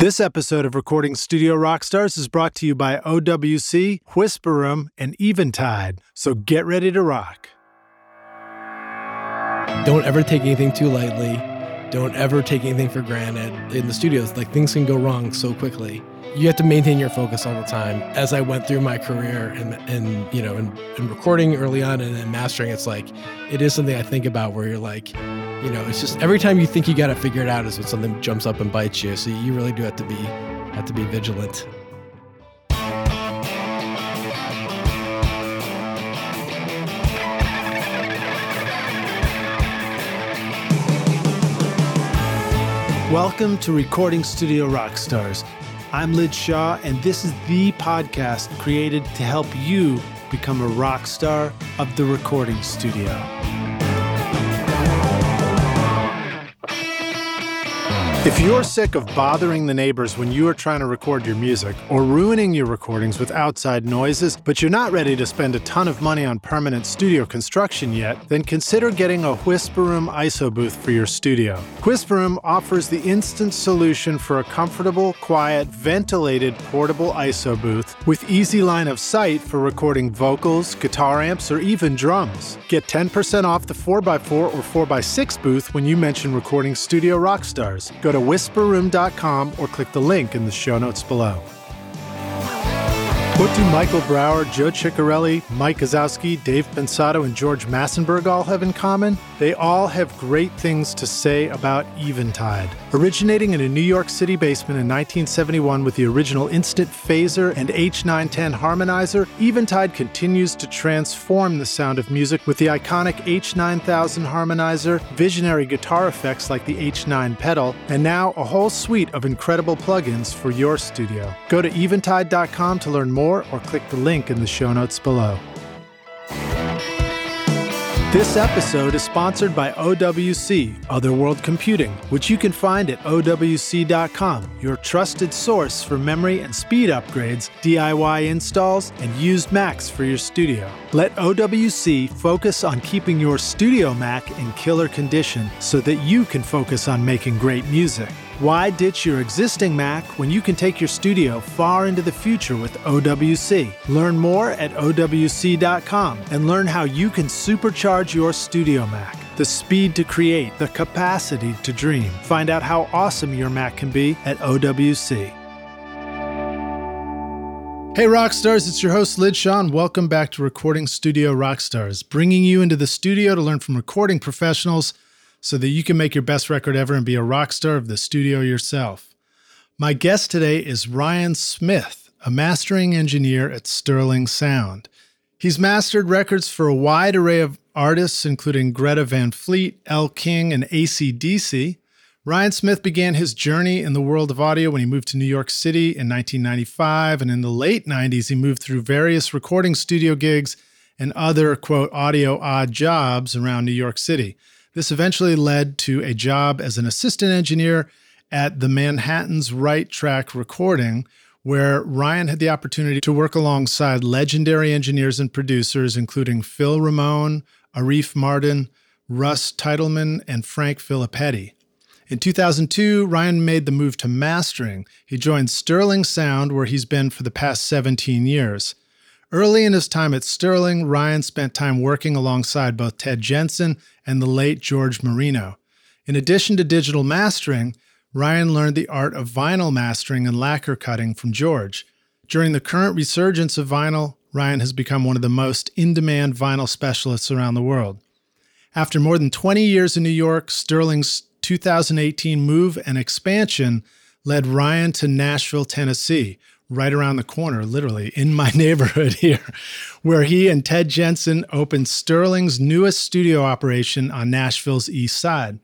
This episode of Recording Studio Rockstars is brought to you by OWC, Whisper Room, and Eventide. So get ready to rock. Don't ever take anything too lightly. Don't ever take anything for granted. In the studios, like things can go wrong so quickly. You have to maintain your focus all the time. As I went through my career and and you know, and, and recording early on and then mastering, it's like it is something I think about where you're like, you know, it's just every time you think you got to figure it out is when something jumps up and bites you. So you really do have to be have to be vigilant. Welcome to Recording Studio Rockstars. I'm Lij Shaw, and this is the podcast created to help you become a rock star of the recording studio. If you're sick of bothering the neighbors when you are trying to record your music or ruining your recordings with outside noises, but you're not ready to spend a ton of money on permanent studio construction yet, then consider getting a Whisper Room ISO booth for your studio. Whisper Room offers the instant solution for a comfortable, quiet, ventilated portable ISO booth with easy line of sight for recording vocals, guitar amps, or even drums. Get 10% off the 4x4 or 4x6 booth when you mention Recording Studio Rockstars. Go to whisperroom.com or click the link in the show notes below. What do Michael Brauer, Joe Chiccarelli, Mick Guzauski, Dave Pensado, and George Massenburg all have in common? They all have great things to say about Eventide. Originating in a New York City basement in 1971 with the original Instant Phaser and H910 harmonizer, Eventide continues to transform the sound of music with the iconic H9000 harmonizer, visionary guitar effects like the H9 pedal, and now a whole suite of incredible plugins for your studio. Go to eventide.com to learn more or click the link in the show notes below. This episode is sponsored by OWC, Other World Computing, which you can find at OWC.com, your trusted source for memory and speed upgrades, DIY installs, and used Macs for your studio. Let OWC focus on keeping your studio Mac in killer condition so that you can focus on making great music. Why ditch your existing Mac when you can take your studio far into the future with OWC? Learn more at OWC.com and learn how you can supercharge your studio Mac. The speed to create, the capacity to dream. Find out how awesome your Mac can be at OWC. Hey Rockstars, it's your host Lij Shaw. Welcome back to Recording Studio Rockstars, bringing you into the studio to learn from recording professionals so that you can make your best record ever and be a rock star of the studio yourself. My guest today is Ryan Smith, a mastering engineer at Sterling Sound. He's mastered records for a wide array of artists, including Greta Van Fleet, Elle King, and AC/DC. Ryan Smith began his journey in the world of audio when he moved to New York City in 1995, and in the late 90s, he moved through various recording studio gigs and other, quote, audio odd jobs around New York City. This eventually led to a job as an assistant engineer at the Manhattan's Right Track Recording, where Ryan had the opportunity to work alongside legendary engineers and producers, including Phil Ramone, Arif Mardin, Russ Titelman, and Frank Filipetti. In 2002, Ryan made the move to mastering. He joined Sterling Sound, where he's been for the past 17 years. Early in his time at Sterling, Ryan spent time working alongside both Ted Jensen and the late George Marino. In addition to digital mastering, Ryan learned the art of vinyl mastering and lacquer cutting from George. During the current resurgence of vinyl, Ryan has become one of the most in demand vinyl specialists around the world. After more than 20 years in New York, Sterling's 2018 move and expansion led Ryan to Nashville, Tennessee, right around the corner, literally in my neighborhood here, where he and Ted Jensen opened Sterling's newest studio operation on Nashville's east side.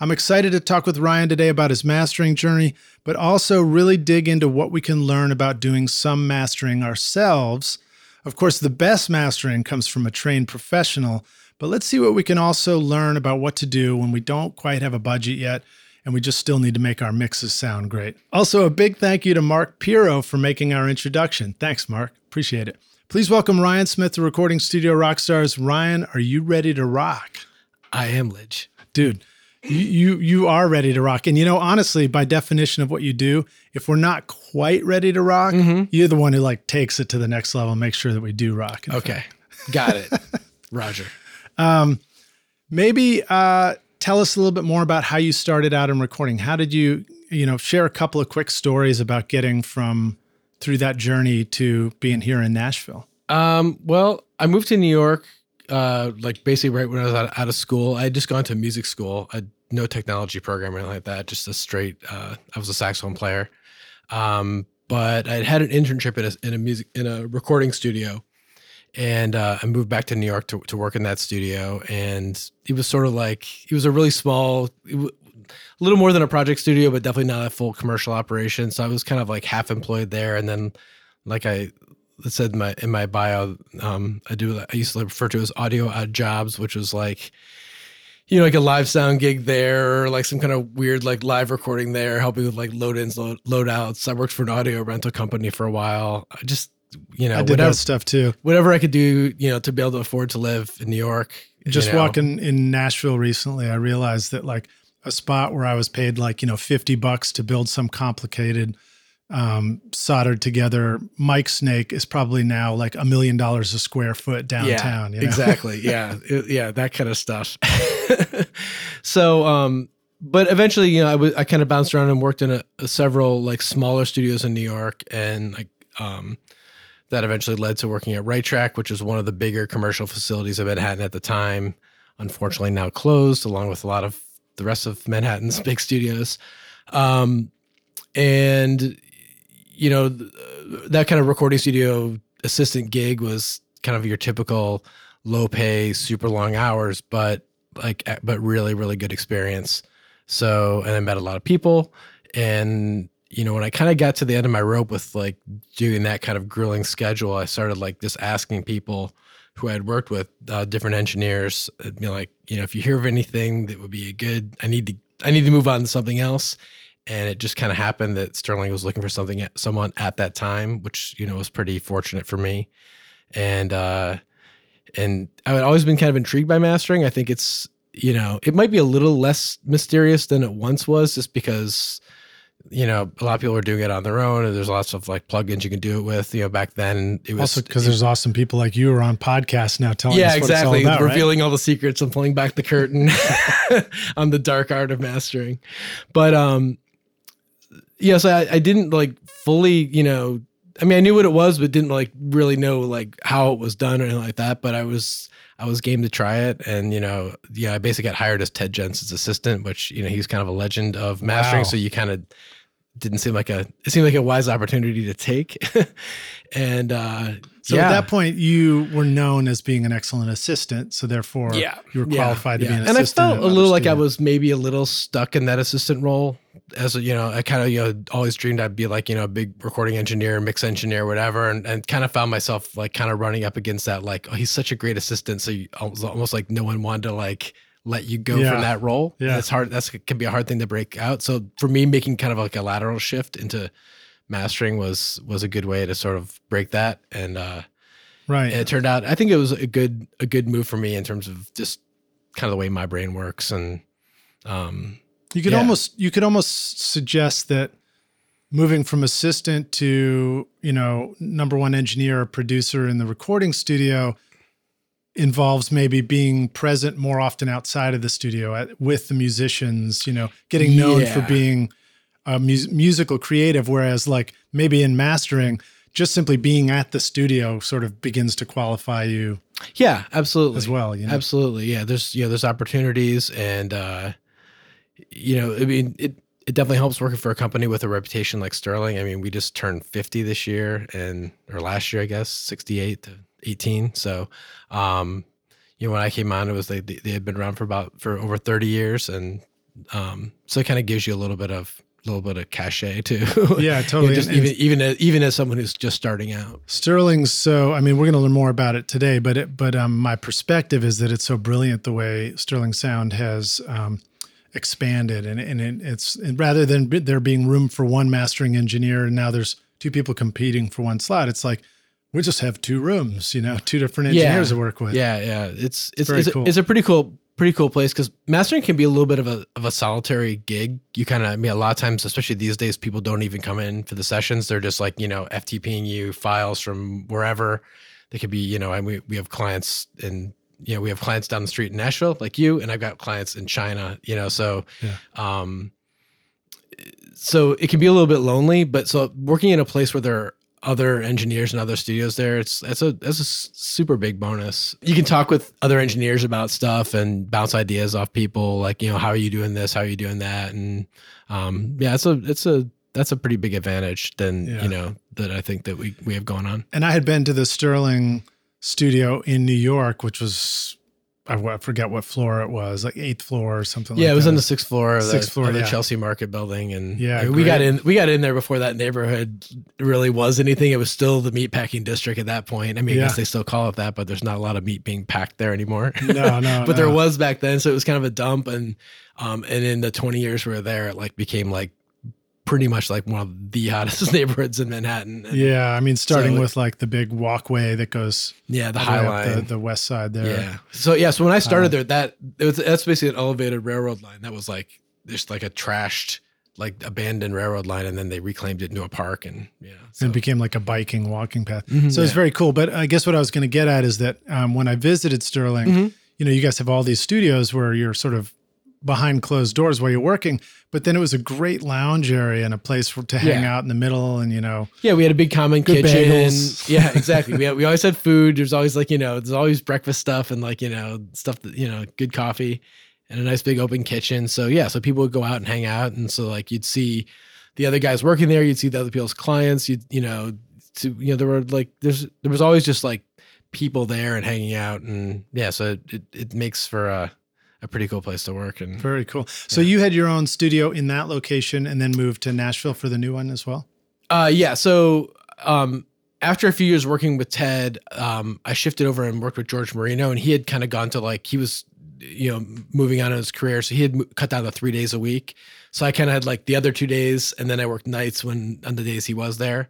I'm excited to talk with Ryan today about his mastering journey, but also really dig into what we can learn about doing some mastering ourselves. Of course, the best mastering comes from a trained professional, but let's see what we can also learn about what to do when we don't quite have a budget yet and we just still need to make our mixes sound great. Also, a big thank you to Mark Piro for making our introduction. Thanks, Mark. Appreciate it. Please welcome Ryan Smith to Recording Studio Rockstars. Ryan, are you ready to rock? I am, Lij. Dude, you, you you are ready to rock. And you know, honestly, by definition of what you do, if we're not quite ready to rock, Mm-hmm. you're the one who like takes it to the next level and makes sure that we do rock. Okay. Got it. Roger. maybe uh, tell us a little bit more about how you started out in recording. How did you, you know, share a couple of quick stories about getting from through that journey to being here in Nashville? Um, well, I moved to New York, uh, like basically right when I was out, out of school. I had just gone to music school. I had no technology program or anything like that. Just a straight. Uh, I was a saxophone player, um, but I had an internship in a, in a music in a recording studio, and uh, I moved back to New York to, to work in that studio. And it was sort of like it was a really small. W- a little more than a project studio, but definitely not a full commercial operation. So I was kind of like half employed there, and then, like I said in my in my bio, um, I do I used to refer to as audio odd jobs, which was like, you know, like a live sound gig there, or like some kind of weird like live recording there, helping with like load ins, load, load outs. I worked for an audio rental company for a while. I just you know I did whatever that stuff too. whatever I could do, you know, to be able to afford to live in New York. you Just know. walking in Nashville recently, I realized that like a spot where I was paid like, you know, 50 bucks to build some complicated um, soldered together mic snake is probably now like a million dollars a square foot downtown. Yeah, you know? exactly. Yeah, It- yeah, that kind of stuff. so, um, but eventually, you know, I was I kind of bounced around and worked in a, a several like smaller studios in New York, and like um, that eventually led to working at Right Track, which is one of the bigger commercial facilities of Manhattan at the time. Unfortunately, now closed, along with a lot of the rest of Manhattan's big studios. Um, and you know, th- that kind of recording studio assistant gig was kind of your typical low pay, super long hours, but like, but really, really good experience. So, and I met a lot of people. And, you know, when I kind of got to the end of my rope with like doing that kind of grueling schedule, I started like just asking people who I had worked with, uh, different engineers, I'd be like, you know, if you hear of anything that would be a good, I need to, I need to move on to something else and it just kind of happened that Sterling was looking for something at someone at that time, which you know was pretty fortunate for me. And uh, and I had always been kind of intrigued by mastering. I think it's you know it might be a little less mysterious than it once was, just because you know a lot of people are doing it on their own, and there's lots of like plugins you can do it with. You know, back then it was Also, because there's awesome people like you are on podcasts now telling yeah, exactly. about, right? Revealing all the secrets and pulling back the curtain on the dark art of mastering. But um yeah, so I, I didn't like fully, you know, I mean I knew what it was, but didn't like really know like how it was done or anything like that. But I was I was game to try it. And, you know, yeah, I basically got hired as Ted Jensen's assistant, which, you know, he's kind of a legend of mastering. Wow. So you kind of didn't seem like a it seemed like a wise opportunity to take. and uh So yeah. at that point, you were known as being an excellent assistant. So therefore, yeah, you were yeah, qualified to be yeah. an and I felt a little like I was maybe a little stuck in that assistant role. As a, you know, I kind of you know always dreamed I'd be like you know a big recording engineer, mix engineer, whatever, and, and kind of found myself like kind of running up against that. Like, oh, he's such a great assistant, so you, almost like no one wanted to like let you go Yeah. from that role. Yeah. it's hard. That's can be a hard thing to break out. So for me, making kind of like a lateral shift into mastering was was a good way to sort of break that and. uh right. and it turned out I think it was a good a good move for me in terms of just kind of the way my brain works and um You could Yeah. almost you could almost suggest that moving from assistant to you know number one engineer or producer in the recording studio involves maybe being present more often outside of the studio at, with the musicians. You know, getting known for being a mus- musical creative, whereas like maybe in mastering. Just simply being at the studio sort of begins to qualify you yeah absolutely as well. You know, absolutely yeah there's you know there's opportunities and uh you know I mean it it definitely helps working for a company with a reputation like Sterling. I mean we just turned 50 this year and or last year I guess 68 to 18 so um you know when I came on it was they they had been around for about for over 30 years and um so it kind of gives you a little bit of a little bit of cachet too. Yeah, You know, totally. just And- and- even even as, even as someone who's just starting out. Sterling's so I mean we're going to learn more about it today, but it, but um, my perspective is that it's so brilliant the way Sterling Sound has um, expanded, and and it, it's and rather than there being room for one mastering engineer, and now there's two people competing for one slot. It's like we just have two rooms, you know, two different engineers to work with. Yeah, yeah. It's it's it's, a, cool. it's a pretty cool pretty cool place because mastering can be a little bit of a of a solitary gig. You kind of, I mean, a lot of times, especially these days, people don't even come in for the sessions. They're just like you know FTPing you files from wherever. They could be, you know, and we we have clients in you know we have clients down the street in Nashville like you, and I've got clients in China. You know, so Yeah. um, so it can be a little bit lonely. But so working in a place where there are other engineers and other studios there, it's that's a that's a super big bonus. You can talk with other engineers about stuff and bounce ideas off people, like you know how are you doing this, how are you doing that, and um, yeah, it's a it's a that's a pretty big advantage than Yeah. you know that I think that we we have going on. And I had been to the Sterling studio in New York, which was I I forget what floor it was, like eighth floor or something. Yeah, like it was that. on the sixth floor of the, Sixth floor, of the yeah. Chelsea Market building, and Yeah, we got in we got in there before that neighborhood really was anything. It was still the meatpacking district at that point. I mean, I guess they still call it that, but there's not a lot of meat being packed there anymore. No, no, but there was back then, so it was kind of a dump. And um, and in the 20 years we were there, it like became like pretty much like one of the hottest neighborhoods in Manhattan. And, Yeah, I mean, starting So- with like the big walkway that goes yeah, the High Line. the, the west side there. Yeah. So yeah, so when I started Uh, there, that it was that's basically an elevated railroad line. That was like just like a trashed, like abandoned railroad line, and then they reclaimed it into a park, and yeah. So, and it became like a biking walking path. Mhm, So it's yeah. very cool. But I guess what I was going to get at is that um, when I visited Sterling, Mhm. you know, you guys have all these studios where you're sort of behind closed doors while you're working, but then it was a great lounge area and a place for, to hang Yeah. out in the middle and, you know, yeah, we had a big common Good kitchen. bagels. Yeah, exactly. we had, we always had food. There's always like you know, there's always breakfast stuff and like you know stuff that you know, good coffee, and a nice big open kitchen. So yeah, so people would go out and hang out, and so like you'd see the other guys working there. You'd see the other people's clients. You you know, to you know, there were like there's there was always just like people there and hanging out, and yeah, so it it, it makes for a a pretty cool place to work. And very cool. So you had your own studio in that location and then moved to Nashville for the new one as well? Uh, yeah. So um, after a few years working with Ted, um, I shifted over and worked with George Marino, and he had kind of gone to like he was, you know, moving on in his career, so he had mo- cut down to three days a week. So I kind of had like the other two days, and then I worked nights when on the days he was there,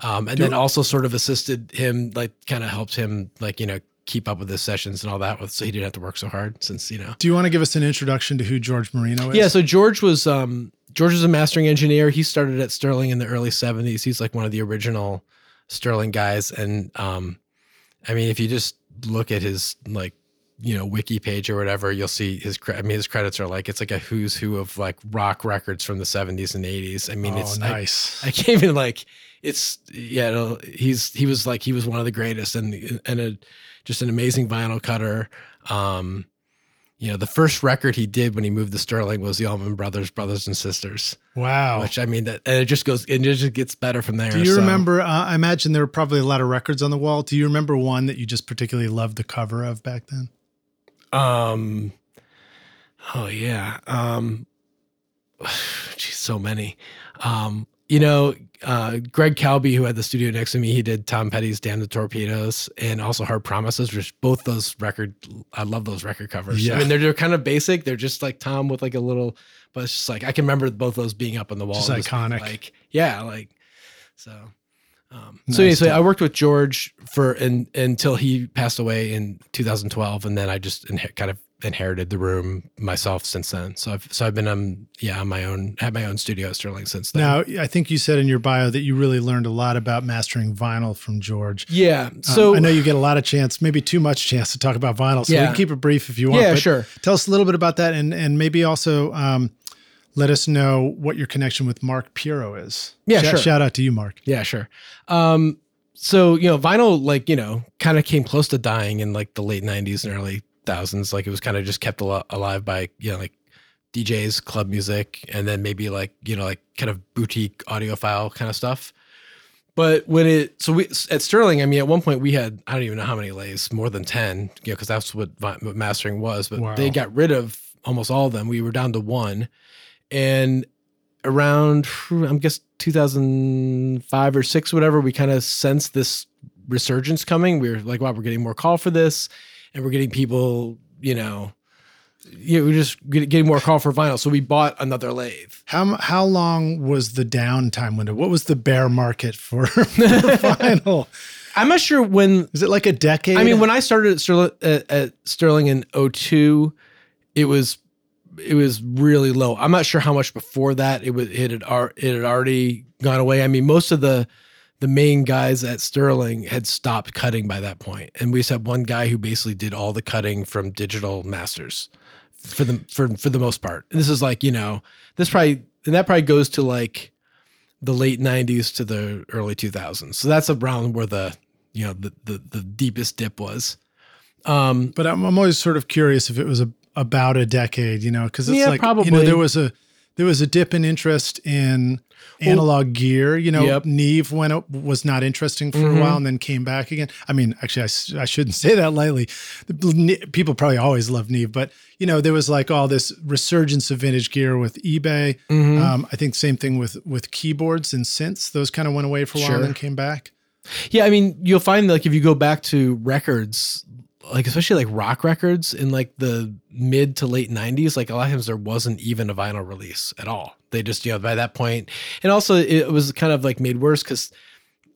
um, and Do- then also sort of assisted him, like kind of helped him, like you know, keep up with his sessions and all that, with so he didn't have to work so hard since you know. Do you want to give us an introduction to who George Marino is? Yeah, so George was um George was a mastering engineer. He started at Sterling in the early 70s. He's like one of the original Sterling guys and um I mean if you just look at his like you know wiki page or whatever you'll see his I mean his credits are like it's like a who's who of like rock records from the 70s and 80s. I mean oh, it's nice. I can't even like it's yeah he's he was like he was one of the greatest and and a just an amazing vinyl cutter um you know the first record he did when he moved to Sterling was the Allman Brothers Brothers and Sisters wow. which I mean that and it just goes it just gets better from there Do you so- remember? Uh, I imagine there were probably a lot of records on the wall. Do you remember one that you just particularly loved the cover of back then? um oh yeah um geez so many um you know uh greg calbi who had the studio next to me he did tom petty's damn the torpedoes and also hard promises which both those record i love those record covers Yeah. i mean they're, they're kind of basic they're just like tom with like a little but it's just like i can remember both those being up on the wall Just and iconic. like yeah like so um, Nice so anyway, so. I worked with George for in, until he passed away in 2012, and then I just kind of inherited the room myself since then. So I've so I've been um yeah on my own had my own studio at Sterling since then. Now, I think you said in your bio that you really learned a lot about mastering vinyl from George. yeah, Um, so I know you get a lot of chance, maybe too much chance to talk about vinyl. So we Yeah. can keep it brief if you want. yeah sure Tell us a little bit about that, and and maybe also um, let us know what your connection with Mark Piro is. Yeah, shout, sure. Shout out to you, Mark. Yeah, sure. Um, so you know, vinyl like you know kind of came close to dying in like the late '90s and early thousands. Like it was kind of just kept al- alive by you know like DJs, club music, and then maybe like you know like kind of boutique audiophile kind of stuff. But when it so we at Sterling, I mean, at one point we had I don't even know how many lathes, more than ten, you know, because that's what, vi- what mastering was. But Wow. they got rid of almost all of them. We were down to one, and around I guess 2005 or six, whatever, we kind of sensed this resurgence coming. We were like, wow, we're getting more call for this, and we're getting people, you know, yeah, we're just getting more call for vinyl. So we bought another lathe. How how long was the downtime window? What was the bear market for, for vinyl? I'm not sure when Is it like a decade? I mean, when I started at Sterling, at, at Sterling in 02, it was it was really low. I'm not sure how much before that it was it had it had already gone away. I mean, most of the the main guys at Sterling had stopped cutting by that point, and we just had one guy who basically did all the cutting from digital masters for the for for the most part. And this is like you know this probably and that probably goes to like the late 90s to the early 2000s. So that's around where the you know the the, the deepest dip was. Um, But I'm, I'm always sort of curious if it was a, about a decade, you know, because it's Yeah, like you know there was a there was a dip in interest in analog gear. You know, Yep. Neve when it was not interesting for Mhm. a while and then came back again. I mean, actually, I, I shouldn't say that lightly. People probably always love Neve, but you know, there was like all this resurgence of vintage gear with eBay. mhm. Um, I think same thing with with keyboards and synths. Those kind of went away for a while Sure. and then came back. Yeah, I mean, you'll find like if you go back to records, like especially like rock records in like the mid to late '90s, like a lot of times there wasn't even a vinyl release at all. They just you know by that point, and also it was kind of like made worse because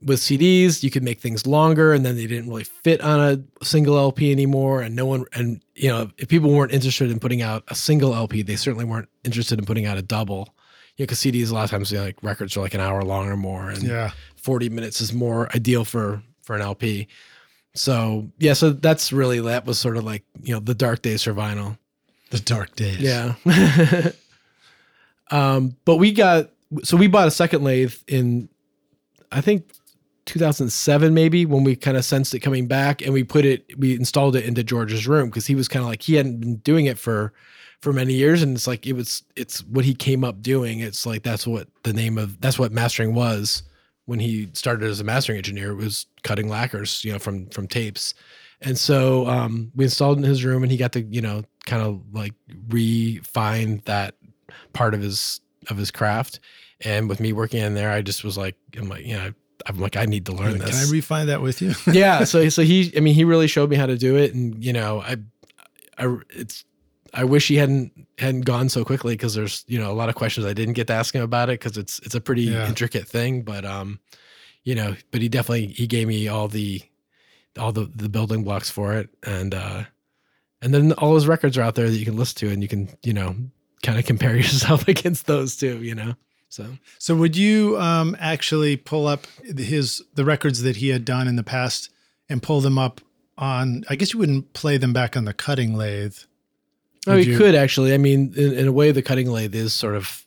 with CDs you could make things longer, and then they didn't really fit on a single LP anymore, and no one and you know if people weren't interested in putting out a single LP, they certainly weren't interested in putting out a double. You know, because CDs a lot of times you know, like records are like an hour long or more, and Yeah. 40 minutes is more ideal for for an LP. So yeah, so that's really that was sort of like you know the dark days for vinyl. The dark days. Yeah. um, but we got so we bought a second lathe in I think 2007 maybe when we kind of sensed it coming back and we put it we installed it into George's room because he was kind of like he hadn't been doing it for for many years and it's like it was it's what he came up doing. It's like that's what the name of that's what mastering was when he started as a mastering engineer it was cutting lacquers you know from from tapes. And so um, we installed in his room and he got to you know kind of like refine that part of his of his craft and with me working in there i just was like i'm like you know i'm like i need to learn this. Can I refine that with you? yeah so so he i mean he really showed me how to do it and you know i i it's i wish he hadn't hadn't gone so quickly because there's you know a lot of questions i didn't get to ask him about it because it's it's a pretty Yeah. intricate thing but um you know but he definitely he gave me all the all the the building blocks for it and uh and then all his records are out there that you can listen to and you can you know kind of compare yourself against those two, you know so So would you um, actually pull up his the records that he had done in the past and pull them up on? I guess you wouldn't play them back on the cutting lathe. Oh, you, you- could actually. I mean, in, in a way, the cutting lathe is sort of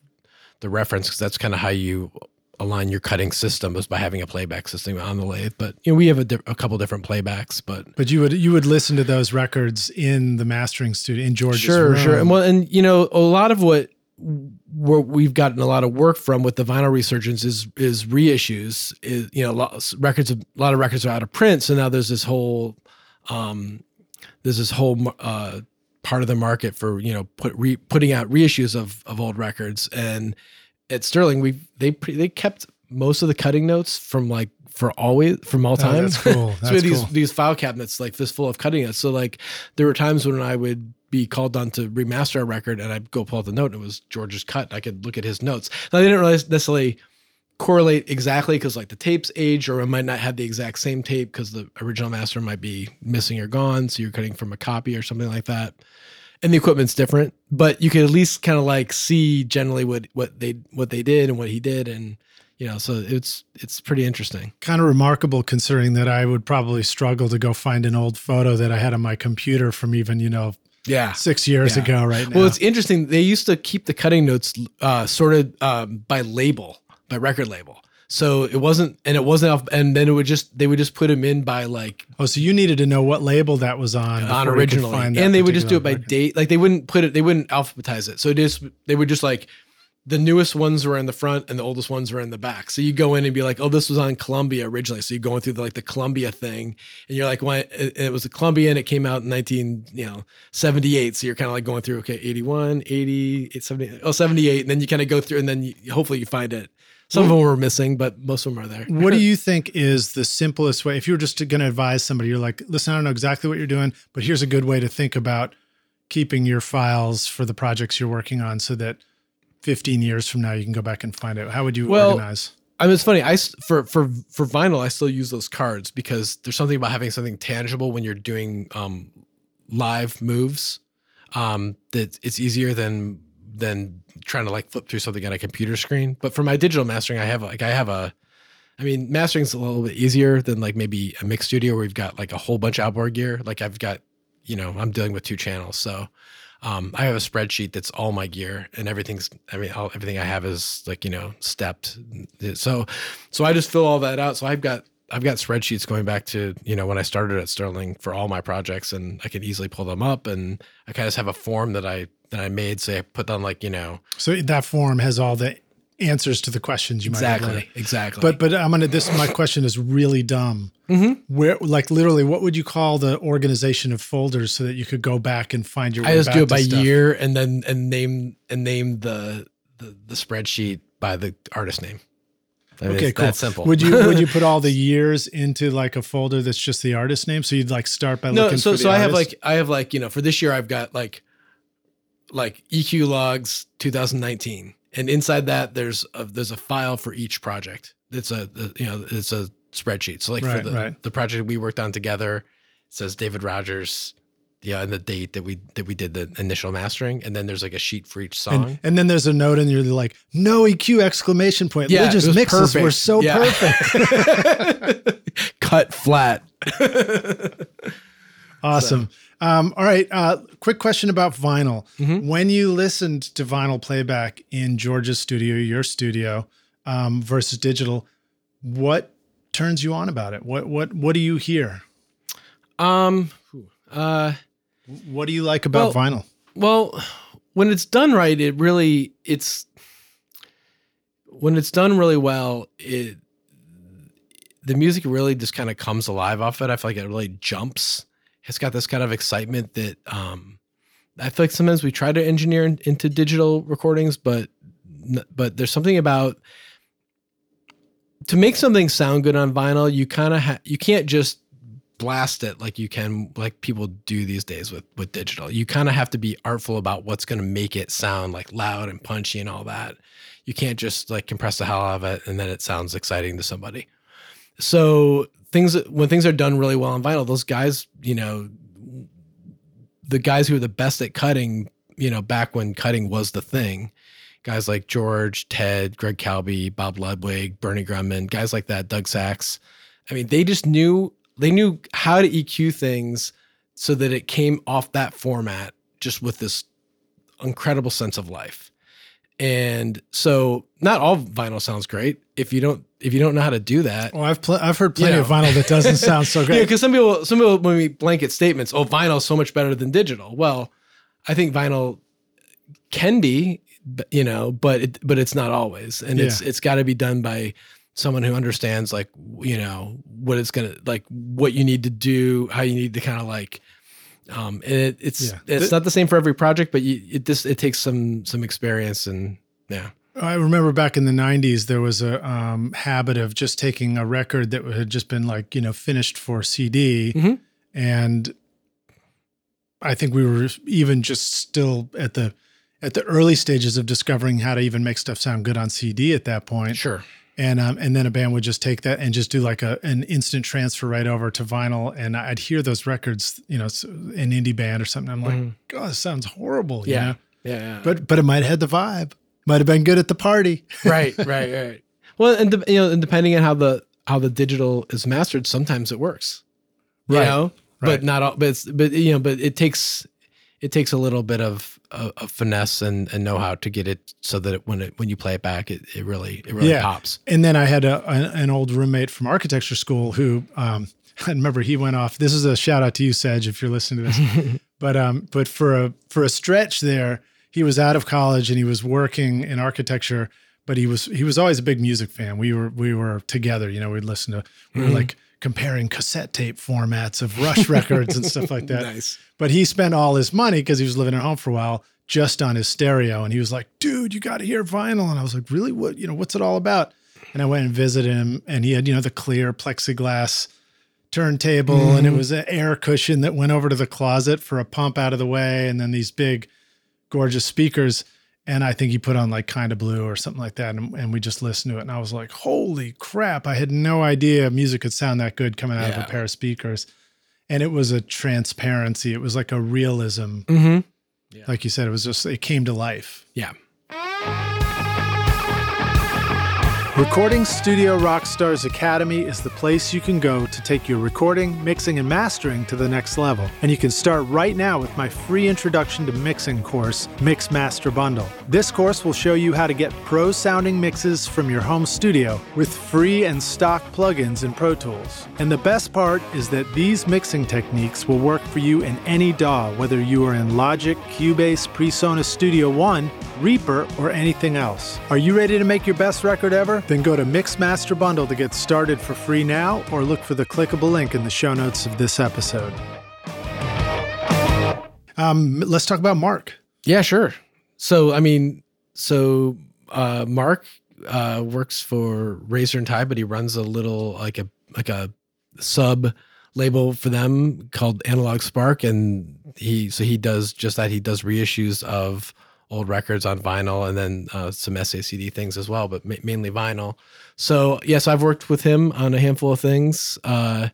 the reference because that's kind of how you align your cutting system is by having a playback system on the lathe. But you know, we have a, di- a couple different playbacks, but But you would you would listen to those records in the mastering studio in George's. sure, room. sure. And well, and you know, a lot of what where we've gotten a lot of work from with the vinyl resurgence is is reissues. Is you know, lots, records a lot of records are out of print, so now there's this whole um, there's this whole uh, part of the market for you know put re, putting out reissues of of old records. And at Sterling, we they pre, they kept most of the cutting notes from like for always from all Oh, time. that's cool. so we had these cool. these file cabinets like this full of cutting notes. So like there were times when I would be called on to remaster a record and I'd go pull out the note and it was George's cut. I could look at his notes. Now they didn't really necessarily correlate exactly because like the tape's age or it might not have the exact same tape because the original master might be missing or gone. So you're cutting from a copy or something like that. And the equipment's different, but you could at least kind of like see generally what what they what they did and what he did and you know, so it's it's pretty interesting. kind of remarkable considering that I would probably struggle to go find an old photo that I had on my computer from even you know Yeah. six years Yeah. ago. Right now, Well, it's interesting. They used to keep the cutting notes uh, sorted um, by label, by record label. So it wasn't, and it wasn't, off, and then it would just they would just put them in by like oh, so you needed to know what label that was on on originally, and they would just do it by record. date. Like they wouldn't put it, they wouldn't alphabetize it. So it is they would just like the newest ones were in the front and the oldest ones were in the back. So you go in and be like, oh, this was on Columbia originally. So you're going through the, like the Columbia thing, and you're like, why? It, it was a Columbia and it came out in 19, you know, 78. So you're kind of like going through, okay, 81, 80, 70, oh, 78, and then you kind of go through, and then you, hopefully you find it. Some of them were missing, but most of them are there. what do you think is the simplest way? If you were just going to advise somebody, you're like, listen, I don't know exactly what you're doing, but here's a good way to think about keeping your files for the projects you're working on so that 15 years from now you can go back and find it. How would you Well, organize? I mean, it's funny. I for for for vinyl, I still use those cards because there's something about having something tangible when you're doing um, live moves. um, that it's easier than than trying to like flip through something on a computer screen. But for my digital mastering, I have like I have a I mean, mastering's a little bit easier than like maybe a mix studio where we've got like a whole bunch of outboard gear. Like I've got, you know, I'm dealing with two channels, so um, I have a spreadsheet that's all my gear and everything's. I mean, all, everything I have is like you know stepped. So, so I just fill all that out. So I've got I've got spreadsheets going back to you know when I started at Sterling for all my projects, and I can easily pull them up. And I kind of have a form that I that I made. So I put on like you know. So that form has all the answers to the questions you exactly, might exactly exactly. But but I'm gonna this my question is really dumb. Mm-hmm. Where like literally, what would you call the organization of folders so that you could go back and find your? I just do it by stuff? year and then and name and name the the, the spreadsheet by the artist name. I mean, okay, cool. Simple. Would you would you put all the years into like a folder that's just the artist name? So you'd like start by no, looking. So so I have like I have like you know for this year I've got like like EQ logs 2019 and inside that there's a, there's a file for each project. It's a, you know it's a spreadsheet. So like right, for the right. the project we worked on together, it says David Rogers, yeah, and the date that we that we did the initial mastering, and then there's like a sheet for each song, and, and then there's a note, and you're like, no EQ exclamation point. Yeah, just mixes perfect. were so yeah. perfect. Cut flat. awesome. So. Um, all right. Uh, quick question about vinyl. Mm-hmm. When you listened to vinyl playback in George's studio, your studio, um, versus digital, what turns you on about it? What what what do you hear? Um, uh, what do you like about well, vinyl? Well, when it's done right, it really it's when it's done really well. It the music really just kind of comes alive off it. I feel like it really jumps it's got this kind of excitement that um, I feel like sometimes we try to engineer in, into digital recordings, but but there's something about to make something sound good on vinyl. You kind of ha- you can't just blast it like you can like people do these days with with digital. You kind of have to be artful about what's going to make it sound like loud and punchy and all that. You can't just like compress the hell out of it and then it sounds exciting to somebody. So things when things are done really well on vinyl, those guys, you know, the guys who are the best at cutting, you know, back when cutting was the thing, guys like George, Ted, Greg Calbi, Bob Ludwig, Bernie Grundman, guys like that, Doug Sax. I mean, they just knew they knew how to EQ things so that it came off that format just with this incredible sense of life. And so not all vinyl sounds great. If you don't if you don't know how to do that. Well, I've pl- I've heard plenty you know. of vinyl that doesn't sound so great. yeah, because some people some people when we blanket statements, oh, vinyl is so much better than digital. Well, I think vinyl can be, you know, but it, but it's not always, and yeah. it's it's got to be done by someone who understands like you know what it's gonna like what you need to do, how you need to kind of like. Um, it, it's yeah. it's not the same for every project, but you, it this it takes some some experience and yeah. I remember back in the 90s, there was a um, habit of just taking a record that had just been like, you know, finished for CD. Mm-hmm. And I think we were even just still at the at the early stages of discovering how to even make stuff sound good on CD at that point. Sure. And um, and then a band would just take that and just do like a an instant transfer right over to vinyl, and I'd hear those records, you know, an indie band or something. I'm like, mm-hmm. God, this sounds horrible. Yeah. know? yeah, yeah. But but it might have had the vibe might have been good at the party. right, right, right. Well, and the, you know, and depending on how the how the digital is mastered, sometimes it works. You right. know, right. but not all. But it's, but you know, but it takes it takes a little bit of a, finesse and, and know how to get it so that it, when it when you play it back, it, it really it really yeah. pops. And then I had a, a, an old roommate from architecture school who um, I remember he went off. This is a shout out to you, Sedge, if you're listening to this. but um, but for a for a stretch there, he was out of college and he was working in architecture, but he was he was always a big music fan. We were we were together, you know, we'd listen to we were mm-hmm. like comparing cassette tape formats of Rush records and stuff like that. Nice. But he spent all his money because he was living at home for a while just on his stereo. And he was like, dude, you got to hear vinyl. And I was like, really? What, you know, what's it all about? And I went and visited him and he had, you know, the clear plexiglass turntable mm-hmm. and it mm-hmm. was an air cushion that went over to the closet for a pump out of the way. And then these big gorgeous speakers. And I think he put on like kind of blue or something like that. And, and, we just listened to it. And I was like, holy crap. I had no idea music could sound that good coming out yeah. of a pair of speakers. And it was a transparency, it was like a realism. Mm-hmm. Yeah. Like you said, it was just it came to life. Yeah. Recording Studio Rockstars Academy is the place you can go to take your recording, mixing, and mastering to the next level. And you can start right now with my free introduction to mixing course, Mix Master Bundle. This course will show you how to get pro sounding mixes from your home studio with free and stock plugins in Pro Tools. And the best part is that these mixing techniques will work for you in any DAW, whether you are in Logic, Cubase, PreSonus Studio One, Reaper, or anything else. Are you ready to make your best record ever? Then go to Mixmaster Bundle to get started for free now, or look for the clickable link in the show notes of this episode. Um, let's talk about Mark. Yeah, sure. So, I mean, so uh, Mark uh, works for Razor and Tie, but he runs a little like a like a sub label for them called Analog Spark, and he so he does just that. He does reissues of old records on vinyl and then uh, some SACD things as well, but ma- mainly vinyl. So yes, I've worked with him on a handful of things. Uh,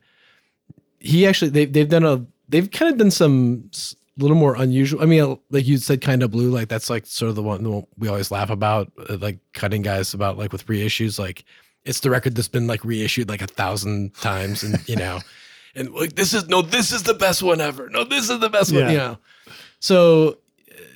he actually they've they've done a they've kind of done some s- little more unusual. I mean, like you said, kind of blue. Like that's like sort of the one, the one we always laugh about, uh, like cutting guys about like with reissues. Like it's the record that's been like reissued like a thousand times, and you know, and like this is no, this is the best one ever. No, this is the best Yeah. one. You know, so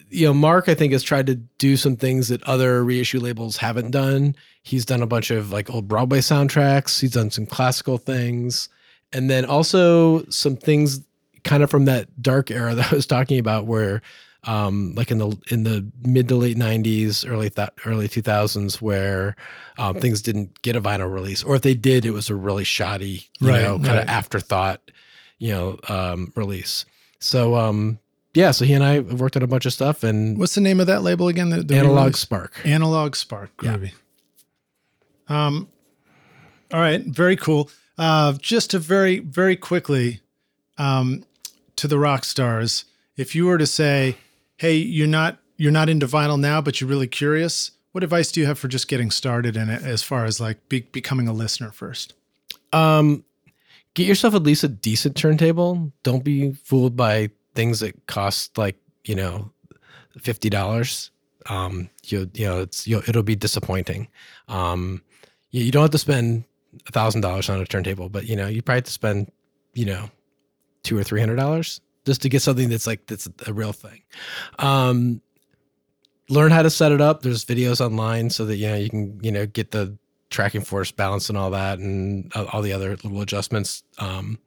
you know, Mark, I think, has tried to do some things that other reissue labels haven't done. He's done a bunch of like old Broadway soundtracks. He's done some classical things, and then also some things kind of from that dark era that I was talking about, where, um, like in the in the mid to late '90s, early th- early 2000s, where um, things didn't get a vinyl release, or if they did, it was a really shoddy, you Right, know, kind right. of afterthought, you know, um, release. So, um, yeah, so he and I have worked on a bunch of stuff, and What's the name of that label again? The, the Analog re-release? Spark. Analog Spark. Yeah. Um, all right, very cool. Uh, just to very, very quickly, um, to the rock stars, if you were to say, "Hey, you're not you're not into vinyl now, but you're really curious," what advice do you have for just getting started in it, as far as like be, becoming a listener first? Um, get yourself at least a decent turntable. Don't be fooled by things that cost like you know fifty dollars. Um, you you know it's you it'll be disappointing. Um, you, you don't have to spend a thousand dollars on a turntable, but you know you probably have to spend you know two or three hundred dollars just to get something that's like that's a real thing. Um, learn how to set it up. There's videos online so that you know you can you know get the tracking force balance and all that and all all the other little adjustments. Um,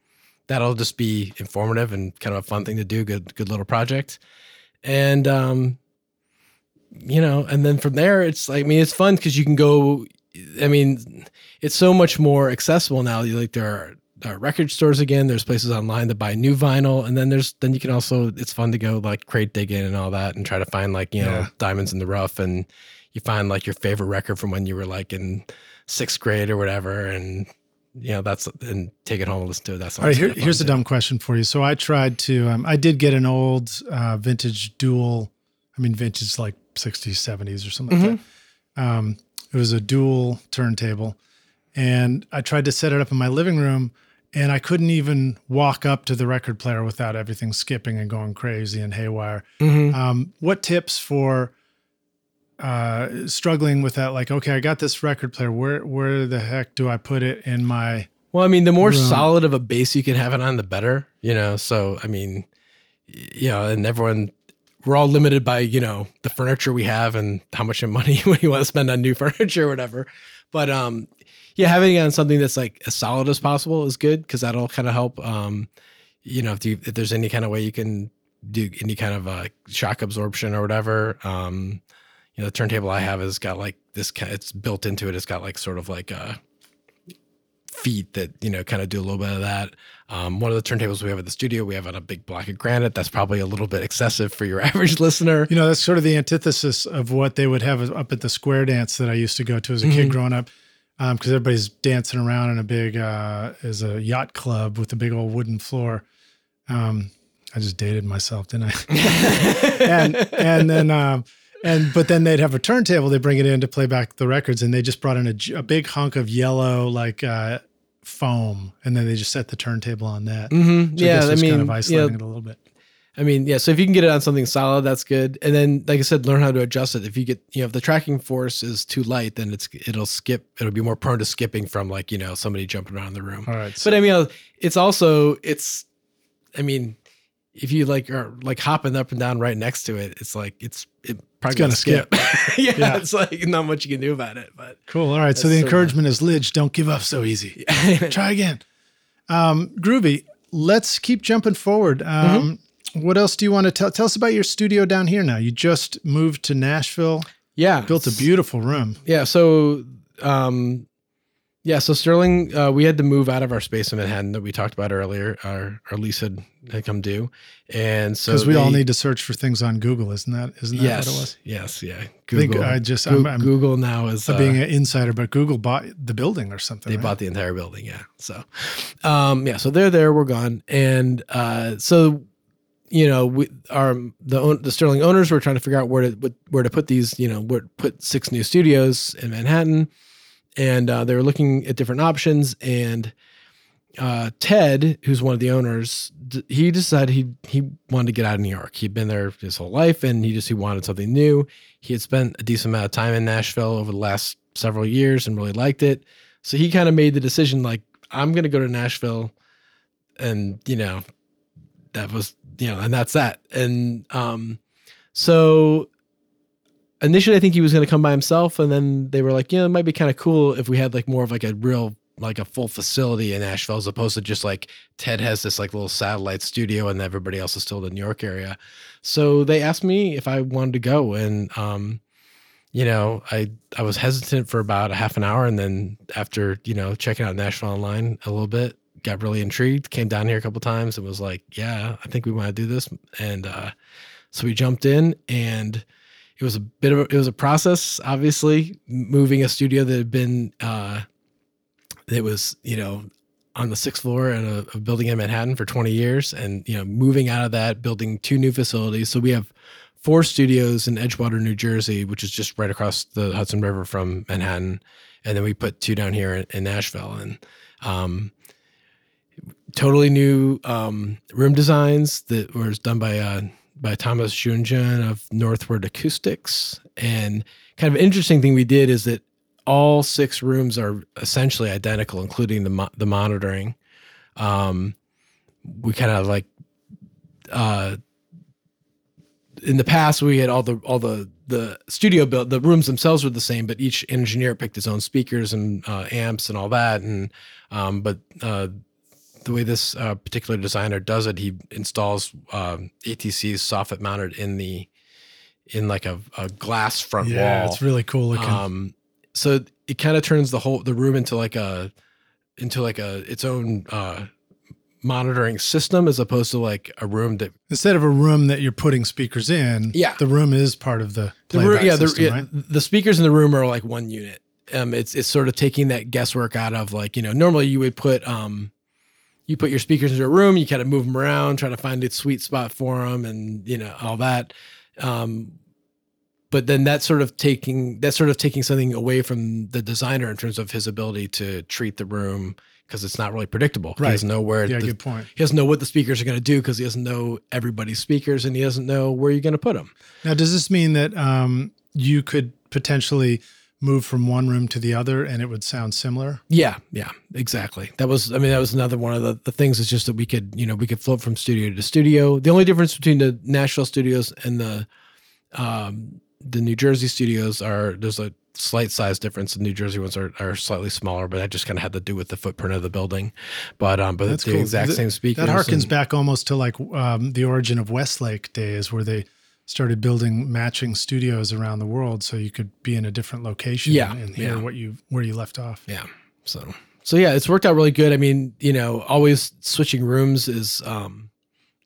that'll just be informative and kind of a fun thing to do. Good good little project. And um, you know, and then from there, it's like I mean, it's fun because you can go. I mean, it's so much more accessible now. Like there are, there are record stores again. There's places online to buy new vinyl, and then there's then you can also. It's fun to go like crate digging and all that, and try to find like you know diamonds in the rough, and you find like your favorite record from when you were like in sixth grade or whatever, and you know that's and take it home and listen to it. That's All right, here, here's a dumb question for you. So I tried to, um, I did get an old uh, vintage dual, I mean, vintage like 60s, 70s or something like that. Um, it was a dual turntable. And I tried to set it up in my living room and I couldn't even walk up to the record player without everything skipping and going crazy and haywire. Mhm. Um, what tips for uh, struggling with that? Like, okay, I got this record player. Where, where the heck do I put it in my, Well, I mean, the more Right. solid of a base you can have it on, the better, you know. So, I mean, you know, and everyone, we're all limited by, you know, the furniture we have and how much money we want to spend on new furniture or whatever. But, um, yeah, having it on something that's like as solid as possible is good because that'll kind of help. Um, you know, if, you, if there's any kind of way you can do any kind of uh, shock absorption or whatever, um, you know, the turntable I have has got like this, kind it's built into it. It's got like sort of like a, feet that you know kind of do a little bit of that. Um, one of the turntables we have at the studio, we have on a big block of granite. That's probably a little bit excessive for your average listener. You know, that's sort of the antithesis of what they would have up at the square dance that I used to go to as a Mhm. kid growing up. Because everybody's dancing around in a big, uh, is a yacht club with a big old wooden floor. Um, I just dated myself, didn't I? and and then um, and but then they'd have a turntable. They bring it in to play back the records, and they just brought in a, a big hunk of yellow like uh, foam, and then they just set the turntable on that. Mm-hmm. I Yeah, guess I mean, kind of isolating it a little bit. I mean, yeah. So if you can get it on something solid, that's good. And then, like I said, learn how to adjust it. If you get, you know, if the tracking force is too light, then it's it'll skip. It'll be more prone to skipping from like you know somebody jumping around the room. All right. So But I mean, it's also it's. I mean, if you like are like hopping up and down right next to it, it's like it's it probably gonna skip. yeah, Yeah. it's like not much you can do about it. But cool. All right. So the so encouragement is Lij, don't give up so easy. Try again. Um, groovy. Let's keep jumping forward. Um, Mm-hmm. What else do you want to tell? Tell us about your studio down here now. You just moved to Nashville, yeah, built a beautiful room. Yeah. So, um, yeah. So Sterling, uh, we had to move out of our space in Manhattan that we talked about earlier. Our our lease had, had come due, and so Because we all need to search for things on Google, isn't that? Isn't that Yes. what it was? Yes. Yeah. I think Google. I just Goo- I'm, I'm Google now is uh, being an insider, but Google bought the building or something. they right? bought the entire building. Yeah. So, um, yeah. So they're there. We're gone, and uh, so you know, we our the the Sterling owners were trying to figure out where to where to put these. You know, where put six new studios in Manhattan, and uh, they were looking at different options. And uh, Ted, who's one of the owners, d- he decided he he wanted to get out of New York. He'd been there his whole life, and he just he wanted something new. He had spent a decent amount of time in Nashville over the last several years and really liked it. So he kind of made the decision like, I'm going to go to Nashville, and you know, that was you know, and that's that. And um, so initially, I think he was going to come by himself, and then they were like, yeah, it might be kind of cool if we had like more of like a real like a full facility in Nashville as opposed to just like Ted has this like little satellite studio and everybody else is still in the New York area. So they asked me if I wanted to go and um you know, I I was hesitant for about a half an hour and then after, you know, checking out Nashville online a little bit, got really intrigued, came down here a couple times and was like, yeah, I think we want to do this and uh so we jumped in and it was a bit of a, it was a process obviously moving a studio that had been uh it was you know on the sixth floor in a, a building in Manhattan for 20 years, and you know moving out of that, building two new facilities. So we have four studios in Edgewater, New Jersey, which is just right across the Hudson River from Manhattan, and then we put two down here in, in Nashville, and um, totally new um, room designs that was done by uh, by Thomas Jouanjean of Northward Acoustics, and kind of interesting thing we did is that all six rooms are essentially identical, including the mo- the monitoring. Um, we kind of like uh, in the past we had all the all the the studio built the rooms themselves were the same, but each engineer picked his own speakers and uh, amps and all that. And um, but uh, the way this uh, particular designer does it, he installs um, ATCs soffit mounted in the in like a, a glass front yeah, wall. it's really cool looking. Um, so it kind of turns the whole the room into like a into like a its own uh, monitoring system as opposed to like a room that Instead of a room that you're putting speakers in, Yeah. the room is part of the the room, yeah, the, system, yeah, right? the speakers in the room are like one unit. Um, it's it's sort of taking that guesswork out of like you know normally you would put um you put your speakers into a room, you kind of move them around, try to find a sweet spot for them, and you know all that. Um, but then that's sort of taking that's sort of taking something away from the designer in terms of his ability to treat the room because it's not really predictable. Right. He doesn't know where Yeah, the, good point. he doesn't know what the speakers are going to do because he doesn't know everybody's speakers and he doesn't know where you're going to put them. Now, does this mean that um, you could potentially move from one room to the other and it would sound similar? Yeah, yeah, exactly. That was, I mean, that was another one of the, the things is just that we could, you know, we could float from studio to studio. The only difference between the Nashville studios and the, um, the New Jersey studios are there's a slight size difference. The New Jersey ones are, are slightly smaller, but that just kind of had to do with the footprint of the building. But um, but That's it's the cool. exact Th- same speakers. That harkens and- back almost to like um, the origin of Westlake days where they started building matching studios around the world so you could be in a different location Yeah, and hear yeah. what you where you left off. Yeah. So so yeah, it's worked out really good. I mean, you know, always switching rooms is um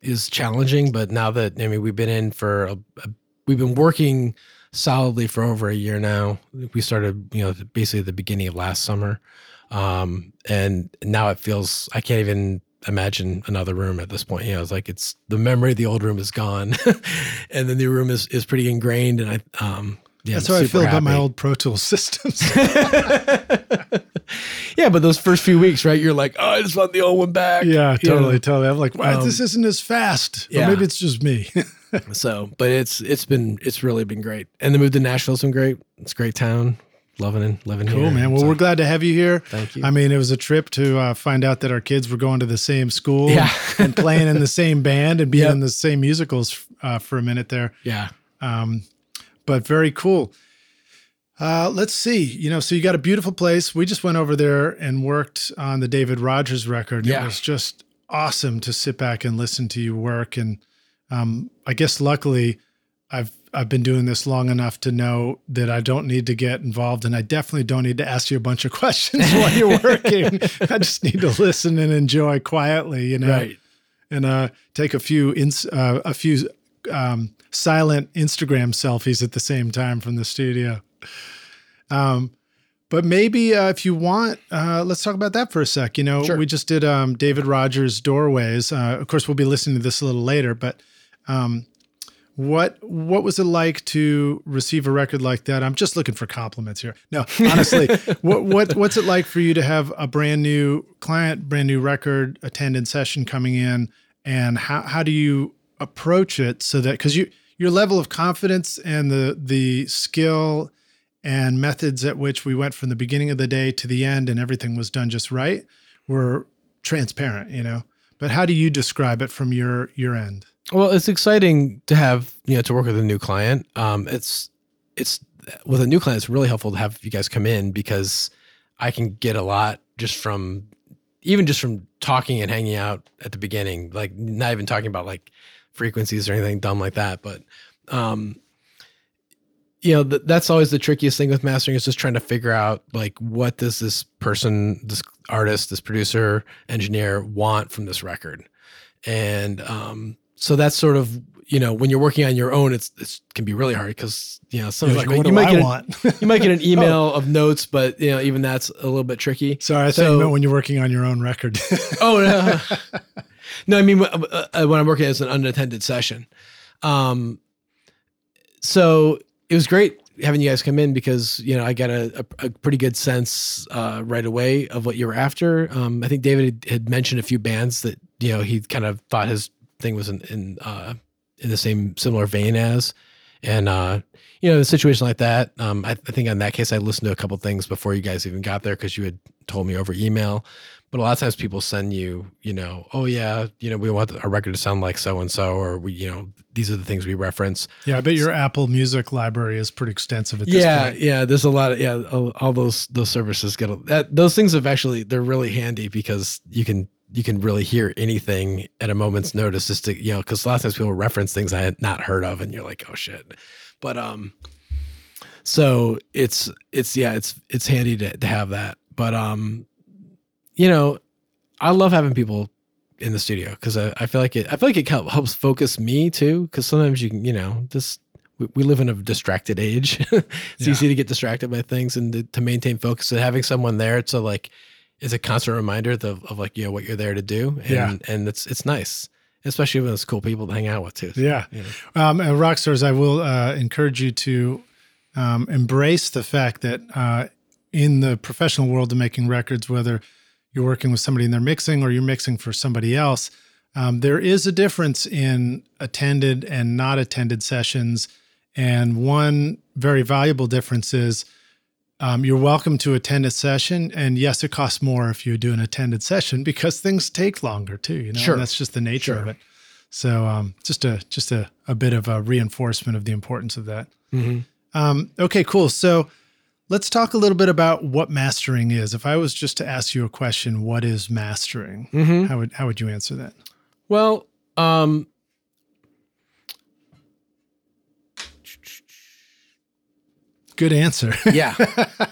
is challenging, but now that I mean we've been in for a, a we've been working solidly for over a year now. We started, you know, basically the beginning of last summer. Um and now it feels I can't even imagine another room at this point. You know, it's like it's the memory of the old room is gone and the new room is is pretty ingrained and I um yeah, That's how I feel about my old Pro Tools systems. yeah, but those first few weeks, right? You're like, oh, I just want the old one back. Yeah, You totally, know? totally. I'm like, wow, Um, this isn't as fast. Or yeah. maybe it's just me. So, but it's it's been it's really been great, and the move to Nashville's been great. It's a great town, loving and living here. cool, man. Well, So, we're glad to have you here. thank you. I mean, it was a trip to uh, find out that our kids were going to the same school Yeah. and playing in the same band and being Yep. in the same musicals uh, for a minute there. yeah, Um, but very cool. Uh, let's see. You know, so you got a beautiful place. We just went over there and worked on the David Rogers record. Yeah. It was just awesome to sit back and listen to you work. And um, I guess luckily, I've I've been doing this long enough to know that I don't need to get involved, and I definitely don't need to ask you a bunch of questions while you're working. I just need to listen and enjoy quietly. You know, right. and uh, take a few ins- uh, a few um, silent Instagram selfies at the same time from the studio. Um, but maybe uh, if you want, uh, let's talk about that for a sec. You know, Sure. we just did um, David Rogers' Doorways. Uh, of course, we'll be listening to this a little later. But um, what what was it like to receive a record like that? I'm just looking for compliments here. No, honestly, what what what's it like for you to have a brand new client, brand new record, attended session coming in, and how how do you approach it so that because you your level of confidence and the the skill and methods at which we went from the beginning of the day to the end and everything was done just right were transparent, you know. But how do you describe it from your your end? Well, it's exciting to have you know to work with a new client. Um, it's it's with a new client. It's really helpful to have you guys come in because I can get a lot just from even just from talking and hanging out at the beginning. Like not even talking about like frequencies or anything dumb like that, but um, you know th- that's always the trickiest thing with mastering is just trying to figure out like what does this person, this artist, this producer, engineer want from this record, and um, so that's sort of you know when you're working on your own, it's it can be really hard because you know sometimes like, you might I get an, you might get an email of notes, but you know even that's a little bit tricky. Sorry, I thought you meant when you're working on your own record. Oh no, no. I mean uh, uh, when I'm working as an unattended session. Um, so it was great having you guys come in because you know I got a, a, a pretty good sense uh, right away of what you were after. Um, I think David had, had mentioned a few bands that you know he kind of thought his thing was in in, uh, in the same similar vein as, and uh, you know, a situation like that, um, I, I think in that case, I listened to a couple things before you guys even got there because you had told me over email. But a lot of times people send you, you know, oh yeah, you know, we want our record to sound like so and so, or we, you know, these are the things we reference. yeah, I bet your Apple Music library is pretty extensive at this Yeah, point. yeah. There's a lot of yeah. All, all those those services get a, that, those things have actually they're really handy because you can you can really hear anything at a moment's notice just to you know because a lot of times people reference things I had not heard of and you're like oh shit, but um, so it's it's yeah it's it's handy to to have that but um, you know, I love having people in the studio because I, I feel like it I feel like it help, helps focus me too because sometimes you can you know just we, we live in a distracted age. it's Yeah. easy to get distracted by things and to, to maintain focus. And having someone there to like is a constant reminder of, of like you know what you're there to do. And, Yeah. and it's it's nice, especially when it's cool people to hang out with too. Yeah. You know? Um, and Rockstars, I will uh, encourage you to um, embrace the fact that uh, in the professional world of making records, whether you're working with somebody in their mixing or you're mixing for somebody else, um, there is a difference in attended and not attended sessions. And one very valuable difference is um, you're welcome to attend a session. And yes, it costs more if you do an attended session because things take longer too. You know, Sure. And that's just the nature of it. So um, just a just a, a bit of a reinforcement of the importance of that. Mhm. Um, okay, cool. So let's talk a little bit about what mastering is. If I was just to ask you a question, what is mastering? Mhm. How would how would you answer that? Well, um, Good answer. yeah,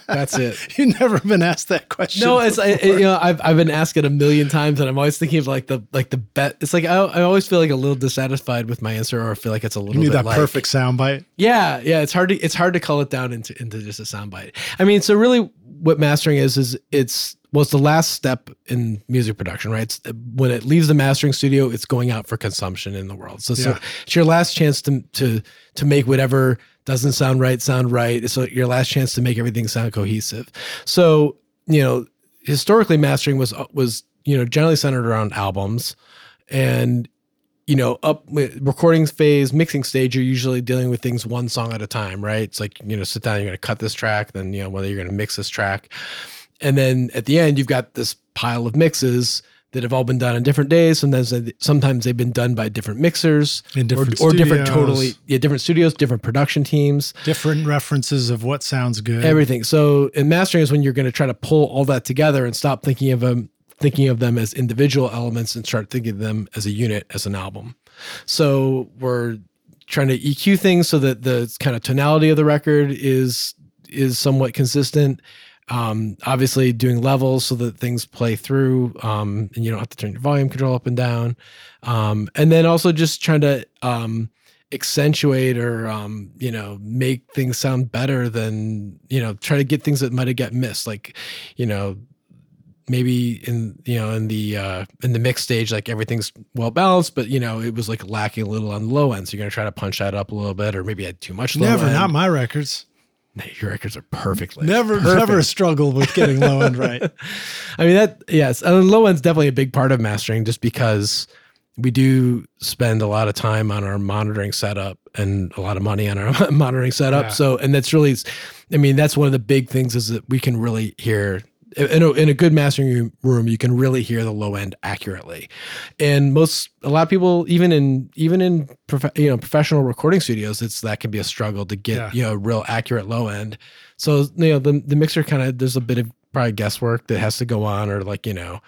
that's it. You've never been asked that question. No, it's I, you know I've I've been asked it a million times, and I'm always thinking of like the like the bet. It's like I, I always feel like a little dissatisfied with my answer, or I feel like it's a little. you need that like, perfect soundbite. Yeah, yeah. It's hard to it's hard to cull it down into into just a soundbite. I mean, so really, what mastering is is it's well, it's the last step in music production, right? It's, when it leaves the mastering studio, it's going out for consumption in the world. So, so it's your last chance to to to make whatever doesn't sound right sound right. It's your last chance to make everything sound cohesive. So you know, historically mastering was was you know generally centered around albums, and you know up recording phase, mixing stage, you're usually dealing with things one song at a time, right? It's like you know sit down, you're going to cut this track, then you know whether you're going to mix this track, and then at the end you've got this pile of mixes that have all been done on different days. Sometimes sometimes they've been done by different mixers In different or, or different totally yeah different studios, different production teams, Different references of what sounds good. everything. So in mastering is when you're going to try to pull all that together and stop thinking of them thinking of them as individual elements and start thinking of them as a unit as an album. So we're trying to EQ things so that the kind of tonality of the record is is somewhat consistent um, obviously doing levels so that things play through um, and you don't have to turn your volume control up and down um, and then also just trying to um, accentuate or um, you know make things sound better than you know try to get things that might have got missed like you know maybe in you know in the uh in the mix stage like everything's well balanced but you know it was like lacking a little on the low end so you're going to try to punch that up a little bit or maybe had too much low Never, end. not my records. Your records are perfectly Never, perfect. never struggled with getting low end right. I mean that yes, and low end's definitely a big part of mastering, just because we do spend a lot of time on our monitoring setup and a lot of money on our monitoring setup. Yeah. So, and that's really, I mean, that's one of the big things is that we can really hear. In a, in a good mastering room, you can really hear the low end accurately, and most a lot of people, even in even in prof, you know professional recording studios, it's that can be a struggle to get Yeah. you know real accurate low end. So you know the the mixer kind of there's a bit of probably guesswork that has to go on, or like you know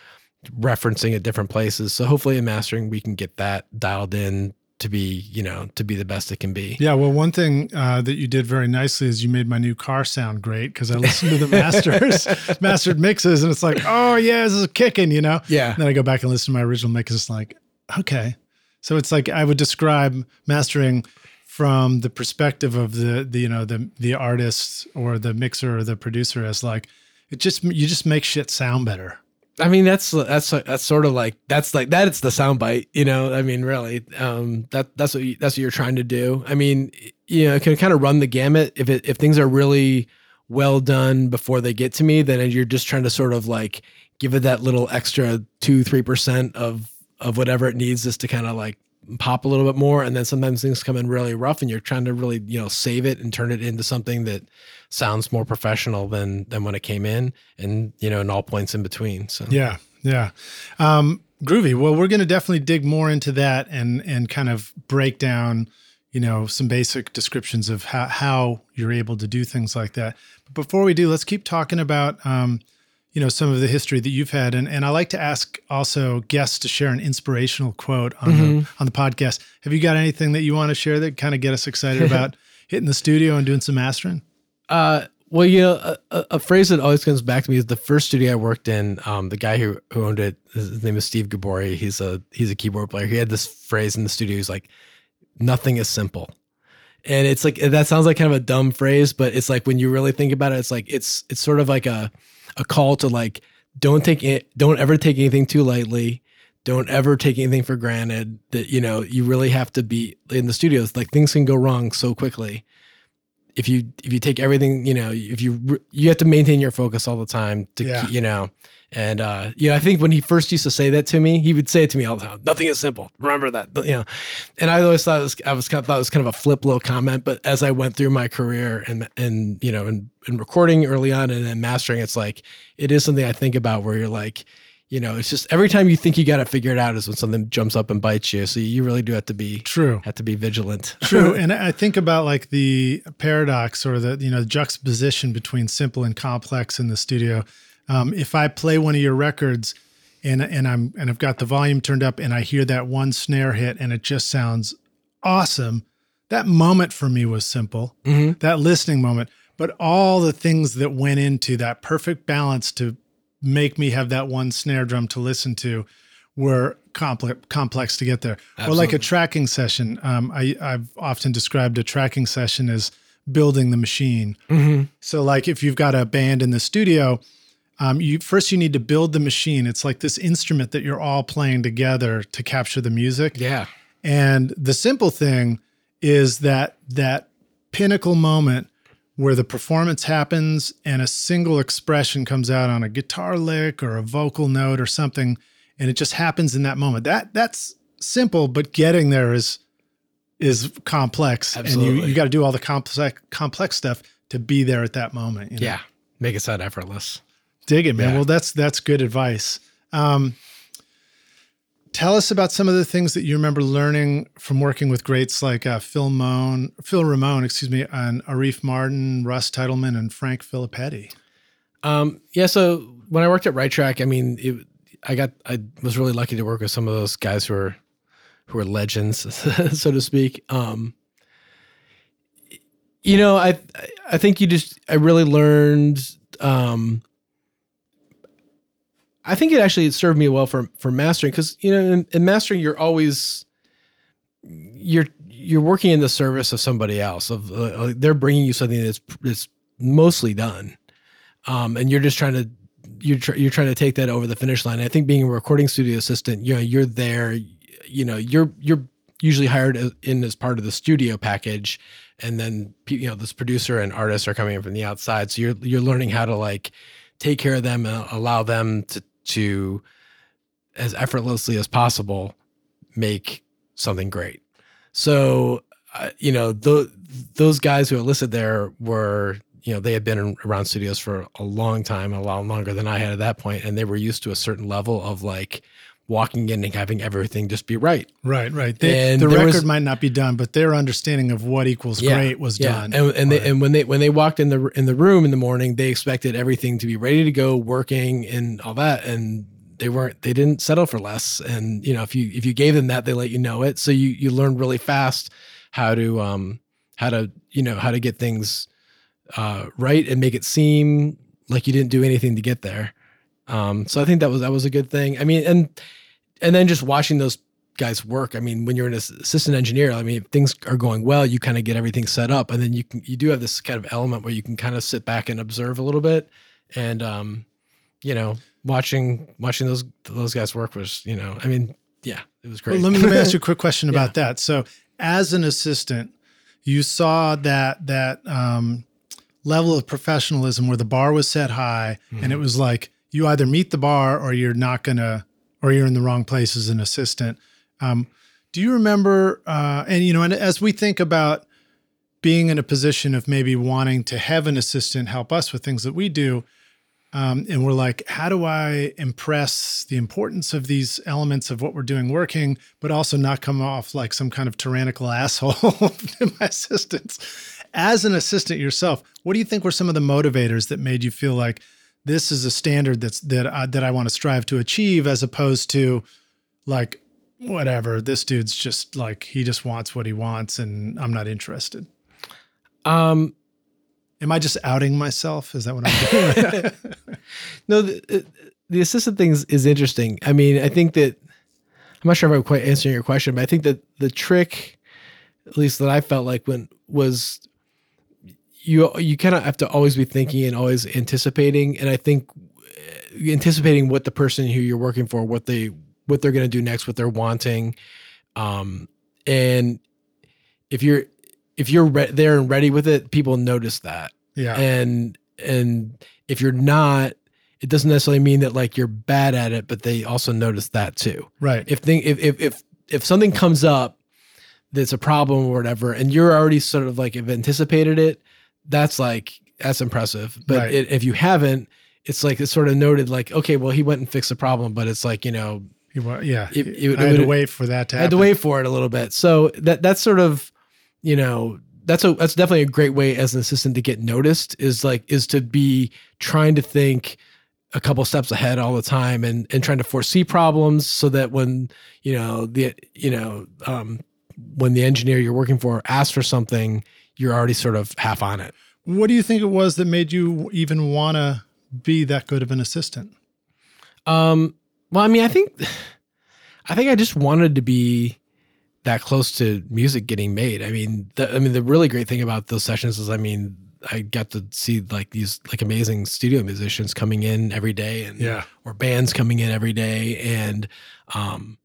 referencing at different places. So hopefully in mastering we can get that dialed in to be you know to be the best it can be. Yeah, well, one thing uh, that you did very nicely is you made my new car sound great because I listened to the masters, mastered mixes, and it's like, oh yeah, this is kicking, you know. Yeah. then I go back and listen to my original mix. and It's like, okay, so it's like I would describe mastering from the perspective of the, the you know the the artist or the mixer or the producer as like it just you just make shit sound better. I mean, that's that's that's sort of like that's like that. It's the soundbite, you know. I mean, really, um, that that's what you, that's what you're trying to do. I mean, you know, it can kind of run the gamut. If it, if things are really well done before they get to me, then you're just trying to sort of like give it that little extra two three percent of of whatever it needs just to kind of like pop a little bit more. And then sometimes things come in really rough, and you're trying to really you know save it and turn it into something that sounds more professional than than when it came in, and you know, in all points in between. So Yeah, yeah. Um, groovy. Well, we're going to definitely dig more into that and and kind of break down, you know, some basic descriptions of how how you're able to do things like that. But before we do, let's keep talking about, um, you know, some of the history that you've had, and and I like to ask also guests to share an inspirational quote on the on the podcast. Have you got anything that you want to share that kind of get us excited about hitting the studio and doing some mastering? Uh, well, you know, a, a- phrase that always comes back to me is the first studio I worked in. Um, the guy who who owned it, his name is Steve Gabori. He's a he's a keyboard player. He had this phrase in the studio. He's like, "Nothing is simple," and it's like that sounds like kind of a dumb phrase, but it's like when you really think about it, it's like it's it's sort of like a a call to like don't take it, don't ever take anything too lightly. Don't ever take anything for granted. That you know you really have to be in the studios. Like things can go wrong so quickly if you if you take everything you know if you you have to maintain your focus all the time to Yeah. keep, you know and uh you know i think when he first used to say that to me he would say it to me all the time nothing is simple remember that you know and i always thought it was i was kind of thought it was kind of a flip little comment but as i went through my career and and you know in, in recording early on and then mastering it's like it is something i think about where you're like you know it's just every time you think you got it figured out is when something jumps up and bites you so you really do have to be True. have to be vigilant True, and I think about like the paradox or the you know juxtaposition between simple and complex in the studio. Um, if I play one of your records and and I'm and I've got the volume turned up and I hear that one snare hit and it just sounds awesome, that moment for me was simple. Mhm. That listening moment, but all the things that went into that perfect balance to make me have that one snare drum to listen to were complex complex to get there. Or like a tracking session. Um, I, I've often described a tracking session as building the machine. Mhm. So, like if you've got a band in the studio, um, you first you need to build the machine. It's like this instrument that you're all playing together to capture the music. yeah And the simple thing is that that pinnacle moment where the performance happens and a single expression comes out on a guitar lick or a vocal note or something and it just happens in that moment. That that's simple, but getting there is is complex Absolutely. and you you got to do all the complex complex stuff to be there at that moment. you know? Yeah. Make it sound effortless. Dig it, man. Yeah. Well, that's that's good advice. Um, tell us about some of the things that you remember learning from working with greats like uh, Phil Moan, Phil Ramone, excuse me, and Arif Mardin, Russ Titelman, and Frank Filipetti. Um, yeah. So when I worked at Right Track, I mean, it, I got, I was really lucky to work with some of those guys who are, who are legends, so to speak. Um, you know, I, I think you just, I really learned, um, I think it actually served me well for, for mastering. Cause you know, in, in mastering, you're always, you're, you're working in the service of somebody else of uh, they're bringing you something that's, that's mostly done um, and you're just trying to you're tr- you're trying to take that over the finish line. I think being a recording studio assistant, you know, you're there. You know, you're you're usually hired in as part of the studio package, and then you know this producer and artists are coming in from the outside. So you're you're learning how to like take care of them and allow them to to as effortlessly as possible make something great. So uh, you know th- those guys who are listed there were you know they had been in, around studios for a long time a lot longer than i had at that point and they were used to a certain level of like walking in and having everything just be right. Right, right. They, And the record was- might not be done, but their understanding of what equals Yeah, great was done. and, and they and when they when they walked in the in the room in the morning they expected everything to be ready to go working and all that. And they weren't they didn't settle for less. And you know if you if you gave them that they let you know it. So you you learn really fast how to um how to you know how to get things uh right and make it seem like you didn't do anything to get there um so i think that was that was a good thing i mean and and then just watching those guys work i mean when you're an assistant engineer i mean things are going well you kind of get everything set up and then you can you do have this kind of element where you can kind of sit back and observe a little bit and um you know watching watching those those guys work was you know i mean yeah it was great Well, let me let me ask you a quick question Yeah. about that. So, as an assistant, you saw that that um, level of professionalism where the bar was set high, and Mm-hmm. it was like you either meet the bar or you're not gonna, or you're in the wrong place as an assistant. Um, do you remember? Uh, and you know, and as we think about being in a position of maybe wanting to have an assistant help us with things that we do, um, and we're like, how do I impress the importance of these elements of what we're doing working, but also not come off like some kind of tyrannical asshole to my assistants? As an assistant yourself, what do you think were some of the motivators that made you feel like this is a standard that's that I, that I want to strive to achieve, as opposed to like whatever this dude's just like he just wants what he wants, and I'm not interested. um Am I just outing myself? Is that what I'm doing? No, the, the assistant thing is, is interesting. I mean, I think that I'm not sure if I'm quite answering your question, but I think that the trick, at least that I felt like when was you you kind of have to always be thinking and always anticipating, and I think uh, anticipating what the person who you're working for, what they what they're going to do next, what they're wanting, um, and if you're if you're re- there and ready with it, people notice that yeah. and and if you're not it doesn't necessarily mean that like you're bad at it but they also notice that too Right. if thing if if if, if something comes up that's a problem or whatever and you're already sort of like have anticipated it that's like that's impressive but Right. it, if you haven't it's like it's sort of noted like okay well he went and fixed the problem but it's like you know wa- yeah. It- it- I had to wait for that to I happen. had to wait for it a little bit. So that that's sort of, you know, that's a that's definitely a great way as an assistant to get noticed is like is to be trying to think a couple steps ahead all the time and and trying to foresee problems so that when you know the you know um when the engineer you're working for asks for something you're already sort of half on it What do you think it was that made you even want to be that good of an assistant? Um, well, I mean, I think, I think I just wanted to be that close to music getting made. I mean, the, I mean, the really great thing about those sessions is, I mean, I got to see like these like amazing studio musicians coming in every day, and yeah, or bands coming in every day, and um,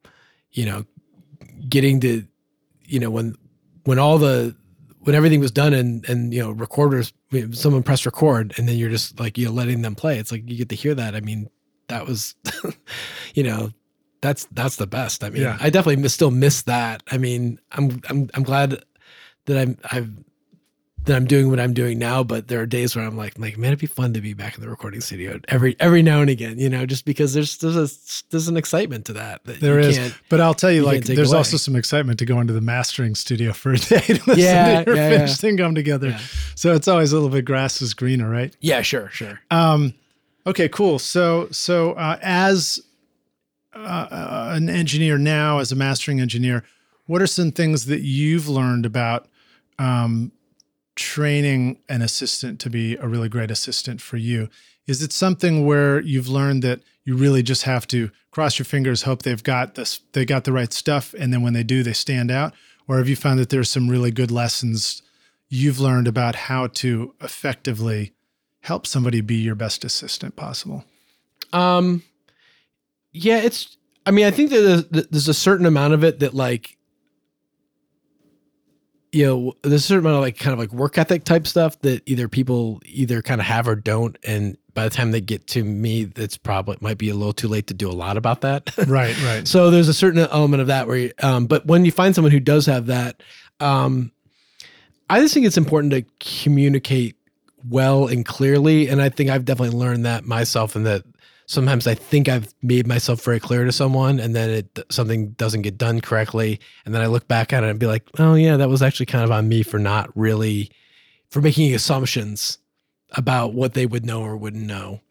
you know, getting to, you know, when when all the when everything was done and and you know recorders someone pressed record and then you're just like you know letting them play. It's like you get to hear that. I mean that was you know that's that's the best. I mean Yeah. i definitely miss, still miss that. I mean i'm i'm i'm glad that i'm i've that i'm doing what i'm doing now but there are days where i'm like like man it'd be fun to be back in the recording studio every every now and again you know just because there's there's a there's an excitement to that, that There you is, can't- but I'll tell you, you like, there's away. also some excitement to go into the mastering studio for a day to listen Yeah, to your yeah, finished yeah. thing come together. Yeah. So it's always a little bit grass is greener, right? yeah sure sure Um, okay, cool. So, so uh, as uh, uh, an engineer now, as a mastering engineer, what are some things that you've learned about um, training an assistant to be a really great assistant for you? Is it something where you've learned that you really just have to cross your fingers, hope they've got this, they got the right stuff, and then when they do, they stand out? Or have you found that there's some really good lessons you've learned about how to effectively help somebody be your best assistant possible? Um, yeah, it's. I mean, I think that there's, there's a certain amount of it that like, you know, there's a certain amount of like kind of like work ethic type stuff that either people either kind of have or don't, and by the time they get to me, that's probably might be a little too late to do a lot about that. Right, right. So there's a certain element of that where, you, um, but when you find someone who does have that, um, I just think it's important to communicate well and clearly. And I think I've definitely learned that myself and that sometimes I think I've made myself very clear to someone and then it something doesn't get done correctly. And then I look back at it and be like, oh yeah, that was actually kind of on me for not really, for making assumptions about what they would know or wouldn't know.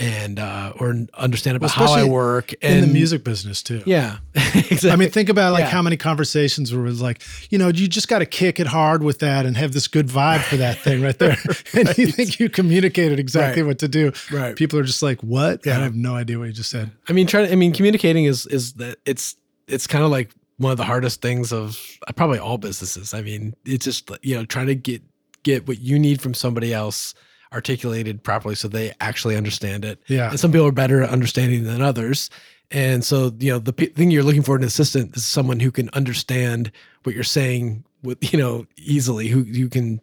And uh, or understand about Well, how I work In and the music business too. yeah, exactly. I mean, think about like Yeah. how many conversations were was like, you know, you just got to kick it hard with that and have this good vibe for that thing right there. and you think you communicated exactly Right. what to do. right. People are just like, what? Yeah. I have no idea what you just said. I mean, trying. I mean, communicating is is that it's it's kind of like one of the hardest things of uh, probably all businesses. I mean, it's just you know trying to get get what you need from somebody else articulated properly so they actually understand it. Yeah. And some people are better at understanding than others. And so, you know, the p- thing you're looking for in an assistant is someone who can understand what you're saying with, you know, easily, who you can,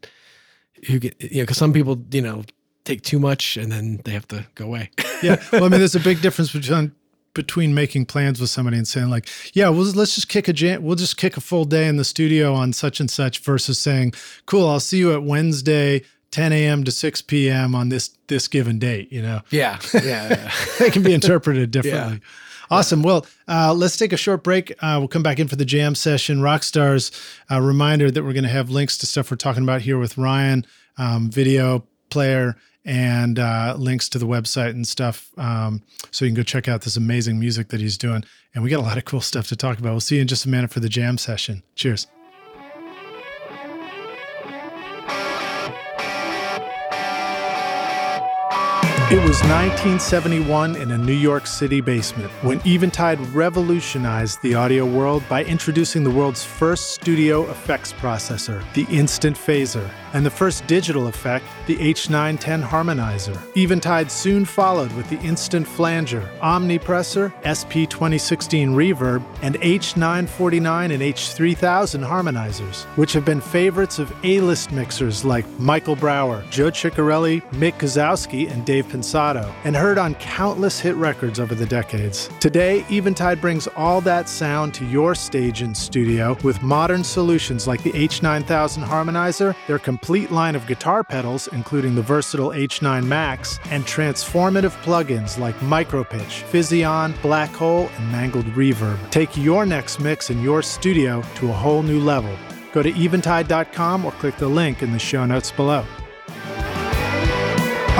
who get, you know, because some people, you know, take too much and then they have to go away. yeah. Well, I mean, there's a big difference between between making plans with somebody and saying like, yeah, we'll, let's just kick a jam, we'll just kick a full day in the studio on such and such versus saying, cool, I'll see you at Wednesday, 10 a.m. to 6 p.m. on this this given date. You know, yeah. Yeah. they can be interpreted differently. Awesome. Well, uh, let's take a short break. Uh, we'll come back in for the jam session. Rockstars, a reminder that we're going to have links to stuff we're talking about here with Ryan, um, video player, and uh, links to the website and stuff. Um, so you can go check out this amazing music that he's doing. And we got a lot of cool stuff to talk about. We'll see you in just a minute for the jam session. Cheers. It was 1971 in a New York City basement when Eventide revolutionized the audio world by introducing the world's first studio effects processor, the Instant Phaser, and the first digital effect, the H910 Harmonizer. Eventide soon followed with the Instant Flanger, Omnipressor, SP2016 Reverb, and H949 and H3000 harmonizers, which have been favorites of A-list mixers like Michael Brauer, Joe Chiccarelli, Mick Guzauski, and Dave And heard on countless hit records over the decades. Today, Eventide brings all that sound to your stage and studio with modern solutions like the H9000 harmonizer, their complete line of guitar pedals, including the versatile H9 Max, and transformative plugins like Micropitch, Physion, Black Hole, and Mangled Reverb. Take your next mix in your studio to a whole new level. Go to eventide.com or click the link in the show notes below.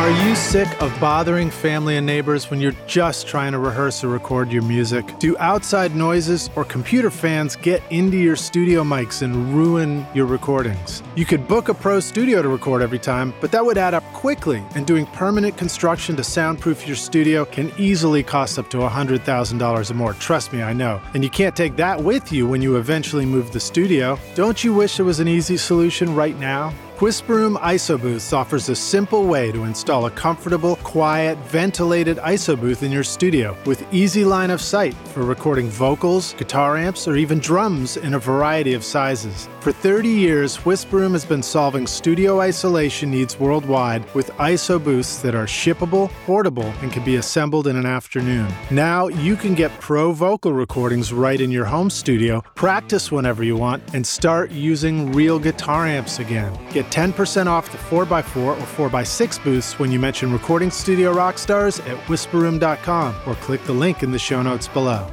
Are you sick of bothering family and neighbors when you're just trying to rehearse or record your music? Do outside noises or computer fans get into your studio mics and ruin your recordings? You could book a pro studio to record every time, but that would add up quickly, and doing permanent construction to soundproof your studio can easily cost up to $100,000 or more. Trust me, I know. And you can't take that with you when you eventually move the studio. Don't you wish there was an easy solution right now? Whisperroom ISO Booths offers a simple way to install a comfortable, quiet, ventilated ISO booth in your studio with easy line of sight for recording vocals, guitar amps, or even drums in a variety of sizes. For 30 years, Whisperroom has been solving studio isolation needs worldwide with ISO booths that are shippable, portable, and can be assembled in an afternoon. Now you can get pro vocal recordings right in your home studio, practice whenever you want, and start using real guitar amps again. Get 10% off the 4x4 or 4x6 booths when you mention Recording Studio Rockstars at whisperroom.com or click the link in the show notes below.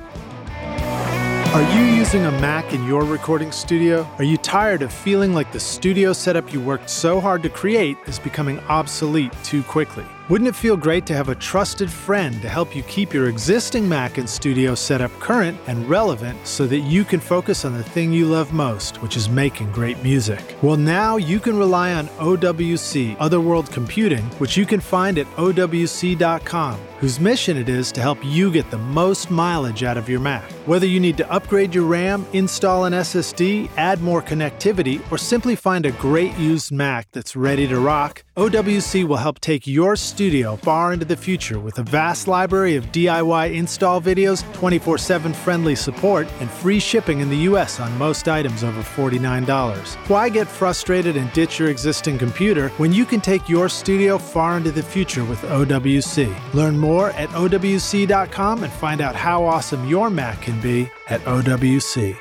Are you using a Mac in your recording studio? Are you tired of feeling like the studio setup you worked so hard to create is becoming obsolete too quickly? Wouldn't it feel great to have a trusted friend to help you keep your existing Mac and studio setup current and relevant so that you can focus on the thing you love most, which is making great music? Well, now you can rely on OWC, Other World Computing, which you can find at OWC.com, whose mission it is to help you get the most mileage out of your Mac. Whether you need to upgrade your RAM, install an SSD, add more connectivity, or simply find a great used Mac that's ready to rock, OWC will help take your studio far into the future with a vast library of DIY install videos, 24 7 friendly support, and free shipping in the US on most items over $49. Why get frustrated and ditch your existing computer when you can take your studio far into the future with OWC? Learn more at OWC.com and find out how awesome your Mac can be at OWC.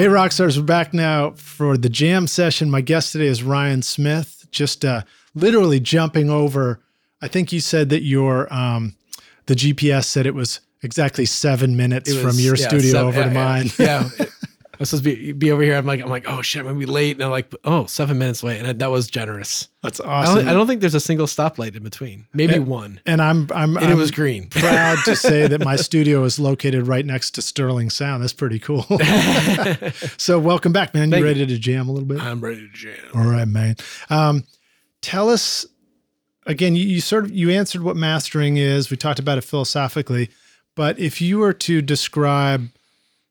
Hey, Rockstars, we're back now for the jam session. My guest today is Ryan Smith, just uh, literally jumping over. I think you said that your um, the GPS said it was exactly seven minutes It from your yeah, studio seven- over to yeah, mine. Yeah. I was supposed to be, be over here. I'm like, I'm like, oh shit, I'm gonna be late. And I'm like, oh, seven minutes late. And that was generous. That's I, awesome. don't, I don't think there's a single stoplight in between. Maybe And- one. and I'm I'm, And I'm it was green. proud to say that my studio is located right next to Sterling Sound. That's pretty cool. so welcome back, man. You Thank you. ready to jam a little bit? I'm ready to jam. All right, man. Um, tell us again. You, you sort of you answered what mastering is. We talked about it philosophically, but if you were to describe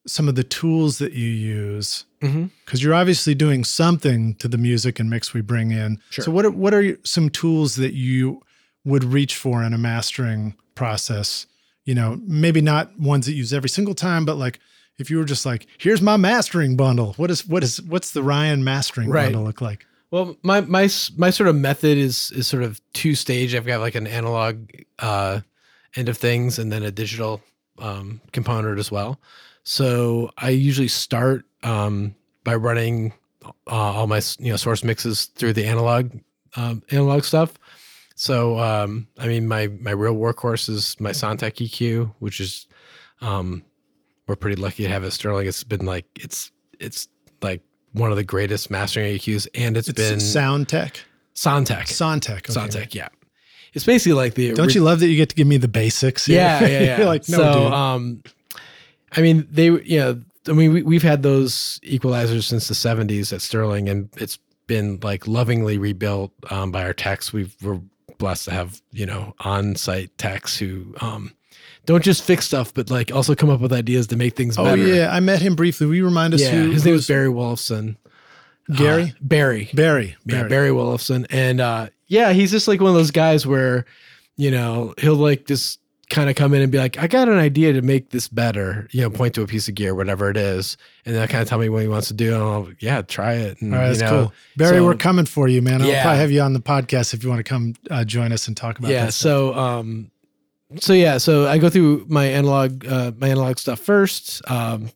some of the tools that you use, because you're obviously doing something to the music and mix we bring in. Sure. So what are, what are some tools that you would reach for in a mastering process? You know, maybe not ones that you use every single time, but like if you were just like, here's my mastering bundle. What is what is what's the Ryan mastering Right. bundle look like? Well, my my my sort of method is is sort of two stage. I've got like an analog uh, end of things and then a digital um, component as well. So I usually start um, by running uh, all my you know source mixes through the analog um, analog stuff. So um, I mean, my my real workhorse is my Sontec EQ, which is um, we're pretty lucky to have it Sterling. It's been like it's it's like one of the greatest mastering EQs, and It's been Sound Tech, Sontec. Sontech, okay. Sontec, yeah. It's basically like the Don't you love that you get to give me the basics? here? yeah, yeah, yeah. Like, no, so, dude. um, I mean, they, you know, I mean, we, we've had those equalizers since the '70s at Sterling, and it's been like lovingly rebuilt um, by our techs. We've, we're blessed to have you know on-site techs who um, don't just fix stuff, but like also come up with ideas to make things oh better. yeah, I met him briefly. We remind us yeah. who His name was Barry Wolfson. Gary? Uh, Barry. Barry. Yeah, Barry. Barry Wolfson. And uh yeah, he's just like one of those guys where, you know, he'll like just kind of come in and be like, I got an idea to make this better, you know, point to a piece of gear, whatever it is. And then kind of tell me what he wants to do. And I'll, yeah, try it. And, All right, you know, cool. Barry, so- we're coming for you, man. I'll Yeah. probably have you on the podcast if you want to come uh, join us and talk about yeah. So, um, so yeah, so I go through my analog, uh, my analog stuff first. Um,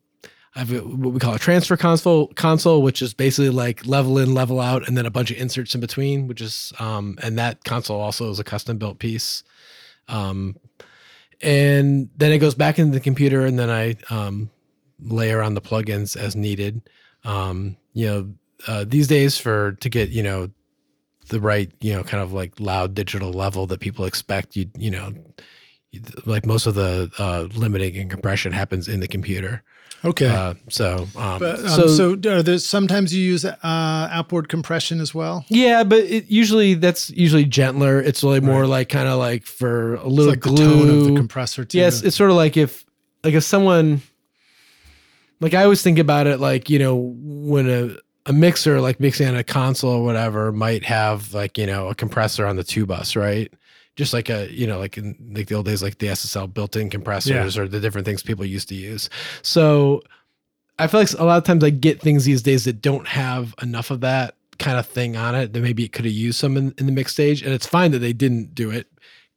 I have what we call a transfer console, console, which is basically like level in, level out, and then a bunch of inserts in between. Which is, um, and that console also is a custom built piece. Um, and then it goes back into the computer, and then I um, layer on the plugins as needed. Um, you know, uh, these days for to get you know the right you know kind of like loud digital level that people expect, you you know, like most of the uh, limiting and compression happens in the computer. Okay. Uh, so, um, but, um, so, so, are there, sometimes you use uh, outboard compression as well. yeah, but it usually that's usually gentler. It's really more Right. like kind of like for a It's little like glue. the tone of the compressor too. Yes, it's sort of like if like if someone like I always think about it like you know when a a mixer like mixing on a console or whatever might have like you know a compressor on the two bus right just like a you know like in like the old days like the ssl built-in compressors or the different things people used to use. So i feel like a lot of times i get things these days that don't have enough of that kind of thing on it that maybe it could have used some in, in the mix stage and it's fine that they didn't do it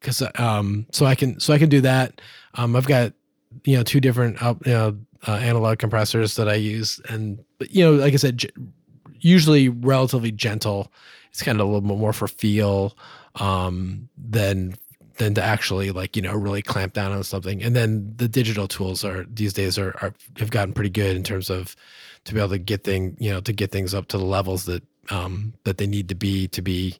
because um so i can so i can do that. Um i've got you know two different uh, you know uh, analog compressors that i use and but you know like i said usually relatively gentle. It's kind of a little bit more for feel um than than to actually like you know really clamp down on something and then the digital tools are these days are, are have gotten pretty good in terms of to be able to get thing you know to get things up to the levels that um that they need to be to be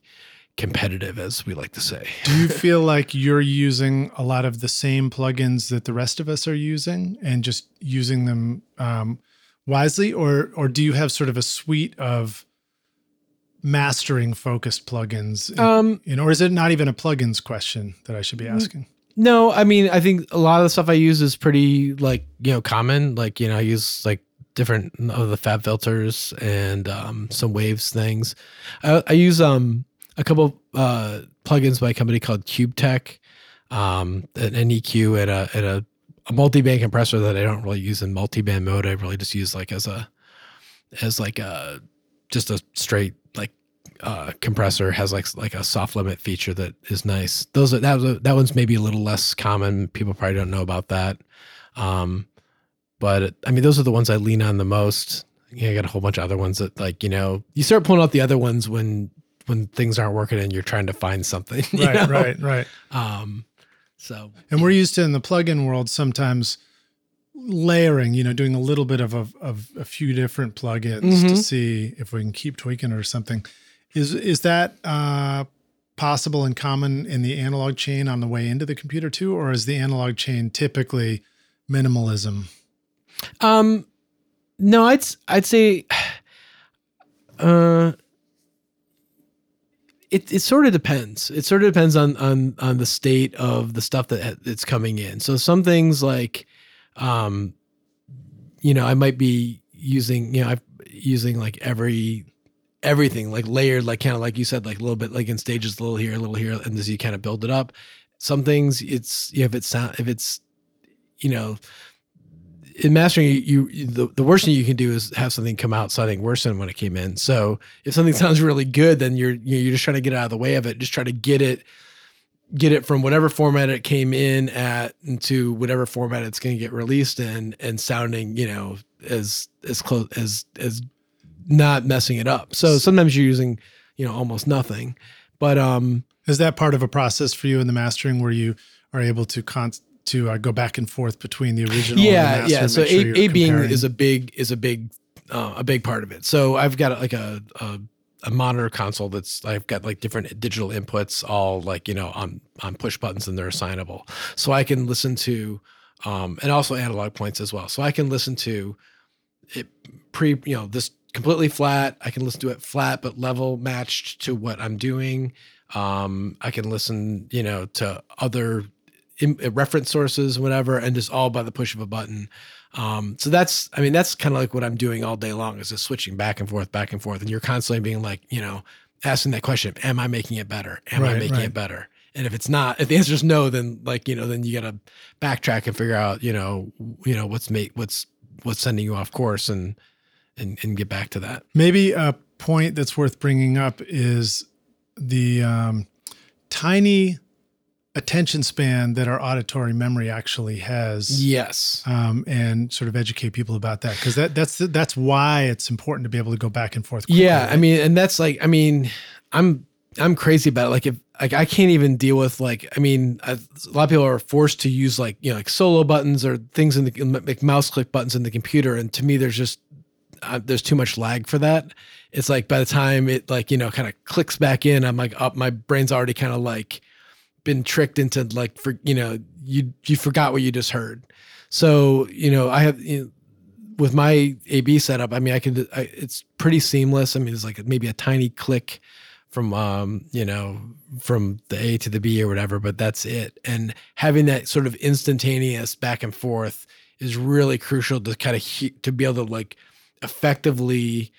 competitive, as we like to say. Do you feel like you're using a lot of the same plugins that the rest of us are using and just using them um, wisely, or or do you have sort of a suite of mastering focused plugins? Um, you know, or is it not even a plugins question that I should be asking? No, I mean, I think a lot of the stuff I use is pretty like you know common. Like you know, I use like different of the FabFilters and um, some waves things. I, I use um a couple uh, plugins by a company called Cube-Tec, um, an EQ and a, and a, a multi-band compressor that I don't really use in multi-band mode. I really just use like as a as like a just a straight uh, compressor has like like a soft limit feature that is nice. Those are, that that one's maybe a little less common. People probably don't know about that. Um, but I mean, those are the ones I lean on the most. Yeah, I got a whole bunch of other ones that like you know you start pulling out the other ones when when things aren't working and you're trying to find something. Right, know? right, right. Um, so, and we're used to in the plugin world sometimes layering, you know, doing a little bit of a, of a few different plugins mm-hmm. to see if we can keep tweaking or something. Is is that uh, possible and common in the analog chain on the way into the computer too, or is the analog chain typically minimalism? Um, no, I'd I'd say. Uh, it, it sort of depends. It sort of depends on on on the state of the stuff that that's coming in. So some things like, um, you know, I might be using you know I'm using like every everything like layered, like kind of like you said, like a little bit like in stages, a little here, a little here, and as you kind of build it up. Some things it's you know, if it's sound if it's you know in mastering, you, you the, the worst thing you can do is have something come out sounding worse than when it came in. So if something sounds really good, then you're you're just trying to get out of the way of it. Just try to get it get it from whatever format it came in at into whatever format it's going to get released in and sounding you know as as close as as not messing it up so sometimes you're using you know almost nothing but um is that part of a process for you in the mastering where you are able to con- to uh, go back and forth between the original. Yeah, the yeah. So sure A, being is a big is a big uh, a big part of it. So I've got like a, a a monitor console that's I've got like different digital inputs all like you know on on push buttons and they're assignable. So I can listen to um and also analog points as well. So I can listen to it pre you know this completely flat. I can listen to it flat but level matched to what I'm doing. Um I can listen, you know, to other in, uh, reference sources, whatever, and just all by the push of a button. Um, so that's, I mean, that's kind of like what I'm doing all day long is just switching back and forth, back and forth. And you're constantly being like, you know, asking that question, am I making it better? Am right, I making right. it better? And if it's not, if the answer is no, then like, you know, then you got to backtrack and figure out, you know, you know, what's make, what's, what's sending you off course and, and, and get back to that. Maybe a point that's worth bringing up is the um, tiny attention span that our auditory memory actually has. Yes. Um, and sort of educate people about that because that that's that's why it's important to be able to go back and forth. Quickly, yeah, right? I mean, and that's like, I mean, I'm I'm crazy about it. Like if like I can't even deal with like I mean a lot of people are forced to use like you know like solo buttons or things in the like mouse click buttons in the computer, and to me there's just uh, there's too much lag for that. It's like by the time it like you know kind of clicks back in, I'm like up, my brain's already kind of like been tricked into like for you know you you forgot what you just heard. So you know I have you know, with my AB setup. I mean I can I, it's pretty seamless. I mean it's like maybe a tiny click from um you know from the A to the B or whatever, but that's it. And having that sort of instantaneous back and forth is really crucial to kind of he- to be able to like effectively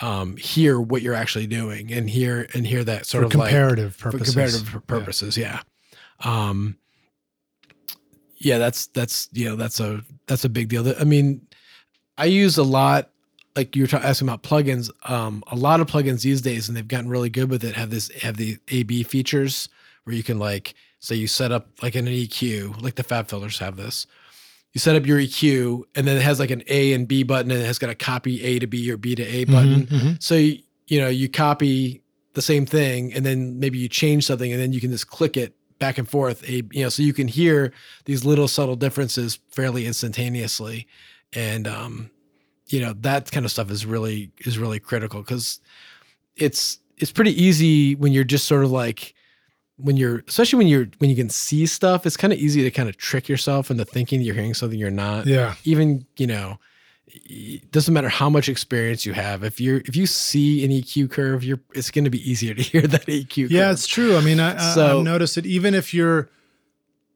um, hear what you're actually doing and hear and hear that sort for of like comparative for purposes. comparative pur- Yeah. purposes. Yeah. Um, yeah, that's that's you know that's a that's a big deal. I mean, I use a lot like you were asking about plugins. Um, a lot of plugins these days, and they've gotten really good with it. Have this have the A/B features where you can like say you set up like an EQ, like the FabFilters have this. You set up your EQ, and then it has like an A and B button, and it has got a copy A to B or B to A button. Mhm, mhm. So you, you know, you copy the same thing and then maybe you change something and then you can just click it back and forth. A, you know, so you can hear these little subtle differences fairly instantaneously. And um, you know, that kind of stuff is really is really critical because it's it's pretty easy when you're just sort of like when you're especially when you're when you can see stuff, it's kind of easy to kind of trick yourself into thinking you're hearing something you're not Yeah. even you know it doesn't matter how much experience you have if you're if you see an eq curve you're it's going to be easier to hear that eq curve. Yeah, it's true. I mean, I, I, So- I've noticed it. Even if you're,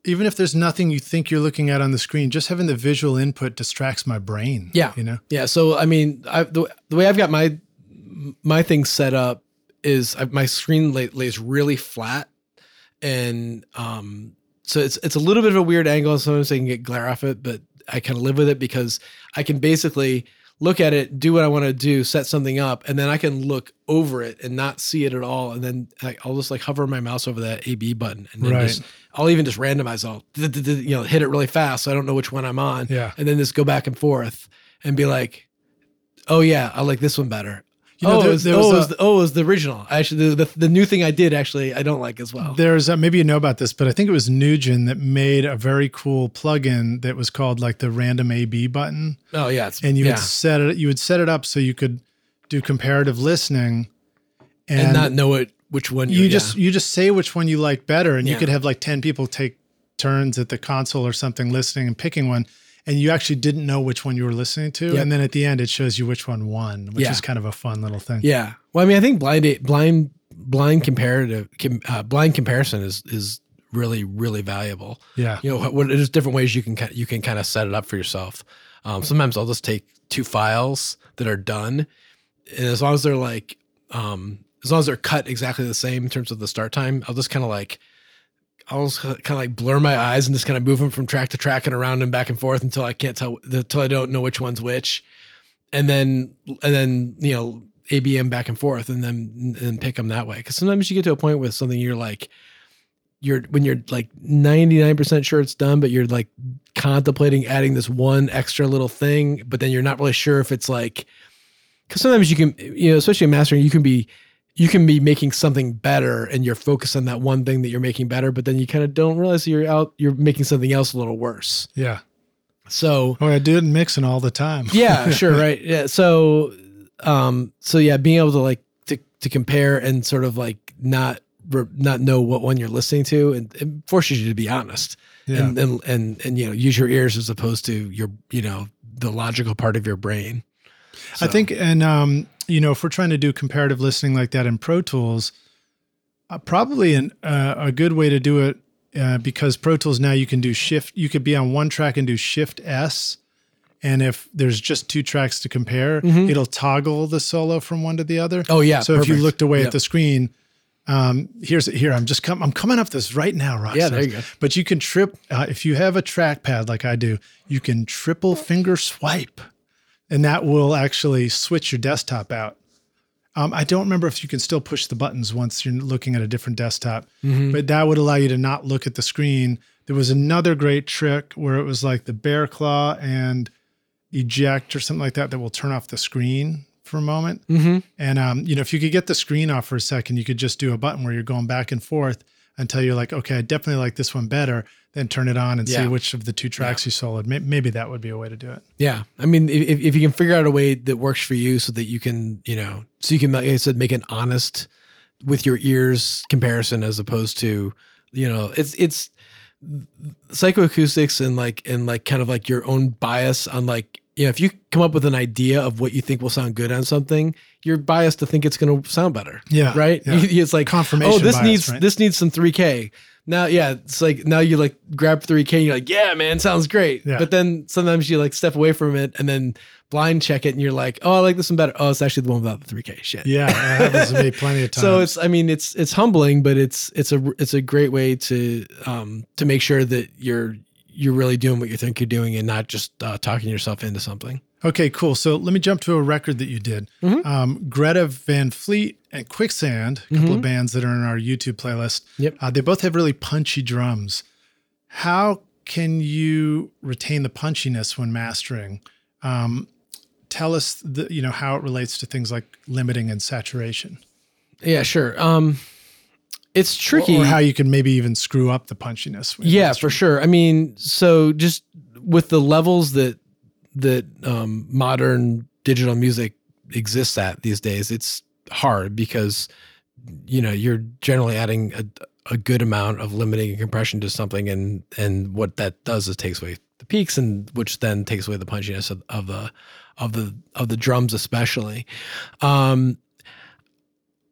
even if there's nothing you think you're looking at on the screen, just having the visual input distracts my brain. Yeah. you know. yeah so i mean I, the, the way i've got my my thing set up is I, my screen lay, lays really flat and um so it's it's a little bit of a weird angle sometimes i can get glare off it but i kind of live with it because i can basically look at it do what i want to do set something up and then i can look over it and not see it at all and then I, i'll just like hover my mouse over that ab button and then Right. just i'll even just randomize i'll you know hit it really fast so i don't know which one i'm on Yeah. and then just go back and forth and be like, "Oh yeah, I like this one better." You know, oh, there- it was, there oh, was it a- was the, oh, it was the original. Actually, the, the the new thing I did actually I don't like as well. There's uh, maybe you know about this, but I think it was Nugent that made a very cool plugin that was called like the random A/B button, oh yeah, it's, and you yeah. would set it. You would set it up so you could do comparative listening, and, and, not know it which one you you're- just you just say which one you like better, and you could have like ten people take turns at the console or something listening and picking one. And you actually didn't know which one you were listening to, Yep. and then at the end it shows you which one won, which Yeah. is kind of a fun little thing. yeah. Well, I mean, I think blind blind blind comparative uh, blind comparison is is really really valuable. Yeah. you know what, what there's different ways you can you can kind of set it up for yourself um, sometimes i'll just take two files that are done and as long as they're like um, as long as they're cut exactly the same in terms of the start time i'll just kind of like i'll just kind of like blur my eyes and just kind of move them from track to track and around and back and forth until i can't tell until i don't know which one's which. And then and then you know abm back and forth and then and pick them that way. Because sometimes you get to a point with something you're like you're when you're like 99% sure it's done but you're like contemplating adding this one extra little thing but then you're not really sure if it's like because sometimes you can you know especially in mastering you can be you can be making something better and you're focused on that one thing that you're making better but then you kind of don't realize you're out you're making something else a little worse Yeah. so Oh, I do it in mixing all the time. yeah sure right yeah so um so yeah being able to like to to compare and sort of like not not know what one you're listening to and it forces you to be honest Yeah. and, and and and you know use your ears as opposed to your you know the logical part of your brain I think, and um, you know, if we're trying to do comparative listening like that in Pro Tools, uh, probably an, uh, a good way to do it uh, because Pro Tools now you can do shift. You could be on one track and do Shift S, and if there's just two tracks to compare, Mhm. it'll toggle the solo from one to the other. oh yeah so if you looked away Yep. at the screen, um, here's it here I'm just come I'm coming up this right now, Rockstar. Yeah, there you go. But you can trip uh, if you have a trackpad like I do. You can triple finger swipe, and that will actually switch your desktop out. Um, I don't remember if you can still push the buttons once you're looking at a different desktop, Mhm. but that would allow you to not look at the screen. There was another great trick where it was like the bear claw and eject or something like that that will turn off the screen for a moment. Mhm. And um, you know, if you could get the screen off for a second, you could just do a button where you're going back and forth until you're like, okay, I definitely like this one better. Then turn it on and Yeah. see which of the two tracks you soloed. May- Maybe that would be a way to do it. Yeah, I mean, if, if you can figure out a way that works for you, so that you can, you know, so you can, like I said, make an honest with your ears comparison, as opposed to, you know, it's it's psychoacoustics and like and like kind of like your own bias on like, you know, if you come up with an idea of what you think will sound good on something, you're biased to think it's going to sound better, Yeah. right? yeah. it's like, oh, Confirmation oh, this bias, needs right? this needs some 3K. Now yeah it's like now you like grab 3k and you're like yeah man sounds great. Yeah. but then sometimes you like step away from it and then blind check it and you're like oh i like this one better. Oh it's actually the one without the 3k shit. Yeah, that happens to me plenty of times. so it's i mean it's it's humbling but it's it's a it's a great way to um to make sure that you're you're really doing what you think you're doing and not just uh, talking yourself into something Okay, cool. So let me jump to a record that you did. Mhm. Um, Greta Van Fleet and Quicksand, a couple Mhm. of bands that are in our YouTube playlist. Yep. Uh, they both have really punchy drums. How can you retain the punchiness when mastering? Um, tell us, the, you know, how it relates to things like limiting and saturation, yeah sure um it's or, tricky or how you can maybe even screw up the punchiness. yeah mastering. for sure i mean so just with the levels that that um, modern digital music exists at these days it's hard because you know you're generally adding a, a good amount of limiting and compression to something and and what that does is takes away the peaks and which then takes away the punchiness of, of the of the of the drums especially um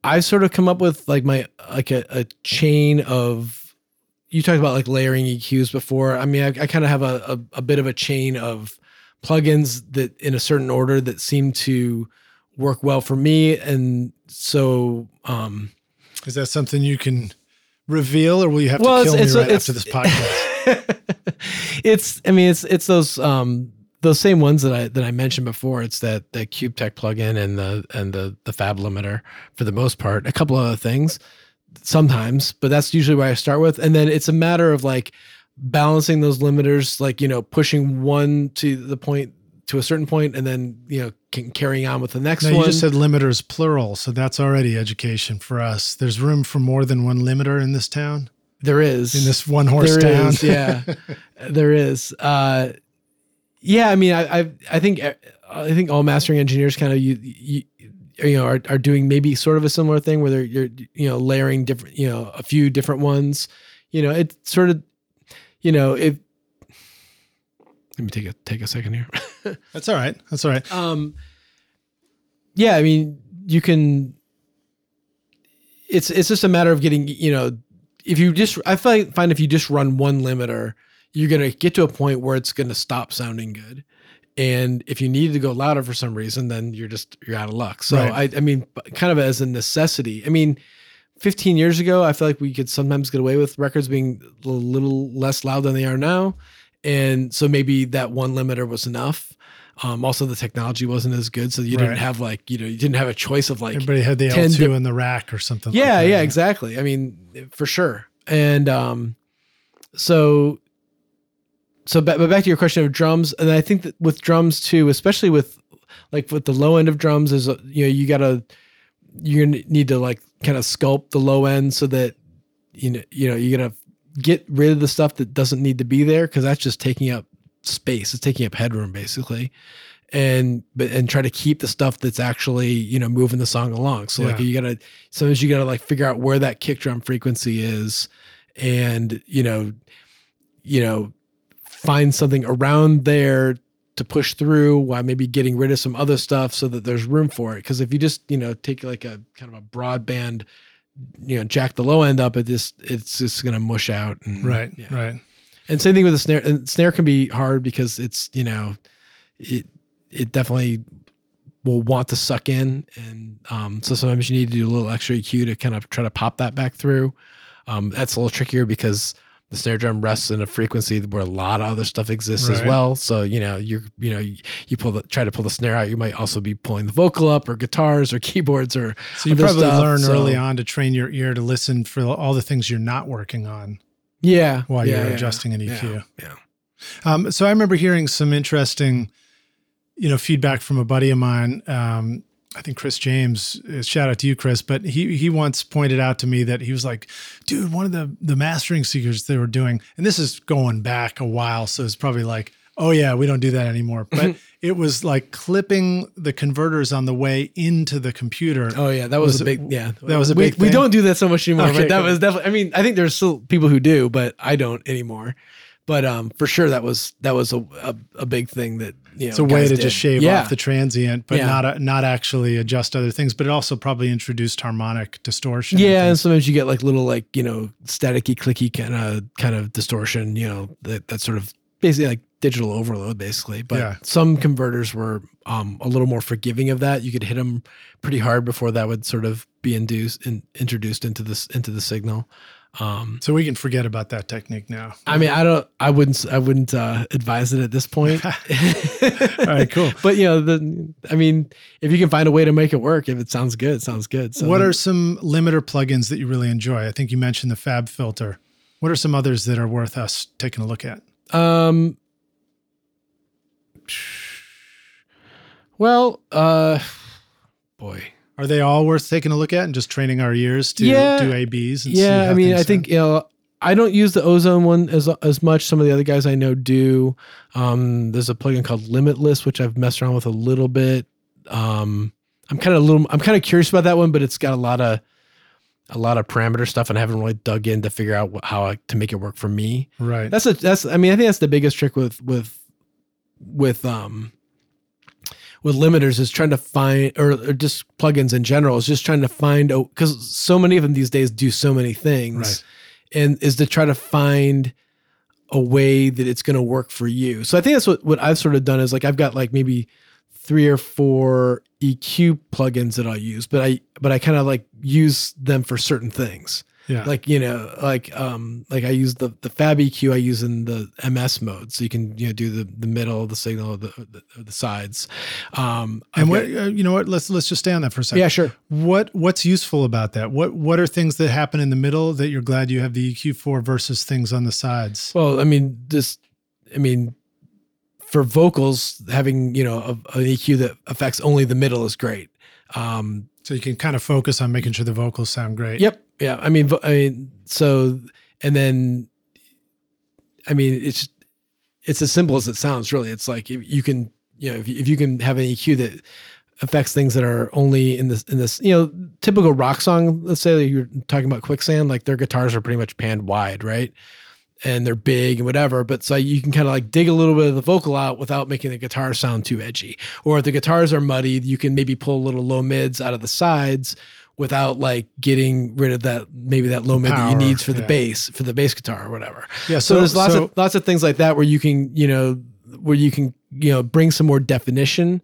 i've sort of come up with like my like a, a chain of you talked about like layering EQs before. I mean, I, I kind of have a, a, a bit of a chain of plugins that in a certain order that seem to work well for me. And so, um, Is that something you can reveal, or will you have Well, to kill it's- me it's- right it's- after this podcast? it's, I mean, it's, it's those, um, those same ones that I, that I mentioned before. It's that, that Cube-Tec plugin and the, and the, the fab limiter for the most part, a couple other things sometimes, but that's usually where I start with. And then it's a matter of like balancing those limiters, like, you know, pushing one to the point to a certain point and then, you know, can, carrying on with the next No, one. you just said limiters plural, so that's already education for us. There's room for more than one limiter in this town, there is in this one horse There town. is, yeah. there is. Uh, yeah, I mean, I, I, I think, I think all mastering engineers kind of you, you, you know, are, are doing maybe sort of a similar thing where they're you're you know layering different, you know, a few different ones. You know, it sort of, you know, if. Let me take a take a second here. That's all right. That's all right. Um, yeah, I mean, you can. It's it's just a matter of getting you know, if you just I find find if you just run one limiter, you're gonna get to a point where it's gonna stop sounding good, and if you need to go louder for some reason, then you're just you're out of luck. So Right. I I mean, kind of as a necessity. I mean. 15 years ago, I feel like we could sometimes get away with records being a little less loud than they are now. And so maybe that one limiter was enough. Um, also, the technology wasn't as good, so you Right. didn't have like you know you didn't have a choice of like Everybody had the 10 L2 di- in the rack or something. like yeah that. yeah exactly. I mean for sure. And um, so so but back to your question of drums, and I think that with drums too, especially with like with the low end of drums, is uh, you know you gotta you're gonna need to like kind of sculpt the low end so that you know you know you're gonna get rid of the stuff that doesn't need to be there because that's just taking up space. It's taking up headroom basically. And but and try to keep the stuff that's actually you know moving the song along. So like you gotta sometimes you gotta like figure out where that kick drum frequency is and you know you know find something around there to push through while maybe getting rid of some other stuff so that there's room for it because if you just you know take like a kind of a broadband you know jack the low end up it just it's just gonna mush out and Right, yeah. right. and same thing with the snare and snare can be hard because it's you know it it definitely will want to suck in and um so sometimes you need to do a little extra EQ to kind of try to pop that back through um that's a little trickier because the snare drum rests in a frequency where a lot of other stuff exists as well so you know you're you know you, you pull the try to pull the snare out you might also be pulling the vocal up or guitars or keyboards or So you probably stuff, learn so- early on to train your ear to listen for all the things you're not working on yeah while yeah, you're yeah, adjusting an EQ. yeah Um, so I remember hearing some interesting, you know, feedback from a buddy of mine. Um, I think Chris James. uh, Shout out to you, Chris. But he he once pointed out to me that he was like, "Dude, one of the the mastering secrets they were doing, and this is going back a while, so it's probably like." Oh yeah, we don't do that anymore. But it was like clipping the converters on the way into the computer. Oh yeah, that was, Was a big yeah. that was a we, big We thing? don't do that so much anymore, Okay, but that cool. was definitely. I mean, I think there's still people who do, but I don't anymore. But um, for sure that was that was a a, a big thing that you know. It's a way to did. just shave yeah. off the transient, but Yeah. not not actually adjust other things. But it also probably introduced harmonic distortion. Yeah, and sometimes you get like little like you know staticky, clicky kind of kind of distortion. You know that that's sort of basically like digital overload, basically. But Yeah. some converters were um, a little more forgiving of that. You could hit them pretty hard before that would sort of be induced and introduced into this into the signal. Um, so we can forget about that technique now. I mean, I don't, I wouldn't, I wouldn't uh, advise it at this point. All right, cool. But you know, the, I mean, if you can find a way to make it work, if it sounds good, it sounds good. So what are some limiter plugins that you really enjoy? I think you mentioned the FabFilter. What are some others that are worth us taking a look at? Um. Well, uh, boy, Are they all worth taking a look at and just training our ears to Yeah. do ABs? And yeah. I mean, I think you know, I don't use the ozone one as as much. Some of the other guys I know do. Um, there's a plugin called Limitless, which I've messed around with a little bit. Um, I'm kind of a little, I'm kind of curious about that one, but it's got a lot of a lot of parameter stuff, and I haven't really dug in to figure out wh- how I, to make it work for me. right. That's a that's I mean I think that's the biggest trick with with with um with limiters is trying to find or, or just plugins in general is just trying to find because so many of them these days do so many things Right. and is to try to find a way that it's going to work for you. So I think that's what what I've sort of done is like I've got like maybe three or four EQ plugins that I'll use, but I but I kind of like use them for certain things yeah. like you know like um like i use the the fab eq i use in the ms mode so you can you know do the the middle the signal the the, the sides um and I've what got- uh, you know what? Let's let's just stay on that for a second. yeah sure What what's useful about that? What what are things that happen in the middle that you're glad you have the EQ for versus things on the sides? well i mean this i mean for vocals having you know a, an eq that affects only the middle is great um So you can kind of focus on making sure the vocals sound great. Yep. Yeah. I mean, I mean, so, and then, I mean, it's, it's as simple as it sounds, really. It's like you can, you know, if you, if you can have an EQ that affects things that are only in this, in this, you know, typical rock song, let's say that you're talking about quicksand, like their guitars are pretty much panned wide, right? And they're big and whatever, but so you can kind of like dig a little bit of the vocal out without making the guitar sound too edgy. Or if the guitars are muddy you can maybe pull little low mids out of the sides without like getting rid of that maybe that low mid that you need for the yeah. bass for the bass guitar or whatever. Yeah. So, there's lots so- of lots of things like that where you can you know where you can you know bring some more definition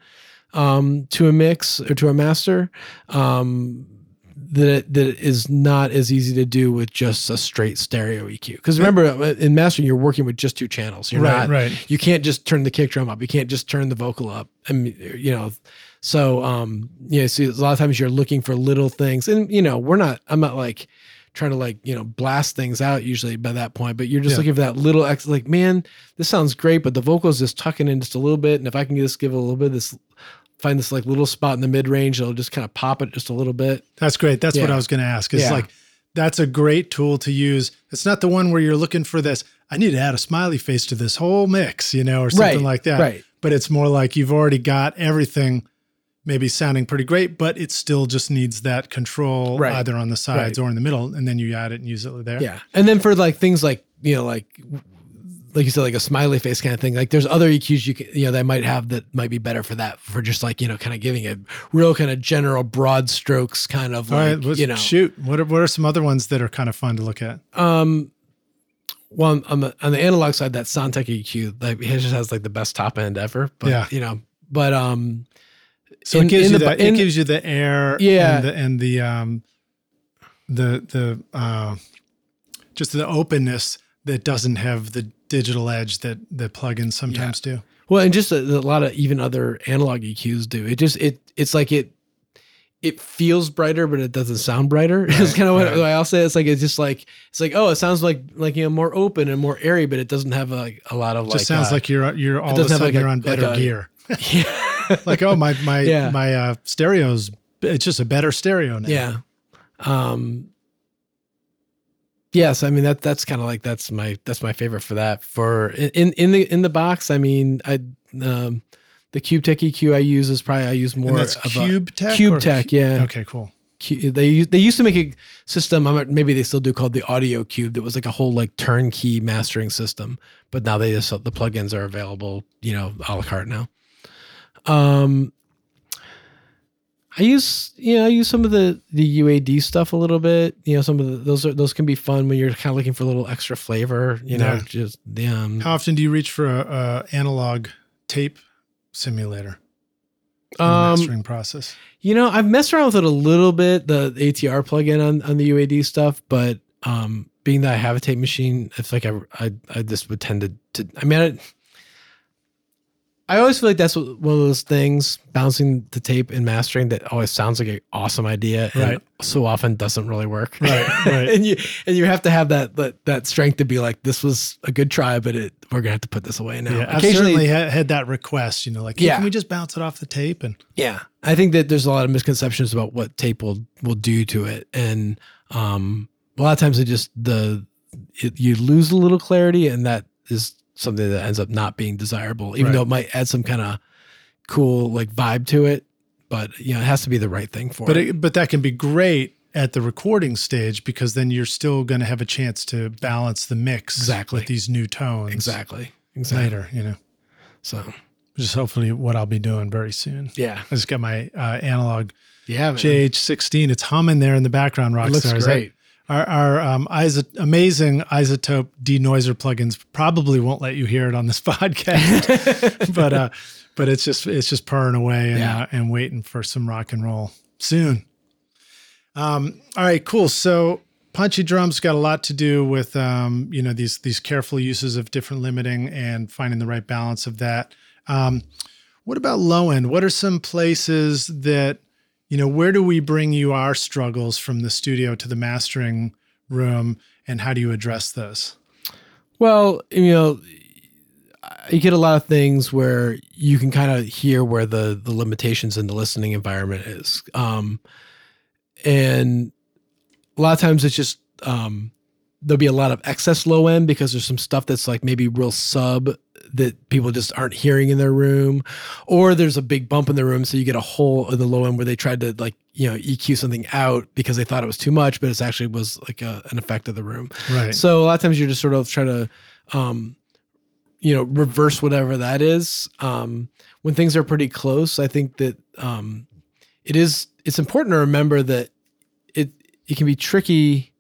um, to a mix or to a master um, that that is not as easy to do with just a straight stereo EQ. Because remember uh, in mastering you're working with just two channels. You're right, not right. you can't just turn the kick drum up. You can't just turn the vocal up. I mean, you know, so um, yeah. So a lot of times you're looking for little things, and you know, we're not. I'm not like trying to like you know blast things out usually by that point, but you're just Yeah. looking for that little ex. Like, man, this sounds great, but the vocals just tucking in just a little bit, and if I can just give a little bit of this. Find this like little spot in the mid range, it'll just kind of pop it just a little bit. That's great. That's what I was going to ask. It's Yeah. like that's a great tool to use. It's not the one where you're looking for this. I need to add a smiley face to this whole mix, you know, or something Right, like that. right. But it's more like you've already got everything maybe sounding pretty great, but it still just needs that control Right. either on the sides or in the middle, and then you add it and use it there. Yeah. And then for like things like, you know, like like you said, like a smiley face kind of thing. Like there's other EQs you can, you know, that might have that might be better for that, for just like, you know, kind of giving a real kind of general broad strokes kind of All like, right, you know. shoot. What are, what are some other ones that are kind of fun to look at? Um well on the on the analog side, that Sontec EQ, like it just has like the best top end ever. But Yeah. you know, but um So in- it gives you the- that. in- it gives you the air. Yeah. And the, and the um, the the uh, just the openness that doesn't have the digital edge that the plugins sometimes do. Well, and just a, a lot of even other analog EQs do. It just it it's like it it feels brighter, but it doesn't sound brighter. it's kind of what right. I'll say. It's like it's just like it's like oh, it sounds like like you know more open and more airy, but it doesn't have like a lot of Just like sounds uh, like you're you're all of a sudden like a- you're on like better a- gear. yeah, like oh my my Yeah. my uh, stereos. It's just a better stereo now. yeah. Um. Yes, I mean that that's kind of like that's my that's my favorite for that for in in the in the box. I mean, I um the Cube-Tec EQ I use is probably I use more And that's of a Cube-Tec. Cube Tech, yeah. Okay, cool. they they used to make a system. Maybe they still do called the Audio Cube. That was like a whole like turnkey mastering system. But now they just the plugins are available, you know, a la carte now. Um, I use you know I use some of the the UAD stuff a little bit. You know, some of the, those are those can be fun when you're kind of looking for a little extra flavor. You know, Yeah. just um, How often do you reach for a, a analog tape simulator um mastering process? You know, I've messed around with it a little bit, the ATR plugin on, on the UAD stuff, but um, being that I have a tape machine, it's like I, I, I just would tend to, to I mean, I, I always feel like that's one of those things, bouncing the tape and mastering that always sounds like an awesome idea. And Right. so often doesn't really work. Right, right. and you, and you have to have that, that, that strength to be like, this was a good try, but it, we're going to have to put this away now. Yeah, I've certainly ha- had that request. You know, like, hey, Yeah. can we just bounce it off the tape? And Yeah, I think that there's a lot of misconceptions about what tape will will do to it, and um, a lot of times it just the it, you lose a little clarity, and that is something that ends up not being desirable, even Right. though it might add some kind of cool like vibe to it. But you know, it has to be the right thing for but it. it, but that can be great at the recording stage because then you're still going to have a chance to balance the mix Exactly. with these new tones exactly, exactly. later. You know, So which is hopefully what I'll be doing very soon. yeah, I just got my uh, analog yeah, man. JH16. It's humming there in the background. it looks great. Our, our um, iso- amazing iZotope denoiser plugins probably won't let you hear it on this podcast, but uh, but it's just it's just purring away and Yeah. uh, and waiting for some rock and roll soon. Um, all right, cool. So punchy drums got a lot to do with um, you know these these careful uses of different limiting and finding the right balance of that. Um, what about low end? What are some places that you know where do we bring you our struggles from the studio to the mastering room, and how do you address those? Well, you know, you get a lot of things where you can kind of hear where the the limitations in the listening environment is, um, and a lot of times it's just um, there'll be a lot of excess low end because there's some stuff that's like maybe real sub that people just aren't hearing in their room, or there's a big bump in the room, so you get a hole in the low end where they tried to like you know EQ something out because they thought it was too much, but it's actually was like a, an effect of the room. Right. So a lot of times you're just sort of trying to, um, you know, reverse whatever that is. Um, when things are pretty close, I think that um, it is. It's important to remember that it it can be tricky.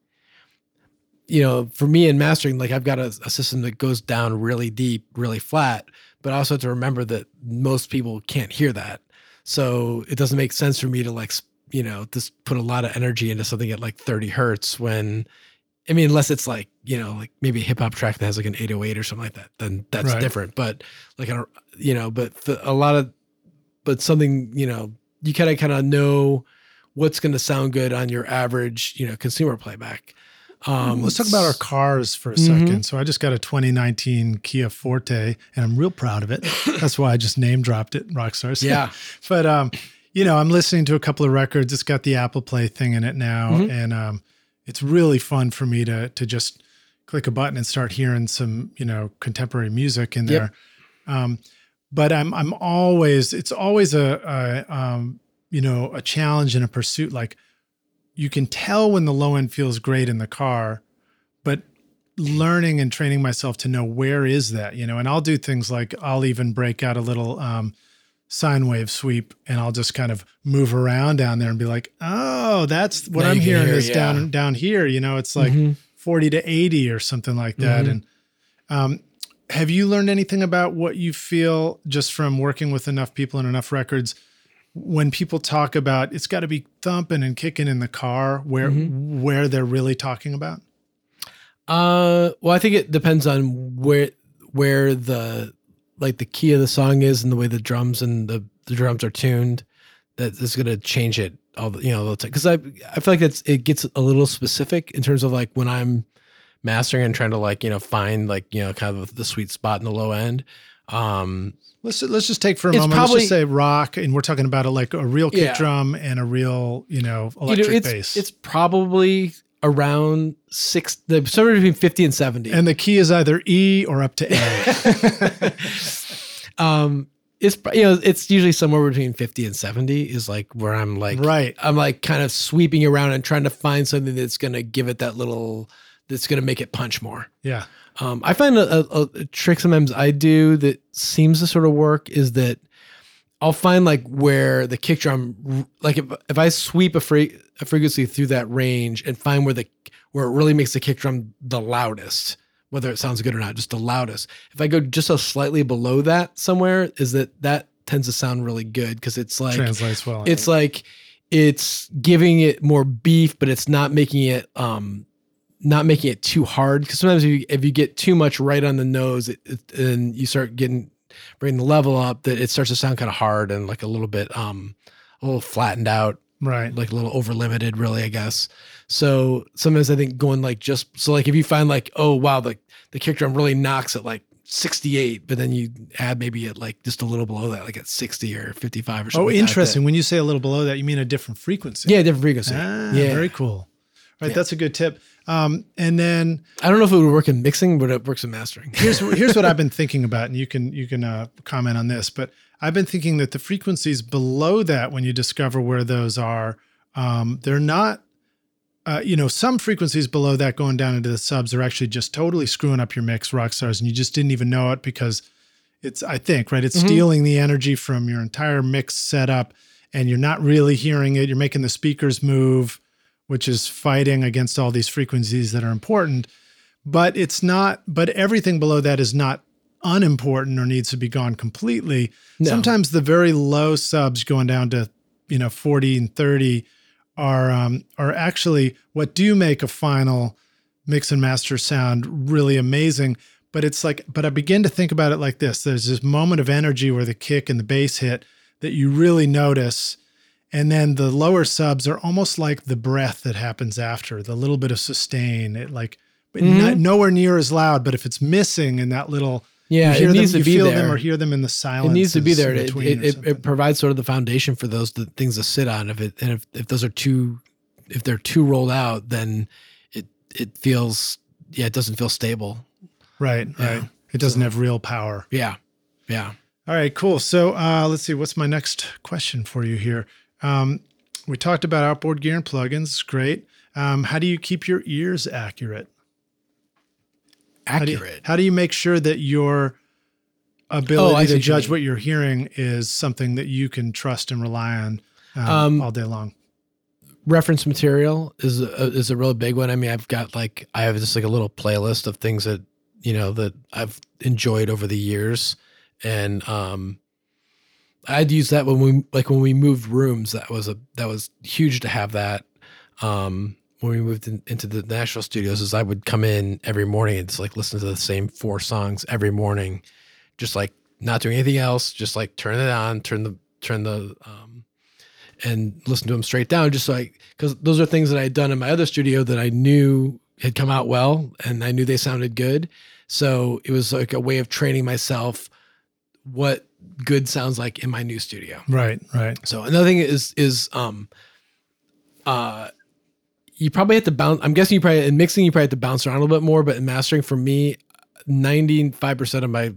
You know, for me in mastering, like I've got a, a system that goes down really deep, really flat, but I also have to remember that most people can't hear that. So it doesn't make sense for me to like, you know, just put a lot of energy into something at like 30 hertz when I mean, unless it's like, you know, like maybe a hip hop track that has like an 808 or something like that, then that's Right. different. But like, a, you know, but the, a lot of, but something, you know, you kind of kind of know what's going to sound good on your average, you know, consumer playback. Um, Let's talk about our cars for a Mhm. second. So I just got a 2019 Kia Forte, and I'm real proud of it. That's why I just name dropped it, Rockstars. Yeah. but um, you know, I'm listening to a couple of records. It's got the Apple Play thing in it now, Mhm. and um, it's really fun for me to to just click a button and start hearing some you know contemporary music in Yep. there. Um, but I'm I'm always it's always a, a um, you know a challenge and a pursuit. Like you can tell when the low end feels great in the car, but learning and training myself to know where is that you know and i'll do things like i'll even break out a little um, sine wave sweep and I'll just kind of move around down there and be like, oh, that's what Now I'm hearing hear, is yeah. down down here. You know, it's like Mhm. 40 to 80 or something like that. Mhm. And um, have you learned anything about what you feel just from working with enough people and enough records? When people talk about it's got to be thumping and kicking in the car, where Mm-hmm. where they're really talking about? Uh, well, I think it depends on where where the like the key of the song is and the way the drums and the, the drums are tuned. That is going to change it all the you know because I I feel like it's it gets a little specific in terms of like when I'm mastering and trying to like you know find like you know kind of the sweet spot in the low end. Um, Let's let's just take for a It's moment. let's just say rock, and we're talking about a, like a real kick Yeah. drum and a real you know you know, electric it's bass. it's probably around six the somewhere between fifty and seventy. and the key is either E or up to A. um it's you know it's usually somewhere between 50 and 70 is like where i'm like Right. i'm like kind of sweeping around and trying to find something that's going to give it that little that's going to make it punch more Yeah. Um, i find a, a, a trick sometimes i do that seems to sort of work is that i'll find like where the kick drum like if, if i sweep a, fre- a frequency through that range and find where the where it really makes the kick drum the loudest whether it sounds good or not, just the loudest. If I go just a slightly below that somewhere, is that that tends to sound really good because it's like Translates well. it's like it's giving it more beef, but it's not making it um not making it too hard. Because sometimes if you, if you get too much right on the nose, it, it, and you start getting bringing the level up, that it starts to sound kind of hard and like a little bit um a little flattened out right. like a little over limited really i guess so sometimes i think going like just so like if you find like oh wow the, the kick drum really knocks at like 68 but then you add maybe at like just a little below that like at 60 or 55 or something Oh, like interesting. When you say a little below that, you mean a different frequency. yeah different frequency Ah, yeah Very cool. Right, Yeah. That's a good tip. Um, and then i don't know if it would work in mixing but it works in mastering here's here's what I've been thinking about, and you can you can uh, comment on this. But I've been thinking that the frequencies below that, when you discover where those are, um, they're not. Uh, you know, some frequencies below that going down into the subs are actually just totally screwing up your mix, rock stars, and you just didn't even know it because it's I think right, it's Mhm. stealing the energy from your entire mix setup, and you're not really hearing it. You're making the speakers move, which is fighting against all these frequencies that are important but it's not but everything below that is not unimportant or needs to be gone completely. No. sometimes the very low subs going down to you know 40 and 30 are um are actually what do make a final mix and master sound really amazing. But it's like but i begin to think about it like this. There's this moment of energy where the kick and the bass hit that you really notice and then the lower subs are almost like the breath that happens after the little bit of sustain it like but Mhm. not, nowhere near as loud but if it's missing in that little yeah you hear it needs them, to you be feel there them or hear them in the silence it needs to be there. It, it, it, provides sort of the foundation for those the things to sit on. If it and if, if those are too if they're too rolled out, then it it feels yeah it doesn't feel stable. right Yeah. right it doesn't have real power Yeah, yeah. all right cool so uh, let's see what's my next question for you here um, we talked about outboard gear and plugins it's great um, how do you keep your ears accurate How do you- Accurate. How do you, make sure that your ability Oh, to judge what you're hearing is something that you can trust and rely on um, Um, all day long? reference material is a, is a real big one. I mean, I've got like I have just like a little playlist of things that you know that I've enjoyed over the years, and um, I'd use that when we like when we moved rooms. That was a that was huge to have that. Um, when we moved in, into the Nashville studios, is I would come in every morning and just like listen to the same four songs every morning, just like not doing anything else, just like turn it on, turn the turn the um, and listen to them straight down, just like because those are things that I had done in my other studio that I knew had come out well, and I knew they sounded good. So it was like a way of training myself what good sounds like in my new studio. Right, right. So another thing is is um uh you probably have to bounce I'm guessing you probably in mixing you probably have to bounce around a little bit more, but in mastering for me, 95% of my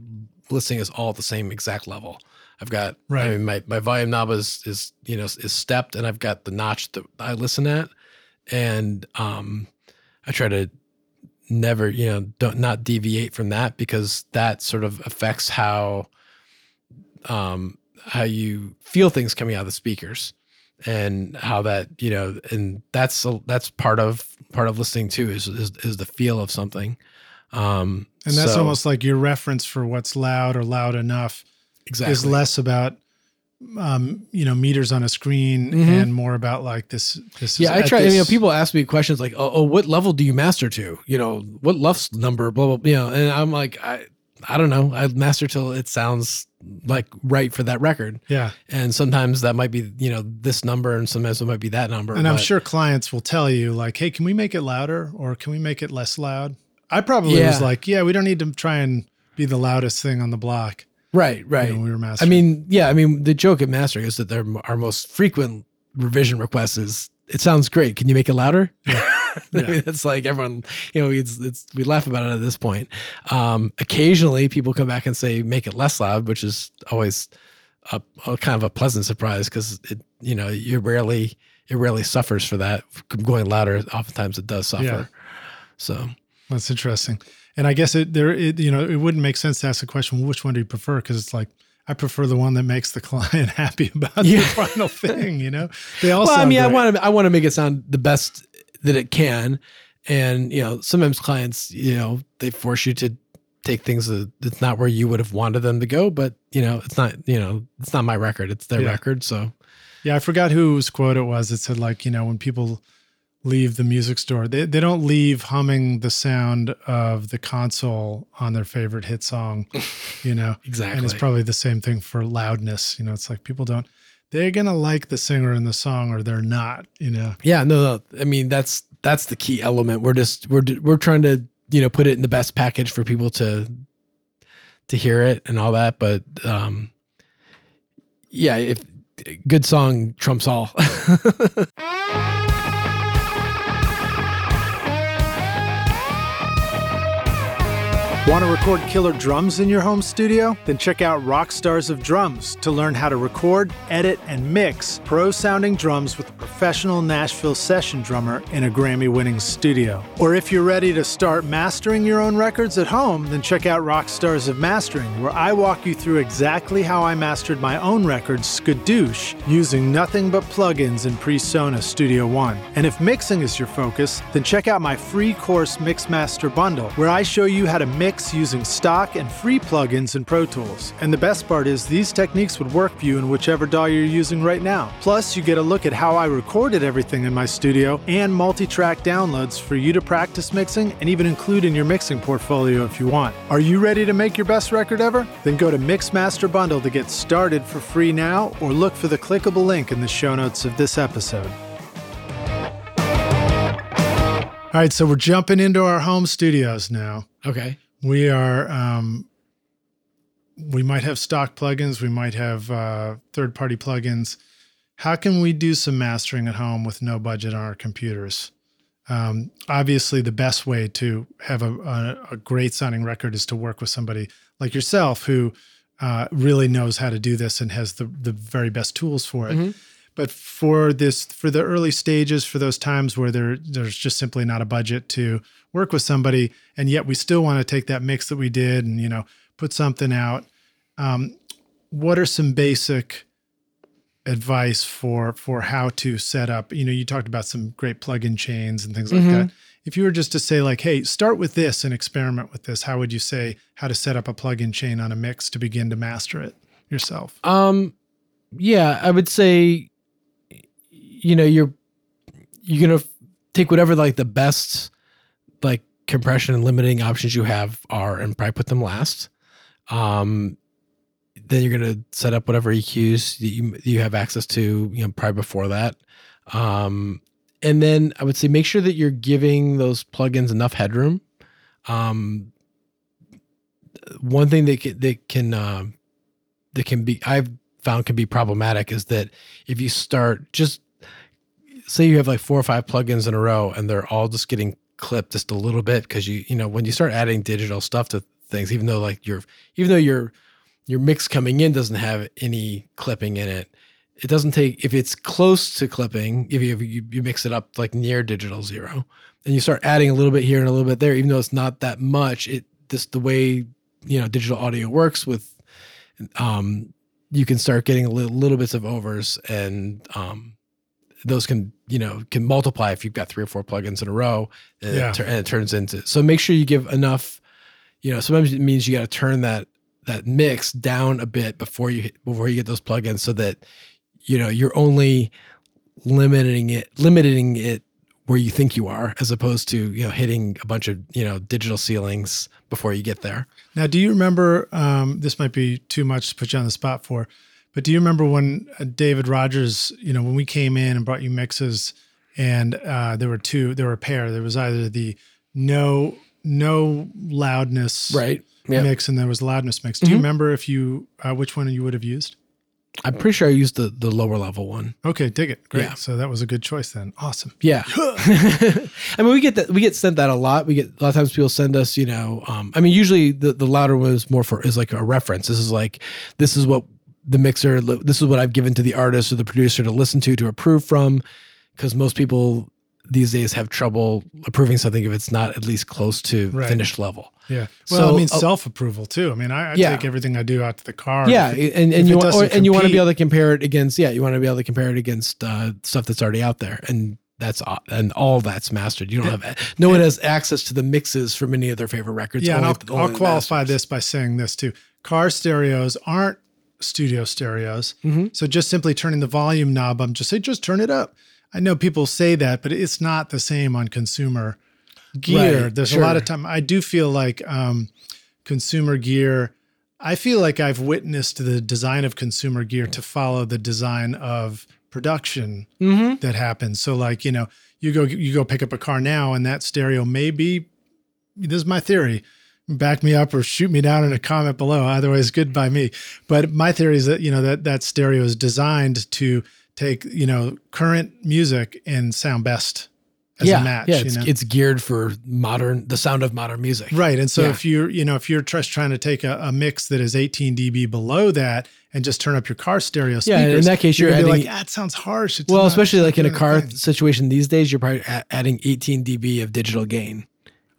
listening is all at the same exact level. I've got Right. I mean my my volume knob is is you know is stepped and I've got the notch that I listen at and um I try to never you know don't not deviate from that because that sort of affects how um how you feel things coming out of the speakers and how that you know and that's a, that's part of part of listening too is is, is the feel of something. Um And that's so- almost like your reference for what's loud or loud enough exactly. is less about um, you know, meters on a screen Mhm. and more about like this this yeah i try this- you know people ask me questions like oh, oh what level do you master to? You know what LUFS number blah blah blah you know and i'm like i i don't know i master till it sounds like right for that record Yeah. and sometimes that might be you know this number and sometimes it might be that number And I'm sure clients will tell you, like, hey, can we make it louder or can we make it less loud? I probably was like, yeah, we don't need to try and be the loudest thing on the block. right you right know, when we were I mean, yeah, I mean, the joke at mastering is that our most frequent revision request is, "It sounds great. Can you make it louder?" I mean, it's like everyone, you know, it's it's we laugh about it at this point. Um, occasionally, people come back and say, "Make it less loud," which is always a, a kind of a pleasant surprise because it you know you rarely it rarely suffers for that going louder. Oftentimes it does suffer. Yeah. So That's interesting. And I guess it there it, you know it wouldn't make sense to ask the question, well, which one do you prefer? Because it's like I prefer the one that makes the client happy about Yeah. the final thing. You know, they all. well, I mean, I want to I want to make it sound the best that it can, and you know, sometimes clients, you know, they force you to take things that that's not where you would have wanted them to go, but you know, it's not you know, it's not my record, it's their Yeah. record, so Yeah, I forgot whose quote it was. It said like, you know, when people leave the music store, they, they don't leave humming the sound of the console on their favorite hit song, you know. exactly. And it's probably the same thing for loudness. You know, it's like people don't they're gonna like the singer and the song or they're not, you know. yeah, no, no, I mean that's that's the key element. We're just we're we're trying to you know put it in the best package for people to to hear it and all that, but um, yeah, if good song trumps all. Want to record killer drums in your home studio? Then check out Rockstars of Drums to learn how to record, edit, and mix pro sounding drums with a professional Nashville session drummer in a Grammy winning studio. Or if you're ready to start mastering your own records at home, then check out Rockstars of Mastering, where I walk you through exactly how I mastered my own record, Skadoosh, using nothing but plugins in PreSonus Studio One. And if mixing is your focus, then check out my free course Mixmaster Bundle, where I show you how to mix using stock and free plugins in Pro Tools. And the best part is these techniques would work for you in whichever DAW you're using right now. Plus, you get a look at how I recorded everything in my studio and multi-track downloads for you to practice mixing and even include in your mixing portfolio if you want. Are you ready to make your best record ever? Then go to Mixmaster Bundle to get started for free now or look for the clickable link in the show notes of this episode. All right, so we're jumping into our home studios now. okay. We are, um, we might have stock plugins, we might have uh, third party plugins. How can we do some mastering at home with no budget on our computers? Um, obviously, the best way to have a, a, a great sounding record is to work with somebody like yourself who uh, really knows how to do this and has the, the very best tools for it. But for this, for the early stages, for those times where there there's just simply not a budget to work with somebody, and yet we still want to take that mix that we did and you know put something out. Um, what are some basic advice for for how to set up? You know, you talked about some great plugin chains and things like that. If you were just to say like, hey, start with this and experiment with this, how would you say how to set up a plugin chain on a mix to begin to master it yourself? Um, yeah, I would say, you know, you're you're gonna take whatever like the best like compression and limiting options you have are, and probably put them last. Um, then you're gonna set up whatever EQs you you have access to, you know, probably before that. Um, and then I would say make sure that you're giving those plugins enough headroom. Um, one thing that can, that can um that can be I've found can be problematic is that if you start just say you have like four or five plugins in a row and they're all just getting clipped just a little bit because you you know when you start adding digital stuff to things even though like your even though your your mix coming in doesn't have any clipping in it it doesn't take if it's close to clipping if you, if you you mix it up like near digital zero and you start adding a little bit here and a little bit there even though it's not that much it this the way you know digital audio works with um you can start getting little, little bits of overs and um those can you know can multiply if you've got three or four plugins in a row and, Yeah. it, and it turns into so make sure you give enough you know sometimes it means you got to turn that that mix down a bit before you hit- before you get those plugins so that you know you're only limiting it limiting it where you think you are as opposed to you know hitting a bunch of you know digital ceilings before you get there Now, do you remember? Um, this might be too much to put you on the spot for, but do you remember when uh, David Rogers, you know, when we came in and brought you mixes, and uh, there were two, there were a pair. There was either the no no loudness right Mm-hmm. mix, and there was loudness mix. Do you remember if you uh, which one you would have used? i'm pretty sure i used the the lower level one Okay, dig it. Great. Yeah. So that was a good choice then. Awesome. Yeah. I mean, we get that we get sent that a lot. We get a lot of times people send us, you know, um, I mean, usually the, the louder one is more for is like a reference. This is like this is what the mixer. This is what I've given to the artist or the producer to listen to to approve from, because most people these days have trouble approving something if it's not at least close to Right. finished level. Yeah. Well, So, I mean, uh, self approval too. I mean, I, I Yeah. take everything I do out to the car. Yeah, If and, and you want, or, and you want to be able to compare it against yeah, you want to be able to compare it against uh, stuff that's already out there, and that's and all that's mastered. You don't have no one has access to the mixes for many of their favorite records. yeah, and only- I'll, I'll qualify masters. this by saying this too. Car stereos aren't studio stereos. Mhm. So just simply turning the volume knob, I'm just say just turn it up. I know people say that, but it's not the same on consumer gear. Right, There's a lot of time. I do feel like um, consumer gear. I feel like I've witnessed the design of consumer gear to follow the design of production Mhm. that happens. So like, you know, you go you go pick up a car now and that stereo may be this is my theory. Back me up or shoot me down in a comment below. Either way is good by me. But my theory is that, you know, that that stereo is designed to take, you know, current music and sound best as yeah, a match. yeah, you it's, know? it's geared for modern, the sound of modern music. Right. And so Yeah. if you're, you know, if you're just trying to take a, a mix that is 18 dB below that and just turn up your car stereo speakers, Yeah, in that case, you're gonna be adding- like, ah, it sounds harsh. It's Well, not- especially like in a car thing." situation these days, you're probably a- adding 18 dB of digital gain.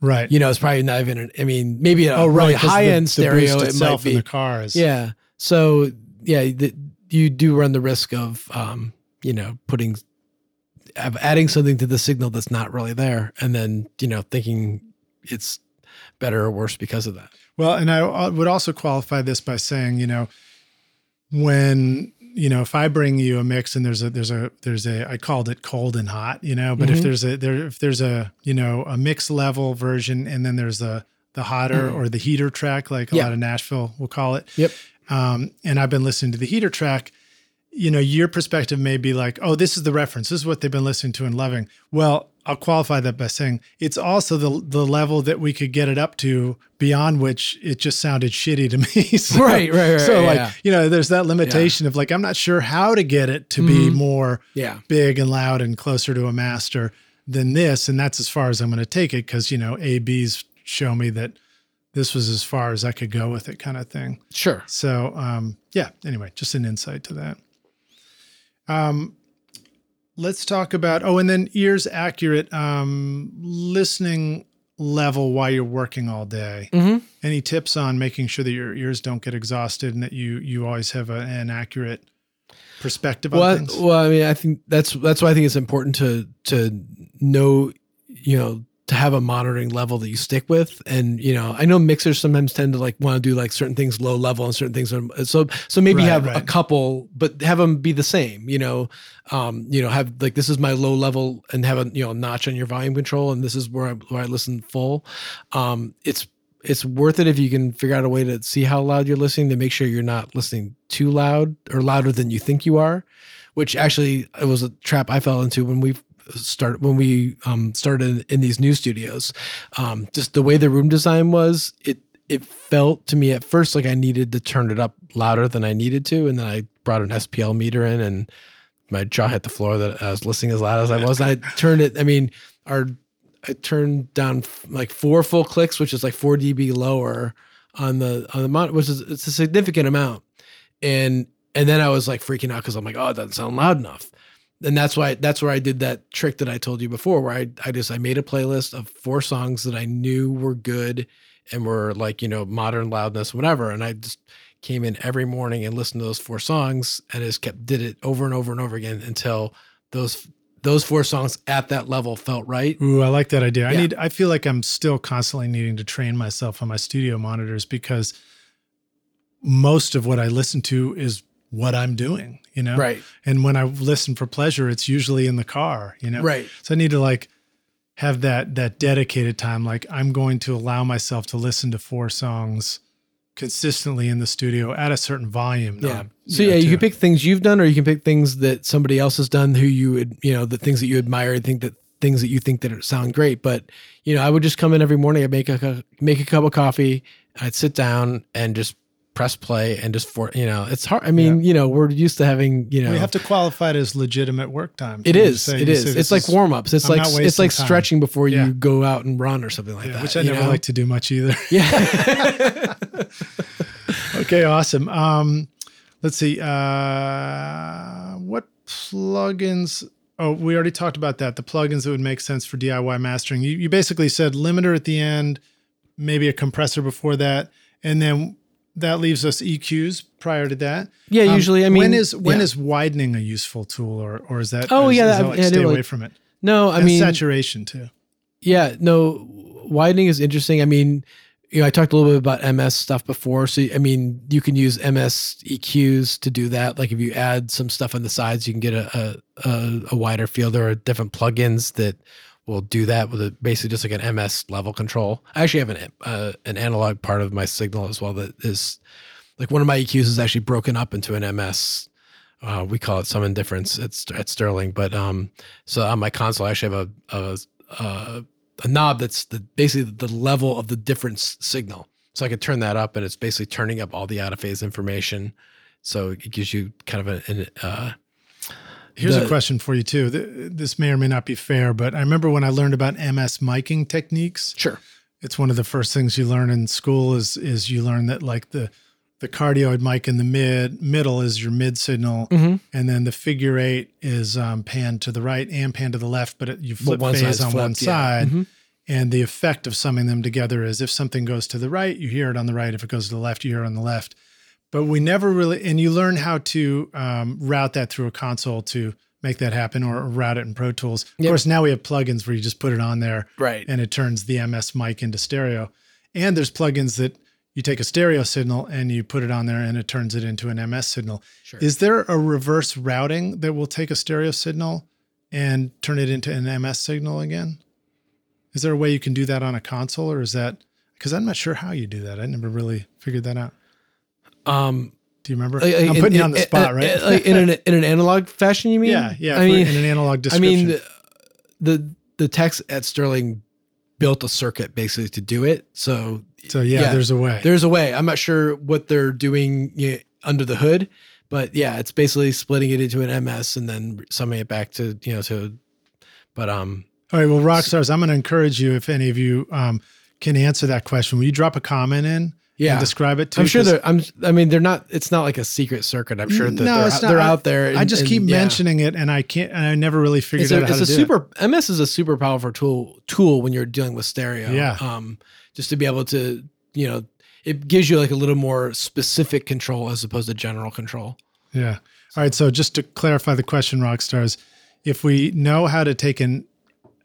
Right. You know, it's probably not even. An, I mean, maybe a oh, right. really 'cause the- high end the stereo. It itself might in be. the cars. Yeah. So yeah, the, you do run the risk of, um, you know, putting, of adding something to the signal that's not really there, and then you know thinking it's better or worse because of that. Well, and I would also qualify this by saying, you know, when you know, if I bring you a mix and there's a there's a there's a I called it cold and hot, you know, but if Mhm. there's a there if there's a you know a mix level version and then there's the the hotter or the heater track, like a Yeah. lot of Nashville will call it. Yep. Um, and I've been listening to the heater track. You know, your perspective may be like, oh, this is the reference. This is what they've been listening to and loving. Well, I'll qualify that by saying it's also the the level that we could get it up to beyond which it just sounded shitty to me. So, Right, right, right, So like, yeah. you know, there's that limitation of like, I'm not sure how to get it to be Mhm. more Yeah. big and loud and closer to a master than this. And that's as far as I'm going to take it because, you know, ABs show me that this was as far as I could go with it kind of thing. Sure. So, um, yeah, anyway, just an insight to that. Um, let's talk about, oh, and then ears accurate um, listening level while you're working all day. hmm Any tips on making sure that your ears don't get exhausted and that you you always have a, an accurate perspective on Well, things? well, I mean, I think that's that's why I think it's important to to know, you know, to have a monitoring level that you stick with. And you know, I know mixers sometimes tend to like want to do like certain things low level and certain things. are- So so maybe Right, have a couple, but have them be the same. You know, um, you know, have like this is my low level and have a you know notch on your volume control, and this is where I where I listen full. Um, it's it's worth it if you can figure out a way to see how loud you're listening to make sure you're not listening too loud or louder than you think you are which actually it was a trap I fell into when we started when we um, started in these new studios. Um, just the way the room design was, it it felt to me at first like I needed to turn it up louder than I needed to, and then I brought an SPL meter in, and my jaw hit the floor that I was listening as loud as I was. I turned it. I mean, our I turned down like four full clicks, which is like four dB lower on the on the monitor, which is it's a significant amount. And and then I was like freaking out because I'm like, oh, it doesn't sound loud enough. And that's why that's where I did that trick that I told you before, where I I just I made a playlist of four songs that I knew were good and were like you know modern loudness, whatever. And I just came in every morning and listened to those four songs and just kept did it over and over and over again until those those four songs at that level felt right. Ooh, I like that idea. I need I feel like I'm still constantly needing to train myself on my studio monitors because most of what I listen to is what I'm doing, you know? Right. And when I listen for pleasure, it's usually in the car, you know? Right. So I need to like have that that dedicated time. Like I'm going to allow myself to listen to four songs consistently in the studio at a certain volume. Yeah. knob, So know, yeah, you can pick things you've done, or you can pick things that somebody else has done who you would, you know, the things that you admire and think that things that you think that sound great. But you know, I would just come in every morning, I'd make a make a cup of coffee, I'd sit down and just press play and just for you know, it's hard. I mean, you know, we're used to having you know, We have to qualify it as legitimate work time. it You say- it is. It's like warm ups. It's I'm like it's like time. stretching before Yeah. you go out and run or something like yeah, that. which I never know? like to do much either. Yeah. okay, awesome. Um, let's see. Uh, what plugins? Oh, we already talked about that. The plugins that would make sense for DIY mastering. You, you basically said limiter at the end, maybe a compressor before that, and then that leaves us EQs prior to that. Yeah, Um, usually. I mean, when is when yeah. is widening a useful tool, or or is that? Oh, is- yeah, is that- like yeah, stay away like- from it. no, I and mean, saturation too. Yeah, no, widening is interesting. I mean, you know, I talked a little bit about MS stuff before. So, I mean, you can use MS EQs to do that. Like if you add some stuff on the sides, you can get a, a, a wider field. There are different plugins that will do that with a, basically just like an MS level control. I actually have an uh, an analog part of my signal as well that is like one of my EQs is actually broken up into an MS. Uh, we call it sum and difference at, at Sterling, but um, so on my console, I actually have a, a, a a knob that's the basically the level of the difference signal. So I can turn that up, and it's basically turning up all the out of phase information. So it gives you kind of a, an, uh, Here's a question for you too. This may or may not be fair, but I remember when I learned about MS miking techniques. sure, It's one of the first things you learn in school is is you learn that like the the cardioid mic in the mid middle is your mid signal, Mhm. and then the figure eight is um, pan to the right and pan to the left, but it, you flip one phase on one flipped, yeah. side. Mhm. And the effect of summing them together is if something goes to the right, you hear it on the right. If it goes to the left, you hear it on the left. But we never really, and you learn how to um, route that through a console to make that happen or route it in Pro Tools. Of Yep. course, now we have plugins where you just put it on there right, and it turns the MS mic into stereo. And there's plugins that you take a stereo signal and you put it on there and it turns it into an MS signal. sure. Is there a reverse routing that will take a stereo signal and turn it into an MS signal again? Is there a way you can do that on a console or is that because I'm not sure how you do that? I never really figured that out. Um, Do you remember? like, I'm in- putting you on the spot, right? like in an in an analog fashion, you mean? yeah, yeah. I mean, in an analog description. I mean, the, the the techs at Sterling built a circuit basically to do it. So so yeah, yeah, there's a way. There's a way. I'm not sure what they're doing you know, under the hood, but yeah, it's basically splitting it into an MS and then summing it back to you know to. But um, All right. Well, rock stars, I'm going to encourage you if any of you um, can answer that question. Will you drop a comment in yeah, and describe it too? I'm sure they're. I'm. I mean, they're not. It's not like a secret circuit. I'm sure that No, they're, it's not. they're I- out there. I just and, keep yeah. mentioning it, and I can't. And I never really figured It's a, out how it's to a do super MS is a super powerful tool tool when you're dealing with stereo. Yeah. Um, just to be able to, you know, it gives you like a little more specific control as opposed to general control. Yeah. All right. So just to clarify the question, rock stars, if we know how to take an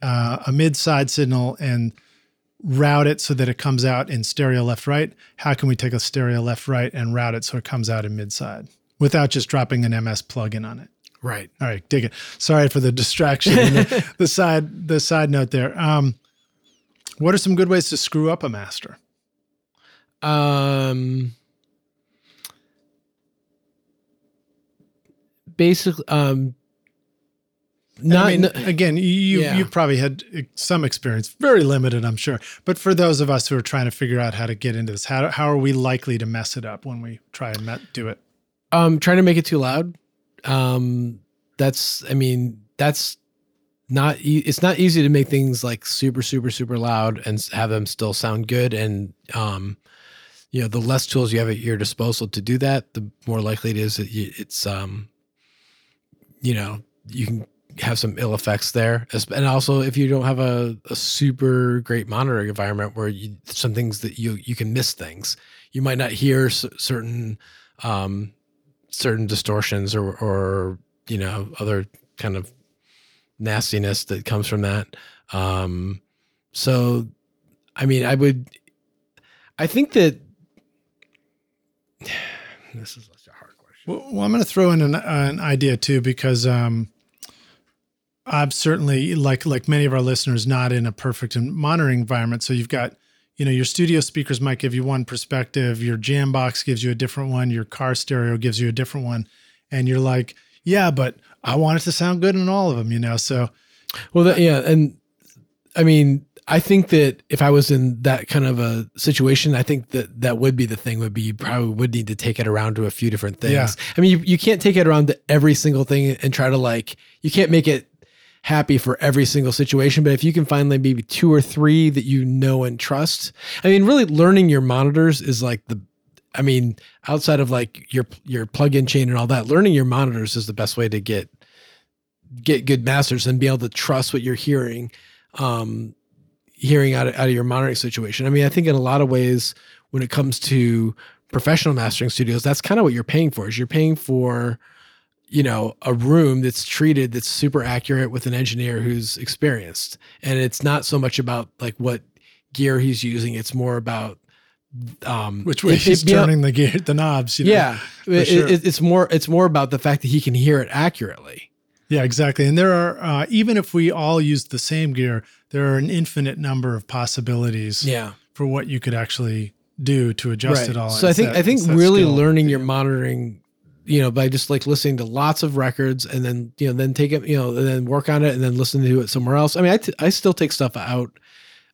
uh, a mid side signal and route it so that it comes out in stereo left right, how can we take a stereo left right and route it so it comes out in mid side without just dropping an MS plugin on it? Right. All right, dig it. Sorry for the distraction. the, the side the side note there. Um, what are some good ways to screw up a master? Um. Basically, um. Not I mean, n- again, you you Yeah. you've probably had some experience, very limited, I'm sure. But for those of us who are trying to figure out how to get into this, how how are we likely to mess it up when we try and do it? um trying to make it too loud um that's i mean that's not e- it's not easy to make things like super super super loud and have them still sound good and um you know the less tools you have at your disposal to do that the more likely it is that you, it's um you know you can have some ill effects there. And also if you don't have a, a super great monitoring environment where you some things that you you can miss things you might not hear s- certain um certain distortions or or you know other kind of nastiness that comes from that. Um so i mean i would i think that this is such a hard question. Well, well I'm going to throw in an, an idea too because um, I'm certainly like like many of our listeners not in a perfect and monitoring environment. So you've got you know your studio speakers might give you one perspective, your jam box gives you a different one, your car stereo gives you a different one, and you're like, yeah, but I want it to sound good in all of them, you know. So well that, yeah and i mean i think that if i was in that kind of a situation i think that that would be the thing would be you probably would need to take it around to a few different things Yeah. i mean you, you can't take it around to every single thing and try to like you can't make it happy for every single situation but if you can find like maybe two or three that you know and trust i mean really learning your monitors is like the I mean, outside of like your your plug-in chain and all that, learning your monitors is the best way to get get good masters and be able to trust what you're hearing, um, hearing out of, out of your monitoring situation. I mean, I think in a lot of ways, when it comes to professional mastering studios, that's kind of what you're paying for. Is you're paying for you know a room that's treated that's super accurate with an engineer who's experienced and it's not so much about like what gear he's using it's more about um which way it- he's it turning the gear, the knobs. You know? yeah It- sure. it's more it's more about the fact that he can hear it accurately Yeah, exactly. And there are, uh, even if we all use the same gear, there are an infinite number of possibilities yeah for what you could actually do to adjust it all. So I think that- I think really learning your monitoring, you know, by just like listening to lots of records and then you know then take it, you know, and then work on it and then listen to it somewhere else. I mean, I, t- I still take stuff out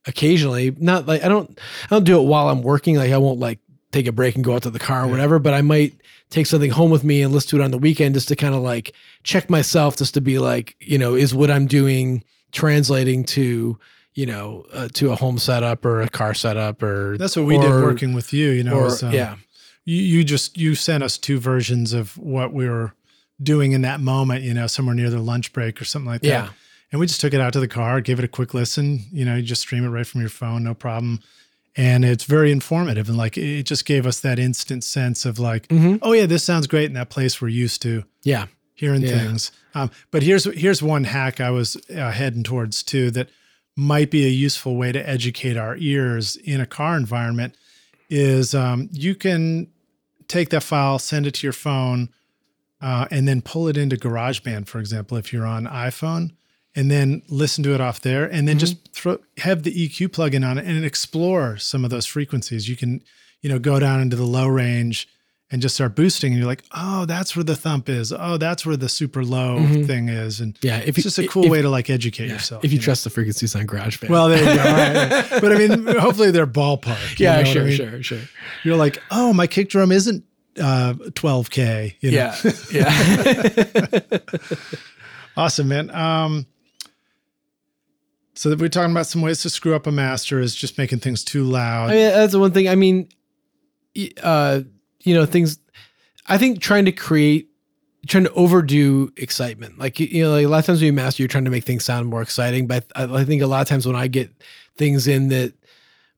occasionally. Not like I don't I don't do it while I'm working. Like I won't like take a break and go out to the car or Yeah. whatever. But I might take something home with me and listen to it on the weekend just to kind of like check myself, just to be like, you know, is what I'm doing translating to you know uh, to a home setup or a car setup or That's what we did working with you. You know, or was, um, yeah you, you just you sent us two versions of what we were doing in that moment. You know, somewhere near the lunch break or something like that. yeah And we just took it out to the car, gave it a quick listen. You know, you just stream it right from your phone, no problem. And it's very informative. And like, it just gave us that instant sense of like, Mhm. oh, yeah, this sounds great in that place we're used to yeah hearing Yeah. things. Um, but here's, here's one hack I was uh, heading towards too that might be a useful way to educate our ears in a car environment is um, you can take that file, send it to your phone, uh, and then pull it into GarageBand, for example, if you're on iPhone, and then listen to it off there, and then just throw have the EQ plugin on it and explore some of those frequencies. You can, you know, go down into the low range and just start boosting, and you're like, oh, that's where the thump is. Oh, that's where the super low Mhm. thing is, and yeah if it's just a cool way to like educate yeah, yourself. if you know? trust the frequencies on GarageBand. Well, there you go. Right, right. But I mean, hopefully they're ballpark. yeah, know what I sure, mean? sure, sure. You're like, oh, my kick drum isn't uh, 12k. You know? Yeah, yeah. awesome, man. Um, so that we're talking about some ways to screw up a master is just making things too loud. I mean, that's the one thing. I mean, uh, you know, things. I think trying to create, trying to overdo excitement. Like you know, like a lot of times when you master, you're trying to make things sound more exciting. But I, I think a lot of times when I get things in that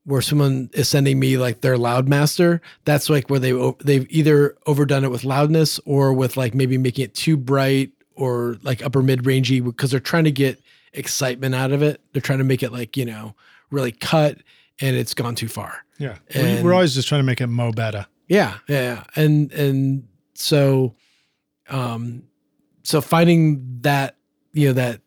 where someone is sending me like their loud master, that's like where they they've either overdone it with loudness or with like maybe making it too bright or like upper mid rangey because they're trying to get excitement out of it. They're trying to make it like you know really cut and it's gone too far. yeah, and- we're, we're always just trying to make it mo better. Yeah, yeah. And and so um so finding that you know that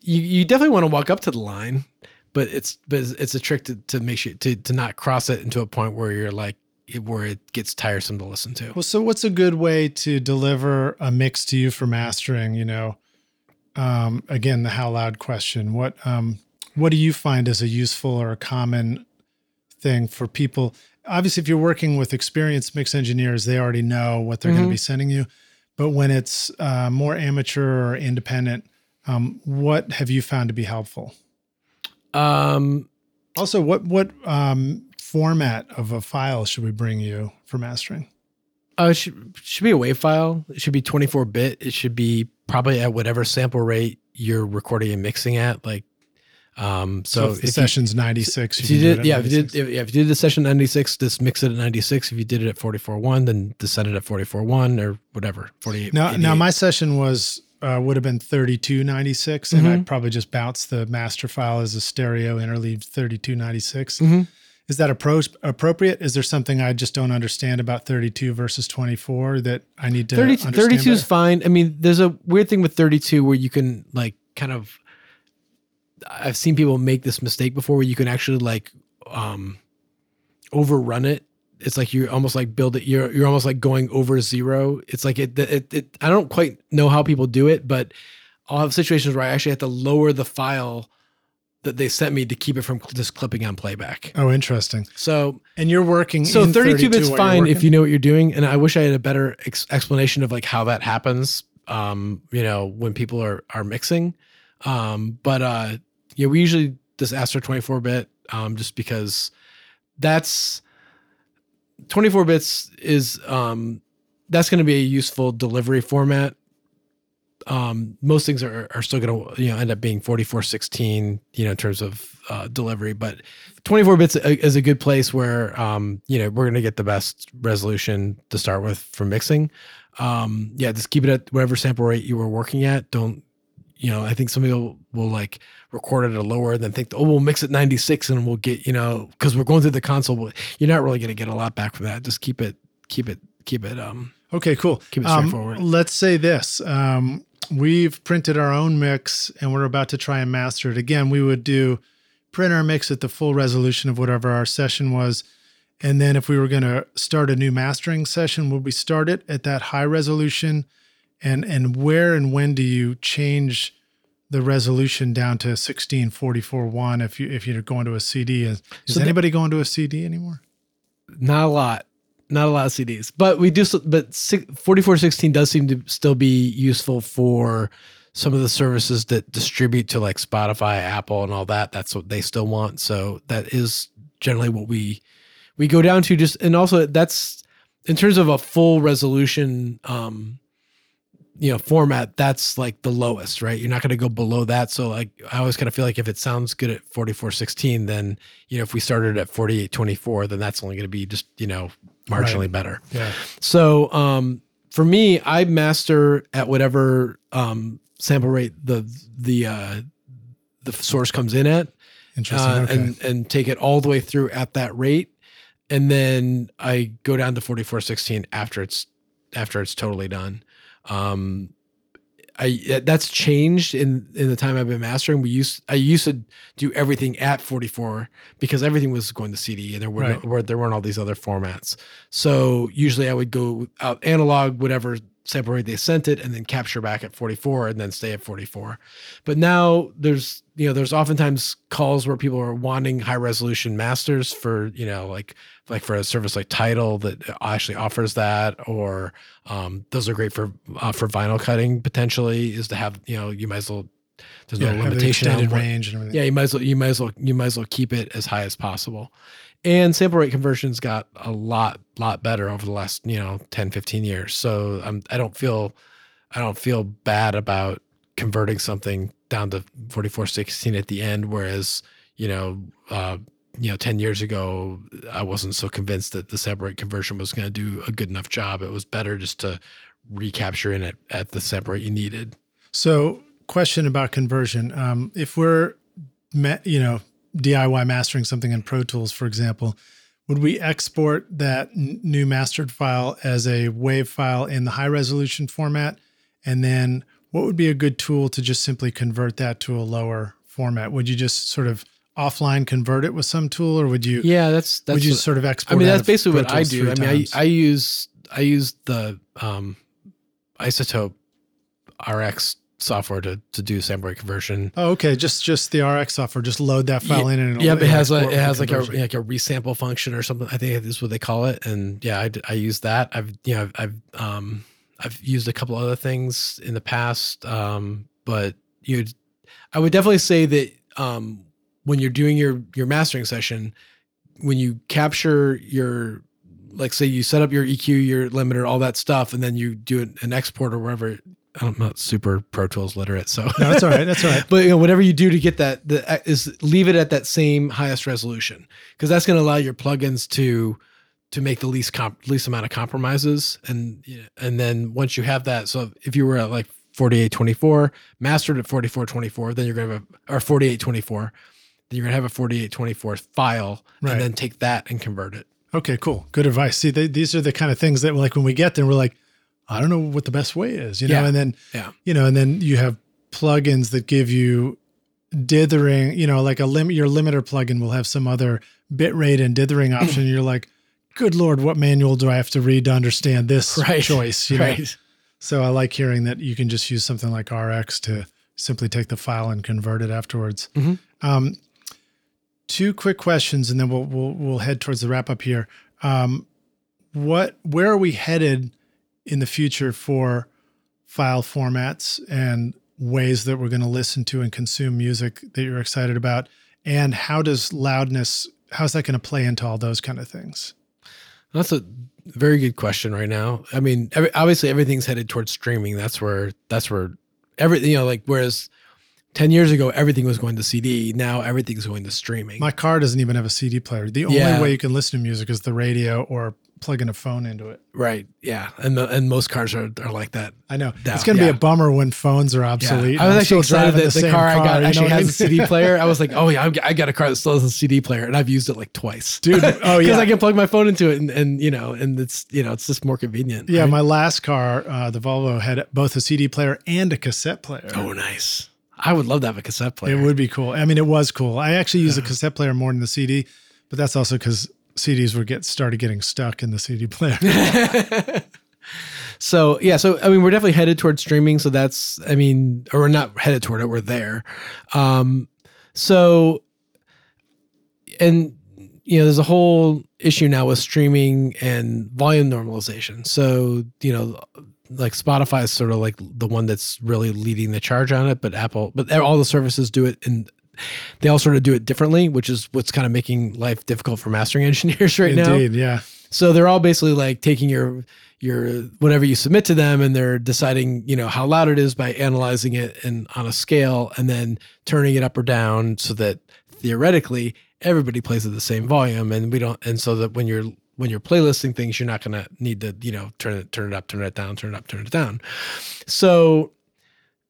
you, you definitely want to walk up to the line, but it's but it's a trick to, to make sure to to not cross it into a point where you're like where it gets tiresome to listen to. Well, so what's a good way to deliver a mix to you for mastering? You know, um, again, the how loud question. What um, what do you find as a useful or a common thing for people? Obviously, if you're working with experienced mix engineers, they already know what they're going Mhm. to be sending you. But when it's uh, more amateur or independent, um, what have you found to be helpful? Um Also, what what um, format of a file should we bring you for mastering? uh, it should should be a WAV file. It should be 24 bit. It should be probably at whatever sample rate you're recording and mixing at. Like, um, So, so, the if you- session's 96, if you did, yeah, if you did, if, yeah, if you did the session 96, just mix it at 96. If you did it at 44.1, then set it at 44.1 or whatever, 48. Now, now my session was uh, would have been 3296, and I probably just bounced the master file as a stereo interleaved 3296. Mhm. Is that appro- appropriate? Is there something I just don't understand about 32 versus 24 that I need to 30, understand 32 is fine. I mean, there's a weird thing with 32 where you can like kind of, I've seen people make this mistake before where you can actually like um overrun it. It's like you're almost like build it. You're you're almost like going over zero. It's like it, it, it I don't quite know how people do it, but I'll have situations where I actually have to lower the file that they sent me to keep it from just clipping on playback. Oh, interesting. So And you're working so in 32 bits fine if you know what you're doing and i wish i had a better ex- explanation of like how that happens um you know when people are are mixing um but uh yeah we usually just ask for 24 bit um just because that's 24 bits is um, that's going to be a useful delivery format. Um, most things are, are still going to you know end up being 4416 you know in terms of uh, delivery, but 24 bits is a good place where um, you know we're going to get the best resolution to start with for mixing. Um, yeah, just keep it at whatever sample rate you were working at. Don't you know? I think some people will like record it at a lower and then think, oh, we'll mix it 96 and we'll get you know because we're going through the console. You're not really going to get a lot back from that. Just keep it, keep it, keep it. Um, Okay, cool. Keep it Um, straightforward. let's say this. Um, we've printed our own mix and we're about to try and master it. Again, we would do print our mix at the full resolution of whatever our session was. And then if we were going to start a new mastering session, would we start it at that high resolution? And and where and when do you change the resolution down to 1644.1 if you if you're going to a CD? Is, is So anybody going to a CD anymore? not a lot not a lot of cds but we do but 4416 does seem to still be useful for some of the services that distribute to like spotify apple and all that that's what they still want so that is generally what we we go down to just and also that's in terms of a full resolution um you know format that's like the lowest right you're not going to go below that so like i always kind of feel like if it sounds good at 4416 then you know if we started at 4824 then that's only going to be just you know marginally Right. better Yeah. so um for me i master at whatever um sample rate the the uh the source comes in at Interesting. uh, okay. and and take it all the way through at that rate, and then I go down to forty four sixteen after it's after it's totally done. Um, I that's changed in in the time I've been mastering. We used I used to do everything at forty four because everything was going to CD and there were, Right. no, there weren't all these other formats. So usually I would go out analog whatever sample rate they sent it and then capture back at 44 and then stay at 44 but now there's you know there's oftentimes calls where people are wanting high resolution masters for you know like like for a service like Tidal that actually offers that or um, those are great for uh, for vinyl cutting potentially is to have you know you might as well there's yeah, no limitation on what, range yeah you might as well you might as well you might as well keep it as high as possible. And sample rate conversions got a lot lot better over the last you know 10 15 years. So I'm, i don't feel i don't feel bad about converting something down to 4416 at the end whereas you know uh you know 10 years ago i wasn't so convinced that the sample rate conversion was going to do a good enough job it was better just to recapture in it at the sample rate you needed So, question about conversion. Um, if we're, you know, DIY mastering something in Pro Tools, for example, would we export that n- new mastered file as a WAV file in the high resolution format? And then what would be a good tool to just simply convert that to a lower format? Would you just sort of offline convert it with some tool or would you, yeah that's that's would you what- sort of export? I mean, that's basically what I do. I mean, times? I, I use I use the um, iZotope RX software to to do sample conversion. Oh, okay. Just just the RX software. Just load that file in and it'll, yeah, it has export it has like a like a resample function or something. I think is what they call it. And yeah, I, I use that. I've you know I've, I've um I've used a couple other things in the past. Um, but you, I would definitely say that um when you're doing your your mastering session, when you capture your like say you set up your EQ, your limiter, all that stuff, and then you do an- an export or wherever. I'm not super Pro Tools literate, so No, that's all right. That's all right. but you know, whatever you do to get that, the, is leave it at that same highest resolution because that's going to allow your plugins to to make the least comp, least amount of compromises, and and then once you have that, so if you were at like 4824, mastered at 4424, then you're going to have a, or 4824, then you're going to have a 4824 file, Right. and then take that and convert it. Okay, cool. Good advice. See, they, these are the kind of things that, like, when we get there, we're like, I don't know what the best way is, you know. Yeah. And then, Yeah. you know, and then you have plugins that give you dithering. You know, like a limit. Your limiter plugin will have some other bitrate and dithering option. You're like, good lord, what manual do I have to read to understand this Right. choice? You know. Right. So I like hearing that you can just use something like RX to simply take the file and convert it afterwards. Mhm. Um, two quick questions, and then we'll we'll we'll head towards the wrap up here. Um, what where are we headed in the future for file formats and ways that we're going to listen to and consume music that you're excited about? And how does loudness? How's that going to play into all those kind of things? That's a very good question right now. I mean, every, obviously everything's headed towards streaming. That's where that's where everything you know, like whereas 10 years ago everything was going to CD, now everything's going to streaming. My car doesn't even have a CD player. The only Yeah. way you can listen to music is the radio or plugging a phone into it. right. Yeah. And the, and most cars are, are like that. I know. No, it's going to yeah. be a bummer when phones are obsolete. Yeah. I was I'm actually excited that the, same car, I got you know actually I has a? CD player. I was like, oh yeah, I'm, I got a car that still has a CD player, and I've used it like twice, Dude, oh yeah. Because. I can plug my phone into it, and, and you know, and it's you know, it's just more convenient. yeah, right? my last car, uh, the Volvo, had both a CD player and a cassette player. oh nice. I would love to have a cassette player. It would be cool. I mean, it was cool. I actually use a cassette player more than the CD, but that's also because CDs would get started getting stuck in the CD player. So yeah, so I mean, we're definitely headed towards streaming. So that's, I mean, or we're not headed toward it. We're there. Um, so, and you know, there's a whole issue now with streaming and volume normalization. So you know, like Spotify is sort of like the one that's really leading the charge on it, but Apple, but all the services do it and. They all sort of do it differently, which is what's kind of making life difficult for mastering engineers right now. Indeed, yeah. So they're all basically like taking your your whatever you submit to them and they're deciding, you know, how loud it is by analyzing it and on a scale and then turning it up or down so that theoretically everybody plays at the same volume and we don't and so that when you're when you're playlisting things you're not going to need to, you know, turn it turn it up, turn it down, turn it up, turn it down. So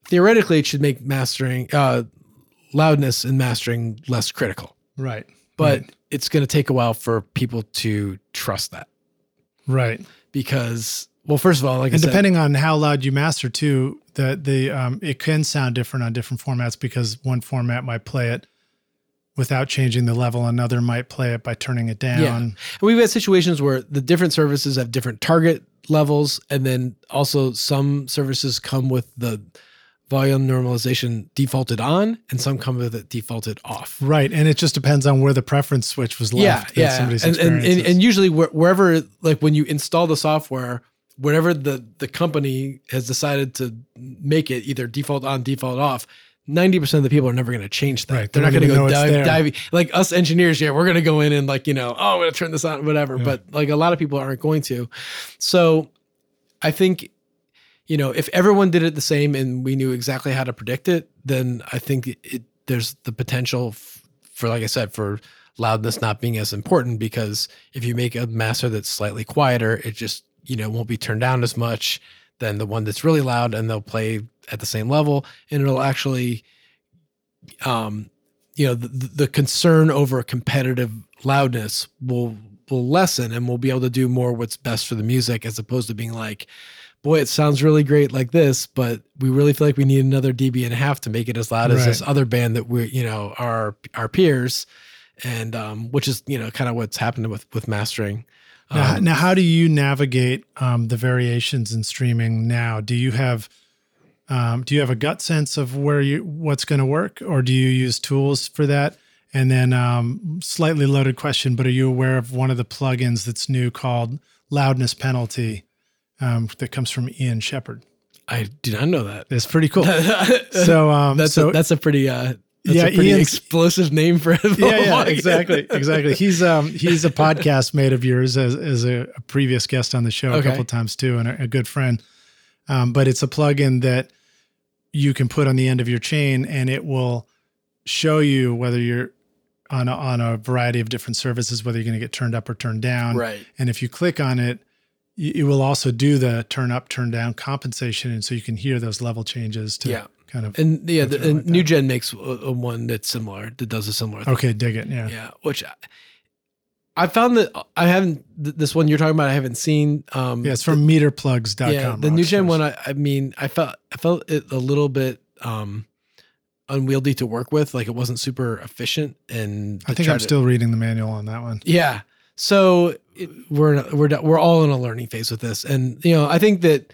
theoretically it should make mastering uh loudness and mastering less critical. Right. But right. it's going to take a while for people to trust that right. because well first of all like and I said, depending on how loud you master too, that the um, it can sound different on different formats because one format might play it without changing the level, another might play it by turning it down. Yeah. and we've had situations where the different services have different target levels and then also some services come with the volume normalization defaulted on and some come with it defaulted off Right, and it just depends on where the preference switch was left. yeah yeah and, and, and, and usually where, wherever like when you install the software whatever the the company has decided to make it either default on default off 90% of the people are never going to change that. Right, They're they not going to go dive, diving. Like us engineers, yeah, we're going to go in and like, you know, oh, I'm going to turn this on, whatever. Yeah. But like a lot of people aren't going to. So I think, you know, if everyone did it the same and we knew exactly how to predict it, then I think it, there's the potential f- for, like I said, for loudness not being as important because if you make a master that's slightly quieter, it just, you know, won't be turned down as much than the one that's really loud and they'll play at the same level and it'll actually um you know the, the concern over competitive loudness will will lessen and we'll be able to do more what's best for the music as opposed to being like boy it sounds really great like this but we really feel like we need another db and a half to make it as loud as this other band that we're you know our our peers. And um which is you know kind of what's happened with with mastering. Now, Um, now, how do you navigate um, the variations in streaming now? Do you have um, do you have a gut sense of where you what's going to work, or do you use tools for that? And then, um, slightly loaded question, but are you aware of one of the plugins that's new called Loudness Penalty um, that comes from Ian Shepherd? i did not know that It's pretty cool. So, um, that's so a, that's a pretty uh that's Yeah, a pretty Ian's- explosive name for a yeah, yeah, exactly, exactly. He's um he's a podcast mate of yours as as a, a previous guest on the show a Okay. couple times too, and a, a good friend. Um, but it's a plugin that you can put on the end of your chain, and it will show you whether you're on a, on a variety of different services, whether you're going to get turned up or turned down. right And if you click on it, it will also do the turn up, turn down compensation, and so you can hear those level changes to Yeah. kind of. and yeah the, and like NUGEN makes a, a one that's similar that does a similar thing. Okay, dig it. Yeah. yeah which I, I found that I haven't th- this one you're talking about I haven't seen um Yeah, it's from meterplugs.com. yeah the NUGEN one I, I mean I felt I felt it a little bit um unwieldy to work with like it wasn't super efficient and I think I'm to- still reading the manual on that one. Yeah. So it, we're we're we're all in a learning phase with this, and you know I think that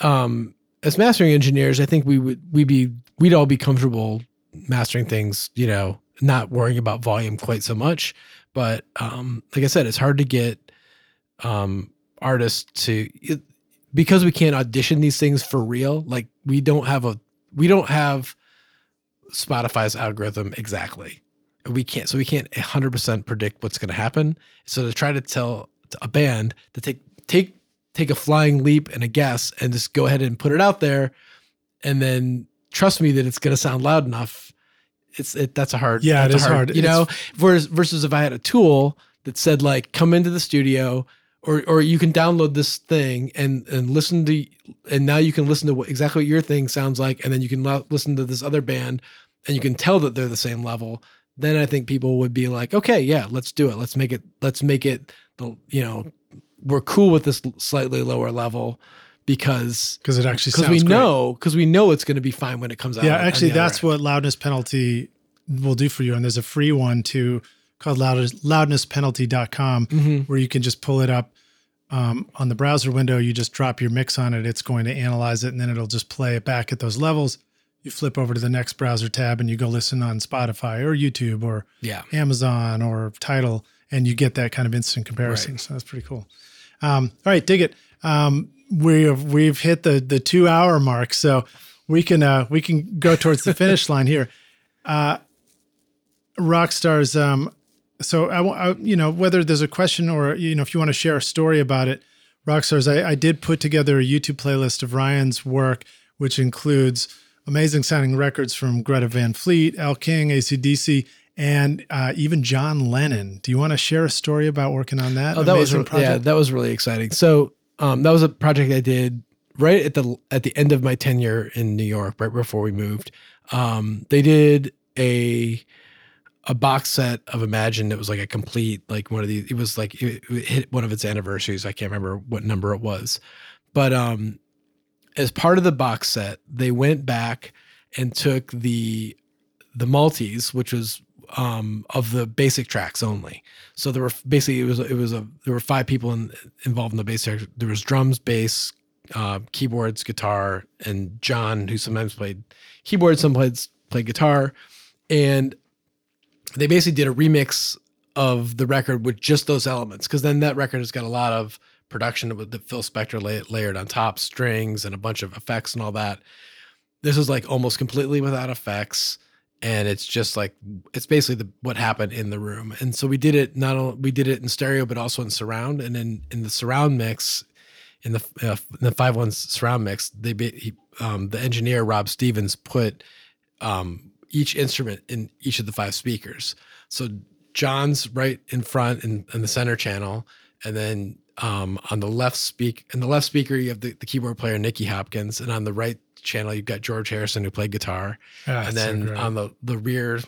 um, as mastering engineers, I think we would we be we'd all be comfortable mastering things, you know, not worrying about volume quite so much. But um, like I said, it's hard to get um, artists to it, because we can't audition these things for real. Like we don't have a we don't have Spotify's algorithm exactly we can't so we can't 100% predict what's going to happen so to try to tell a band to take take take a flying leap and a guess and just go ahead and put it out there and then trust me that it's going to sound loud enough it's it that's a hard Yeah, it is a hard. you know? Versus versus if i had a tool that said like come into the studio or or you can download this thing and and listen to and now you can listen to what exactly what your thing sounds like and then you can lo- listen to this other band and you can tell that they're the same level then i think people would be like okay yeah let's do it. Let's make it let's make it the you know we're cool with this slightly lower level because because it actually because we great. know because we know it's going to be fine when it comes out Yeah, on- actually, that's what loudness penalty will do for you. And there's a free one too called loudness, loudnesspenalty.com Mhm. where you can just pull it up um, on the browser window. You just drop your mix on it. It's going to analyze it and then it'll just play it back at those levels. You flip over to the next browser tab and you go listen on Spotify or YouTube or yeah Amazon or Tidal, and you get that kind of instant comparison. Right. So that's pretty cool. Um, all right, dig it. Um, we have we've hit the the two hour mark, so we can uh, we can go towards the finish line here. Uh, rock stars. Um, so I, I, you know, whether there's a question or you know, if you want to share a story about it, rock stars. I, I did put together a YouTube playlist of Ryan's work, which includes amazing sounding records from Greta Van Fleet, Elle King, ACDC, and uh, even John Lennon. Do you want to share a story about working on that? Oh, that was project? yeah, that was really exciting. So um, that was a project I did right at the at the end of my tenure in New York, right before we moved. Um, they did a a box set of Imagine that was like a complete like one of these. It was like it, it hit one of its anniversaries. I can't remember what number it was, but um, as part of the box set, they went back and took the the multis, which was um, of the basic tracks only. So there were basically it was it was a there were five people in, involved in the bass. There was drums, bass, uh, keyboards, guitar, and John, who sometimes played keyboard, sometimes played guitar, and they basically did a remix of the record with just those elements. Because then that record has got a lot of production with the Phil Spector la- layered on top, strings and a bunch of effects and all that. This is like almost completely without effects and it's just like it's basically the what happened in the room. And so we did it not only we did it in stereo but also in surround. And in in the surround mix in the uh, in the five one surround mix they he, um, the engineer rob stevens put um, each instrument in each of the five speakers. So john's right in front in, in the center channel. And then um, on the left speak in the left speaker you have the, the keyboard player nicky hopkins. And on the right channel you've got george harrison who played guitar Ah, and then great. on the the rear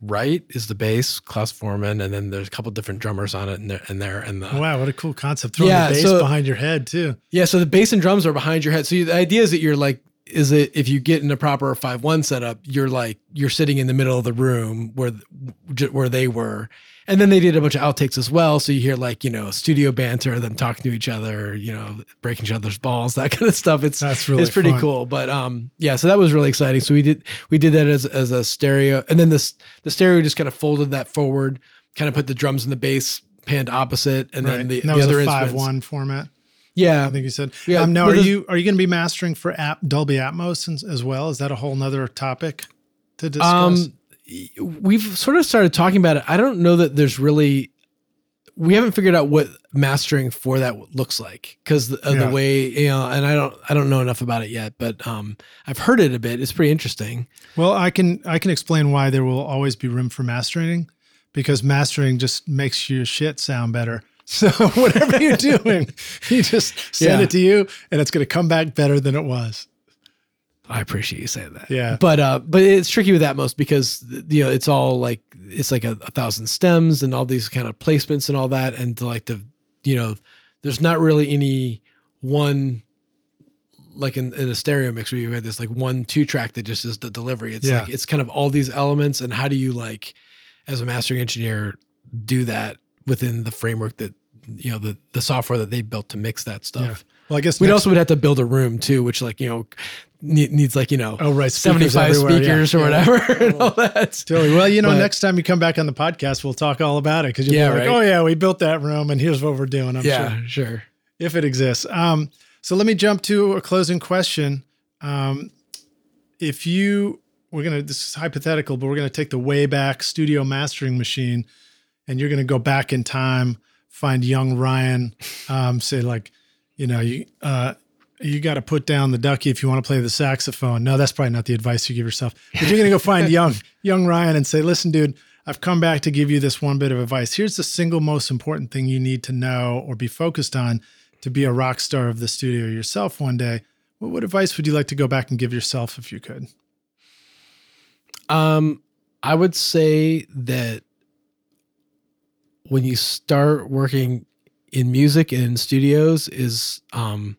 right is the bass, Klaus Voormann, and then there's a couple different drummers on it and there and there and the wow, what a cool concept! Throwing Yeah, the bass so- behind your head too. yeah. So the bass and drums are behind your head. So the idea is that you're like, is it if you get in a proper five one setup, you're like you're sitting in the middle of the room where where they were. And then they did a bunch of outtakes as well. So you hear like, you know, studio banter, them talking to each other, you know, breaking each other's balls, that kind of stuff. It's That's really it's pretty fun. cool. But um, yeah, so that was really exciting. So we did we did that as as a stereo, and then this the stereo just kind of folded that forward, kind of put the drums and the bass panned opposite, and Right. then the, And that the was other five one format. Yeah, I think you said. Yeah, Um, now, are you are you going to be mastering for app Dolby Atmos as, as well? Is that a whole nother topic to discuss? Um, we've sort of started talking about it. I don't know that there's really, we haven't figured out what mastering for that looks like because of Yeah. the way you know. And I don't, I don't know enough about it yet, but um, I've heard it a bit. It's pretty interesting. well, I can I can explain why there will always be room for mastering, because mastering just makes your shit sound better. So whatever you're doing, you just send Yeah. it to you, and it's going to come back better than it was. I appreciate you saying that. Yeah. But uh, but it's tricky with Atmos because you know it's all like it's like a, a thousand stems and all these kind of placements and all that, and to like the you know there's not really any one like in, in a stereo mix where you had this like one two track that just is the delivery. It's Yeah. like it's kind of all these elements, and how do you like as a mastering engineer do that within the framework that you know the the software that they built to mix that stuff. Yeah. Well, I guess We'd also would have to build a room too, which like you know needs like you know oh right, speakers 75 everywhere, yeah. speakers or Yeah. whatever and all that. Totally. Well, you know, But- next time you come back on the podcast, we'll talk all about it because you'll Yeah, be like, right. "Oh yeah, we built that room, and here's what we're doing." I'm sure. yeah, sure. if it exists. Um, so let me jump to a closing question. Um, if you we're gonna this is hypothetical, but we're gonna take the way back studio mastering machine, and you're gonna go back in time, find young Ryan, um, say like, you know, you uh, you got to put down the ducky if you want to play the saxophone. No, that's probably not the advice you give yourself. But you're gonna go find young young Ryan and say, listen, dude. I've come back to give you this one bit of advice. Here's the single most important thing you need to know or be focused on to be a rock star of the studio yourself one day. What, what advice would you like to go back and give yourself if you could? Um, I would say that when you start working in music and in studios is um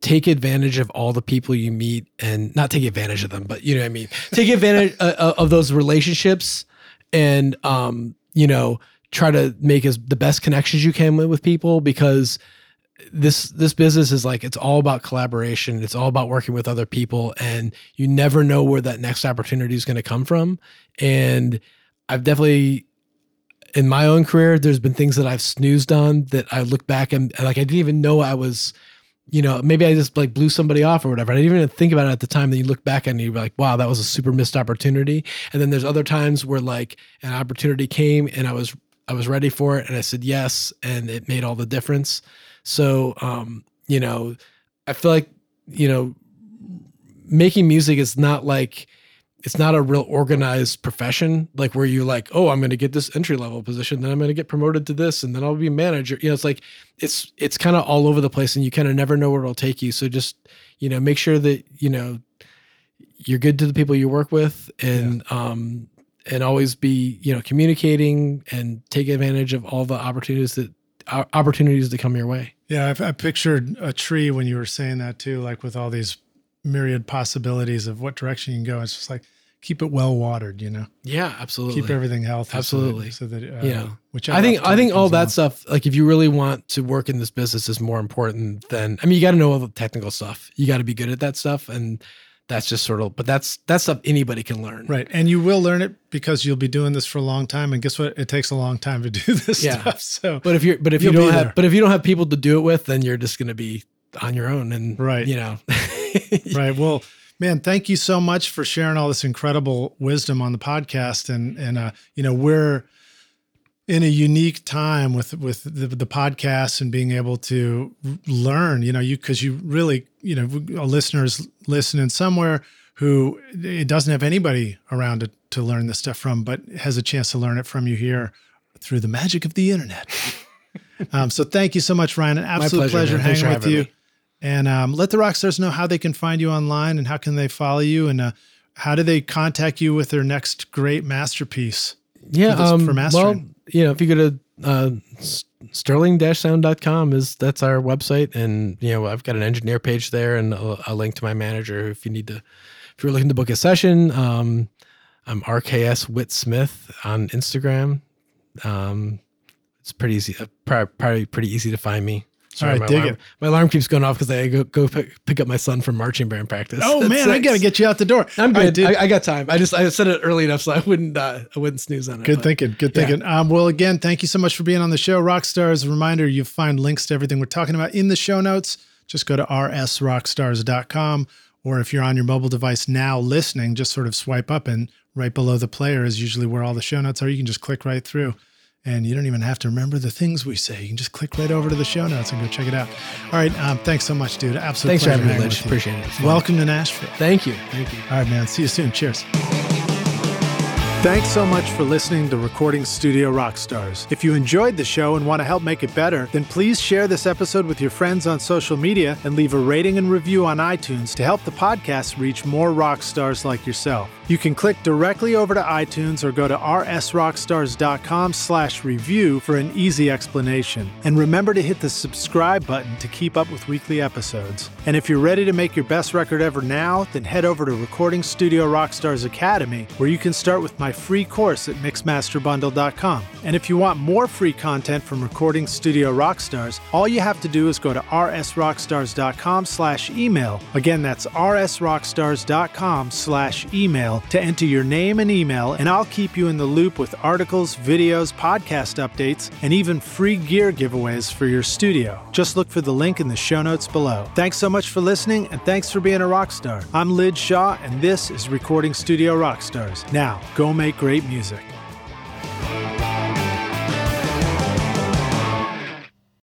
take advantage of all the people you meet and not take advantage of them but you know what i mean? Take advantage uh, of those relationships and um you know try to make as the best connections you can with people because this this business is like it's all about collaboration. It's all about working with other people and you never know where that next opportunity is going to come from. And i've definitely in my own career there's been things that i've snoozed on that i look back and like i didn't even know i was you know maybe i just like blew somebody off or whatever. I didn't even think about it at the time then you look back and you're like wow that was a super missed opportunity. And then there's other times where like an opportunity came and i was i was ready for it and i said yes and it made all the difference. So, um, you know, I feel like, you know, making music is not like, it's not a real organized profession, like where you're like, oh, I'm going to get this entry level position, then I'm going to get promoted to this, and then I'll be manager. You know, it's like it's it's kind of all over the place, and you kind of never know where it'll take you. So just you know, make sure that you know you're good to the people you work with, and yeah. um, and always be you know communicating and take advantage of all the opportunities that opportunities to come your way. Yeah, I've, I pictured a tree when you were saying that too, like with all these myriad possibilities of what direction you can go. It's just like keep it well watered, you know. Yeah, absolutely. Keep everything healthy. Absolutely. So that, so that uh, yeah. Which I think I think all that stuff, like if you really want to work in this business, is more important than. I mean, you got to know all the technical stuff. You got to be good at that stuff, and that's just sort of but that's that's stuff anybody can learn right and you will learn it because you'll be doing this for a long time and guess what it takes a long time to do this yeah. stuff so but if you're but if you don't have but if you don't have people to do it with then you're just going to be on your own and right you know right well man thank you so much for sharing all this incredible wisdom on the podcast. And and uh you know we're in a unique time with with the, the podcast and being able to learn you know you because you really you know a listeners listening somewhere who it doesn't have anybody around to, to learn this stuff from but has a chance to learn it from you here through the magic of the internet. Um, so thank you so much ryan. An absolute pleasure, pleasure hanging with you. me. And um, let the rock stars know how they can find you online and how can they follow you and uh, how do they contact you with their next great masterpiece yeah for, this, um, for mastering well, you know, if you go to uh, sterling-sound.com is that's our website, and you know, I've got an engineer page there and a, a link to my manager if you need to. If you're looking to book a session, um, I'm RKS Whit Smith on Instagram. Um, it's pretty easy, uh, probably, probably pretty easy to find me. Sorry, All right, my dig alarm, it. My alarm keeps going off because I go go pick, pick, up my son from marching band practice. Oh man, I gotta get you out the door. I'm good. Right, I, I, got time. I just I said it early enough so I wouldn't uh, I wouldn't snooze on it. Good but, thinking. Good thinking. Yeah. Um, well, again, thank you so much for being on the show, Rockstars. A reminder: you find links to everything we're talking about in the show notes. Just go to rsrockstars.com, or if you're on your mobile device now listening, just sort of swipe up and right below the player is usually where all the show notes are. You can just click right through and you don't even have to remember the things we say. You can just click right over to the show notes and go check it out. All right. Um, thanks so much, dude. Absolutely. Thanks for having me. Appreciate it. Welcome to Nashville. Thank you. Thank you. All right, man. See you soon. Cheers. Thanks so much for listening to Recording Studio Rockstars. If you enjoyed the show and want to help make it better, then please share this episode with your friends on social media and leave a rating and review on iTunes to help the podcast reach more rock stars like yourself. You can click directly over to iTunes or go to rsrockstars.com slash review for an easy explanation. And remember to hit the subscribe button to keep up with weekly episodes. And if you're ready to make your best record ever now, then head over to Recording Studio Rockstars Academy, where you can start with my free course at mixmasterbundle.com. And if you want more free content from Recording Studio Rockstars, all you have to do is go to rsrockstars.com slash email. Again, that's rsrockstars.com slash email to enter your name and email, and I'll keep you in the loop with articles, videos, podcast updates, and even free gear giveaways for your studio. Just look for the link in the show notes below. Thanks so much for listening, and thanks for being a rock star. I'm Lij Shaw, and this is Recording Studio Rockstars. Now, go make great music.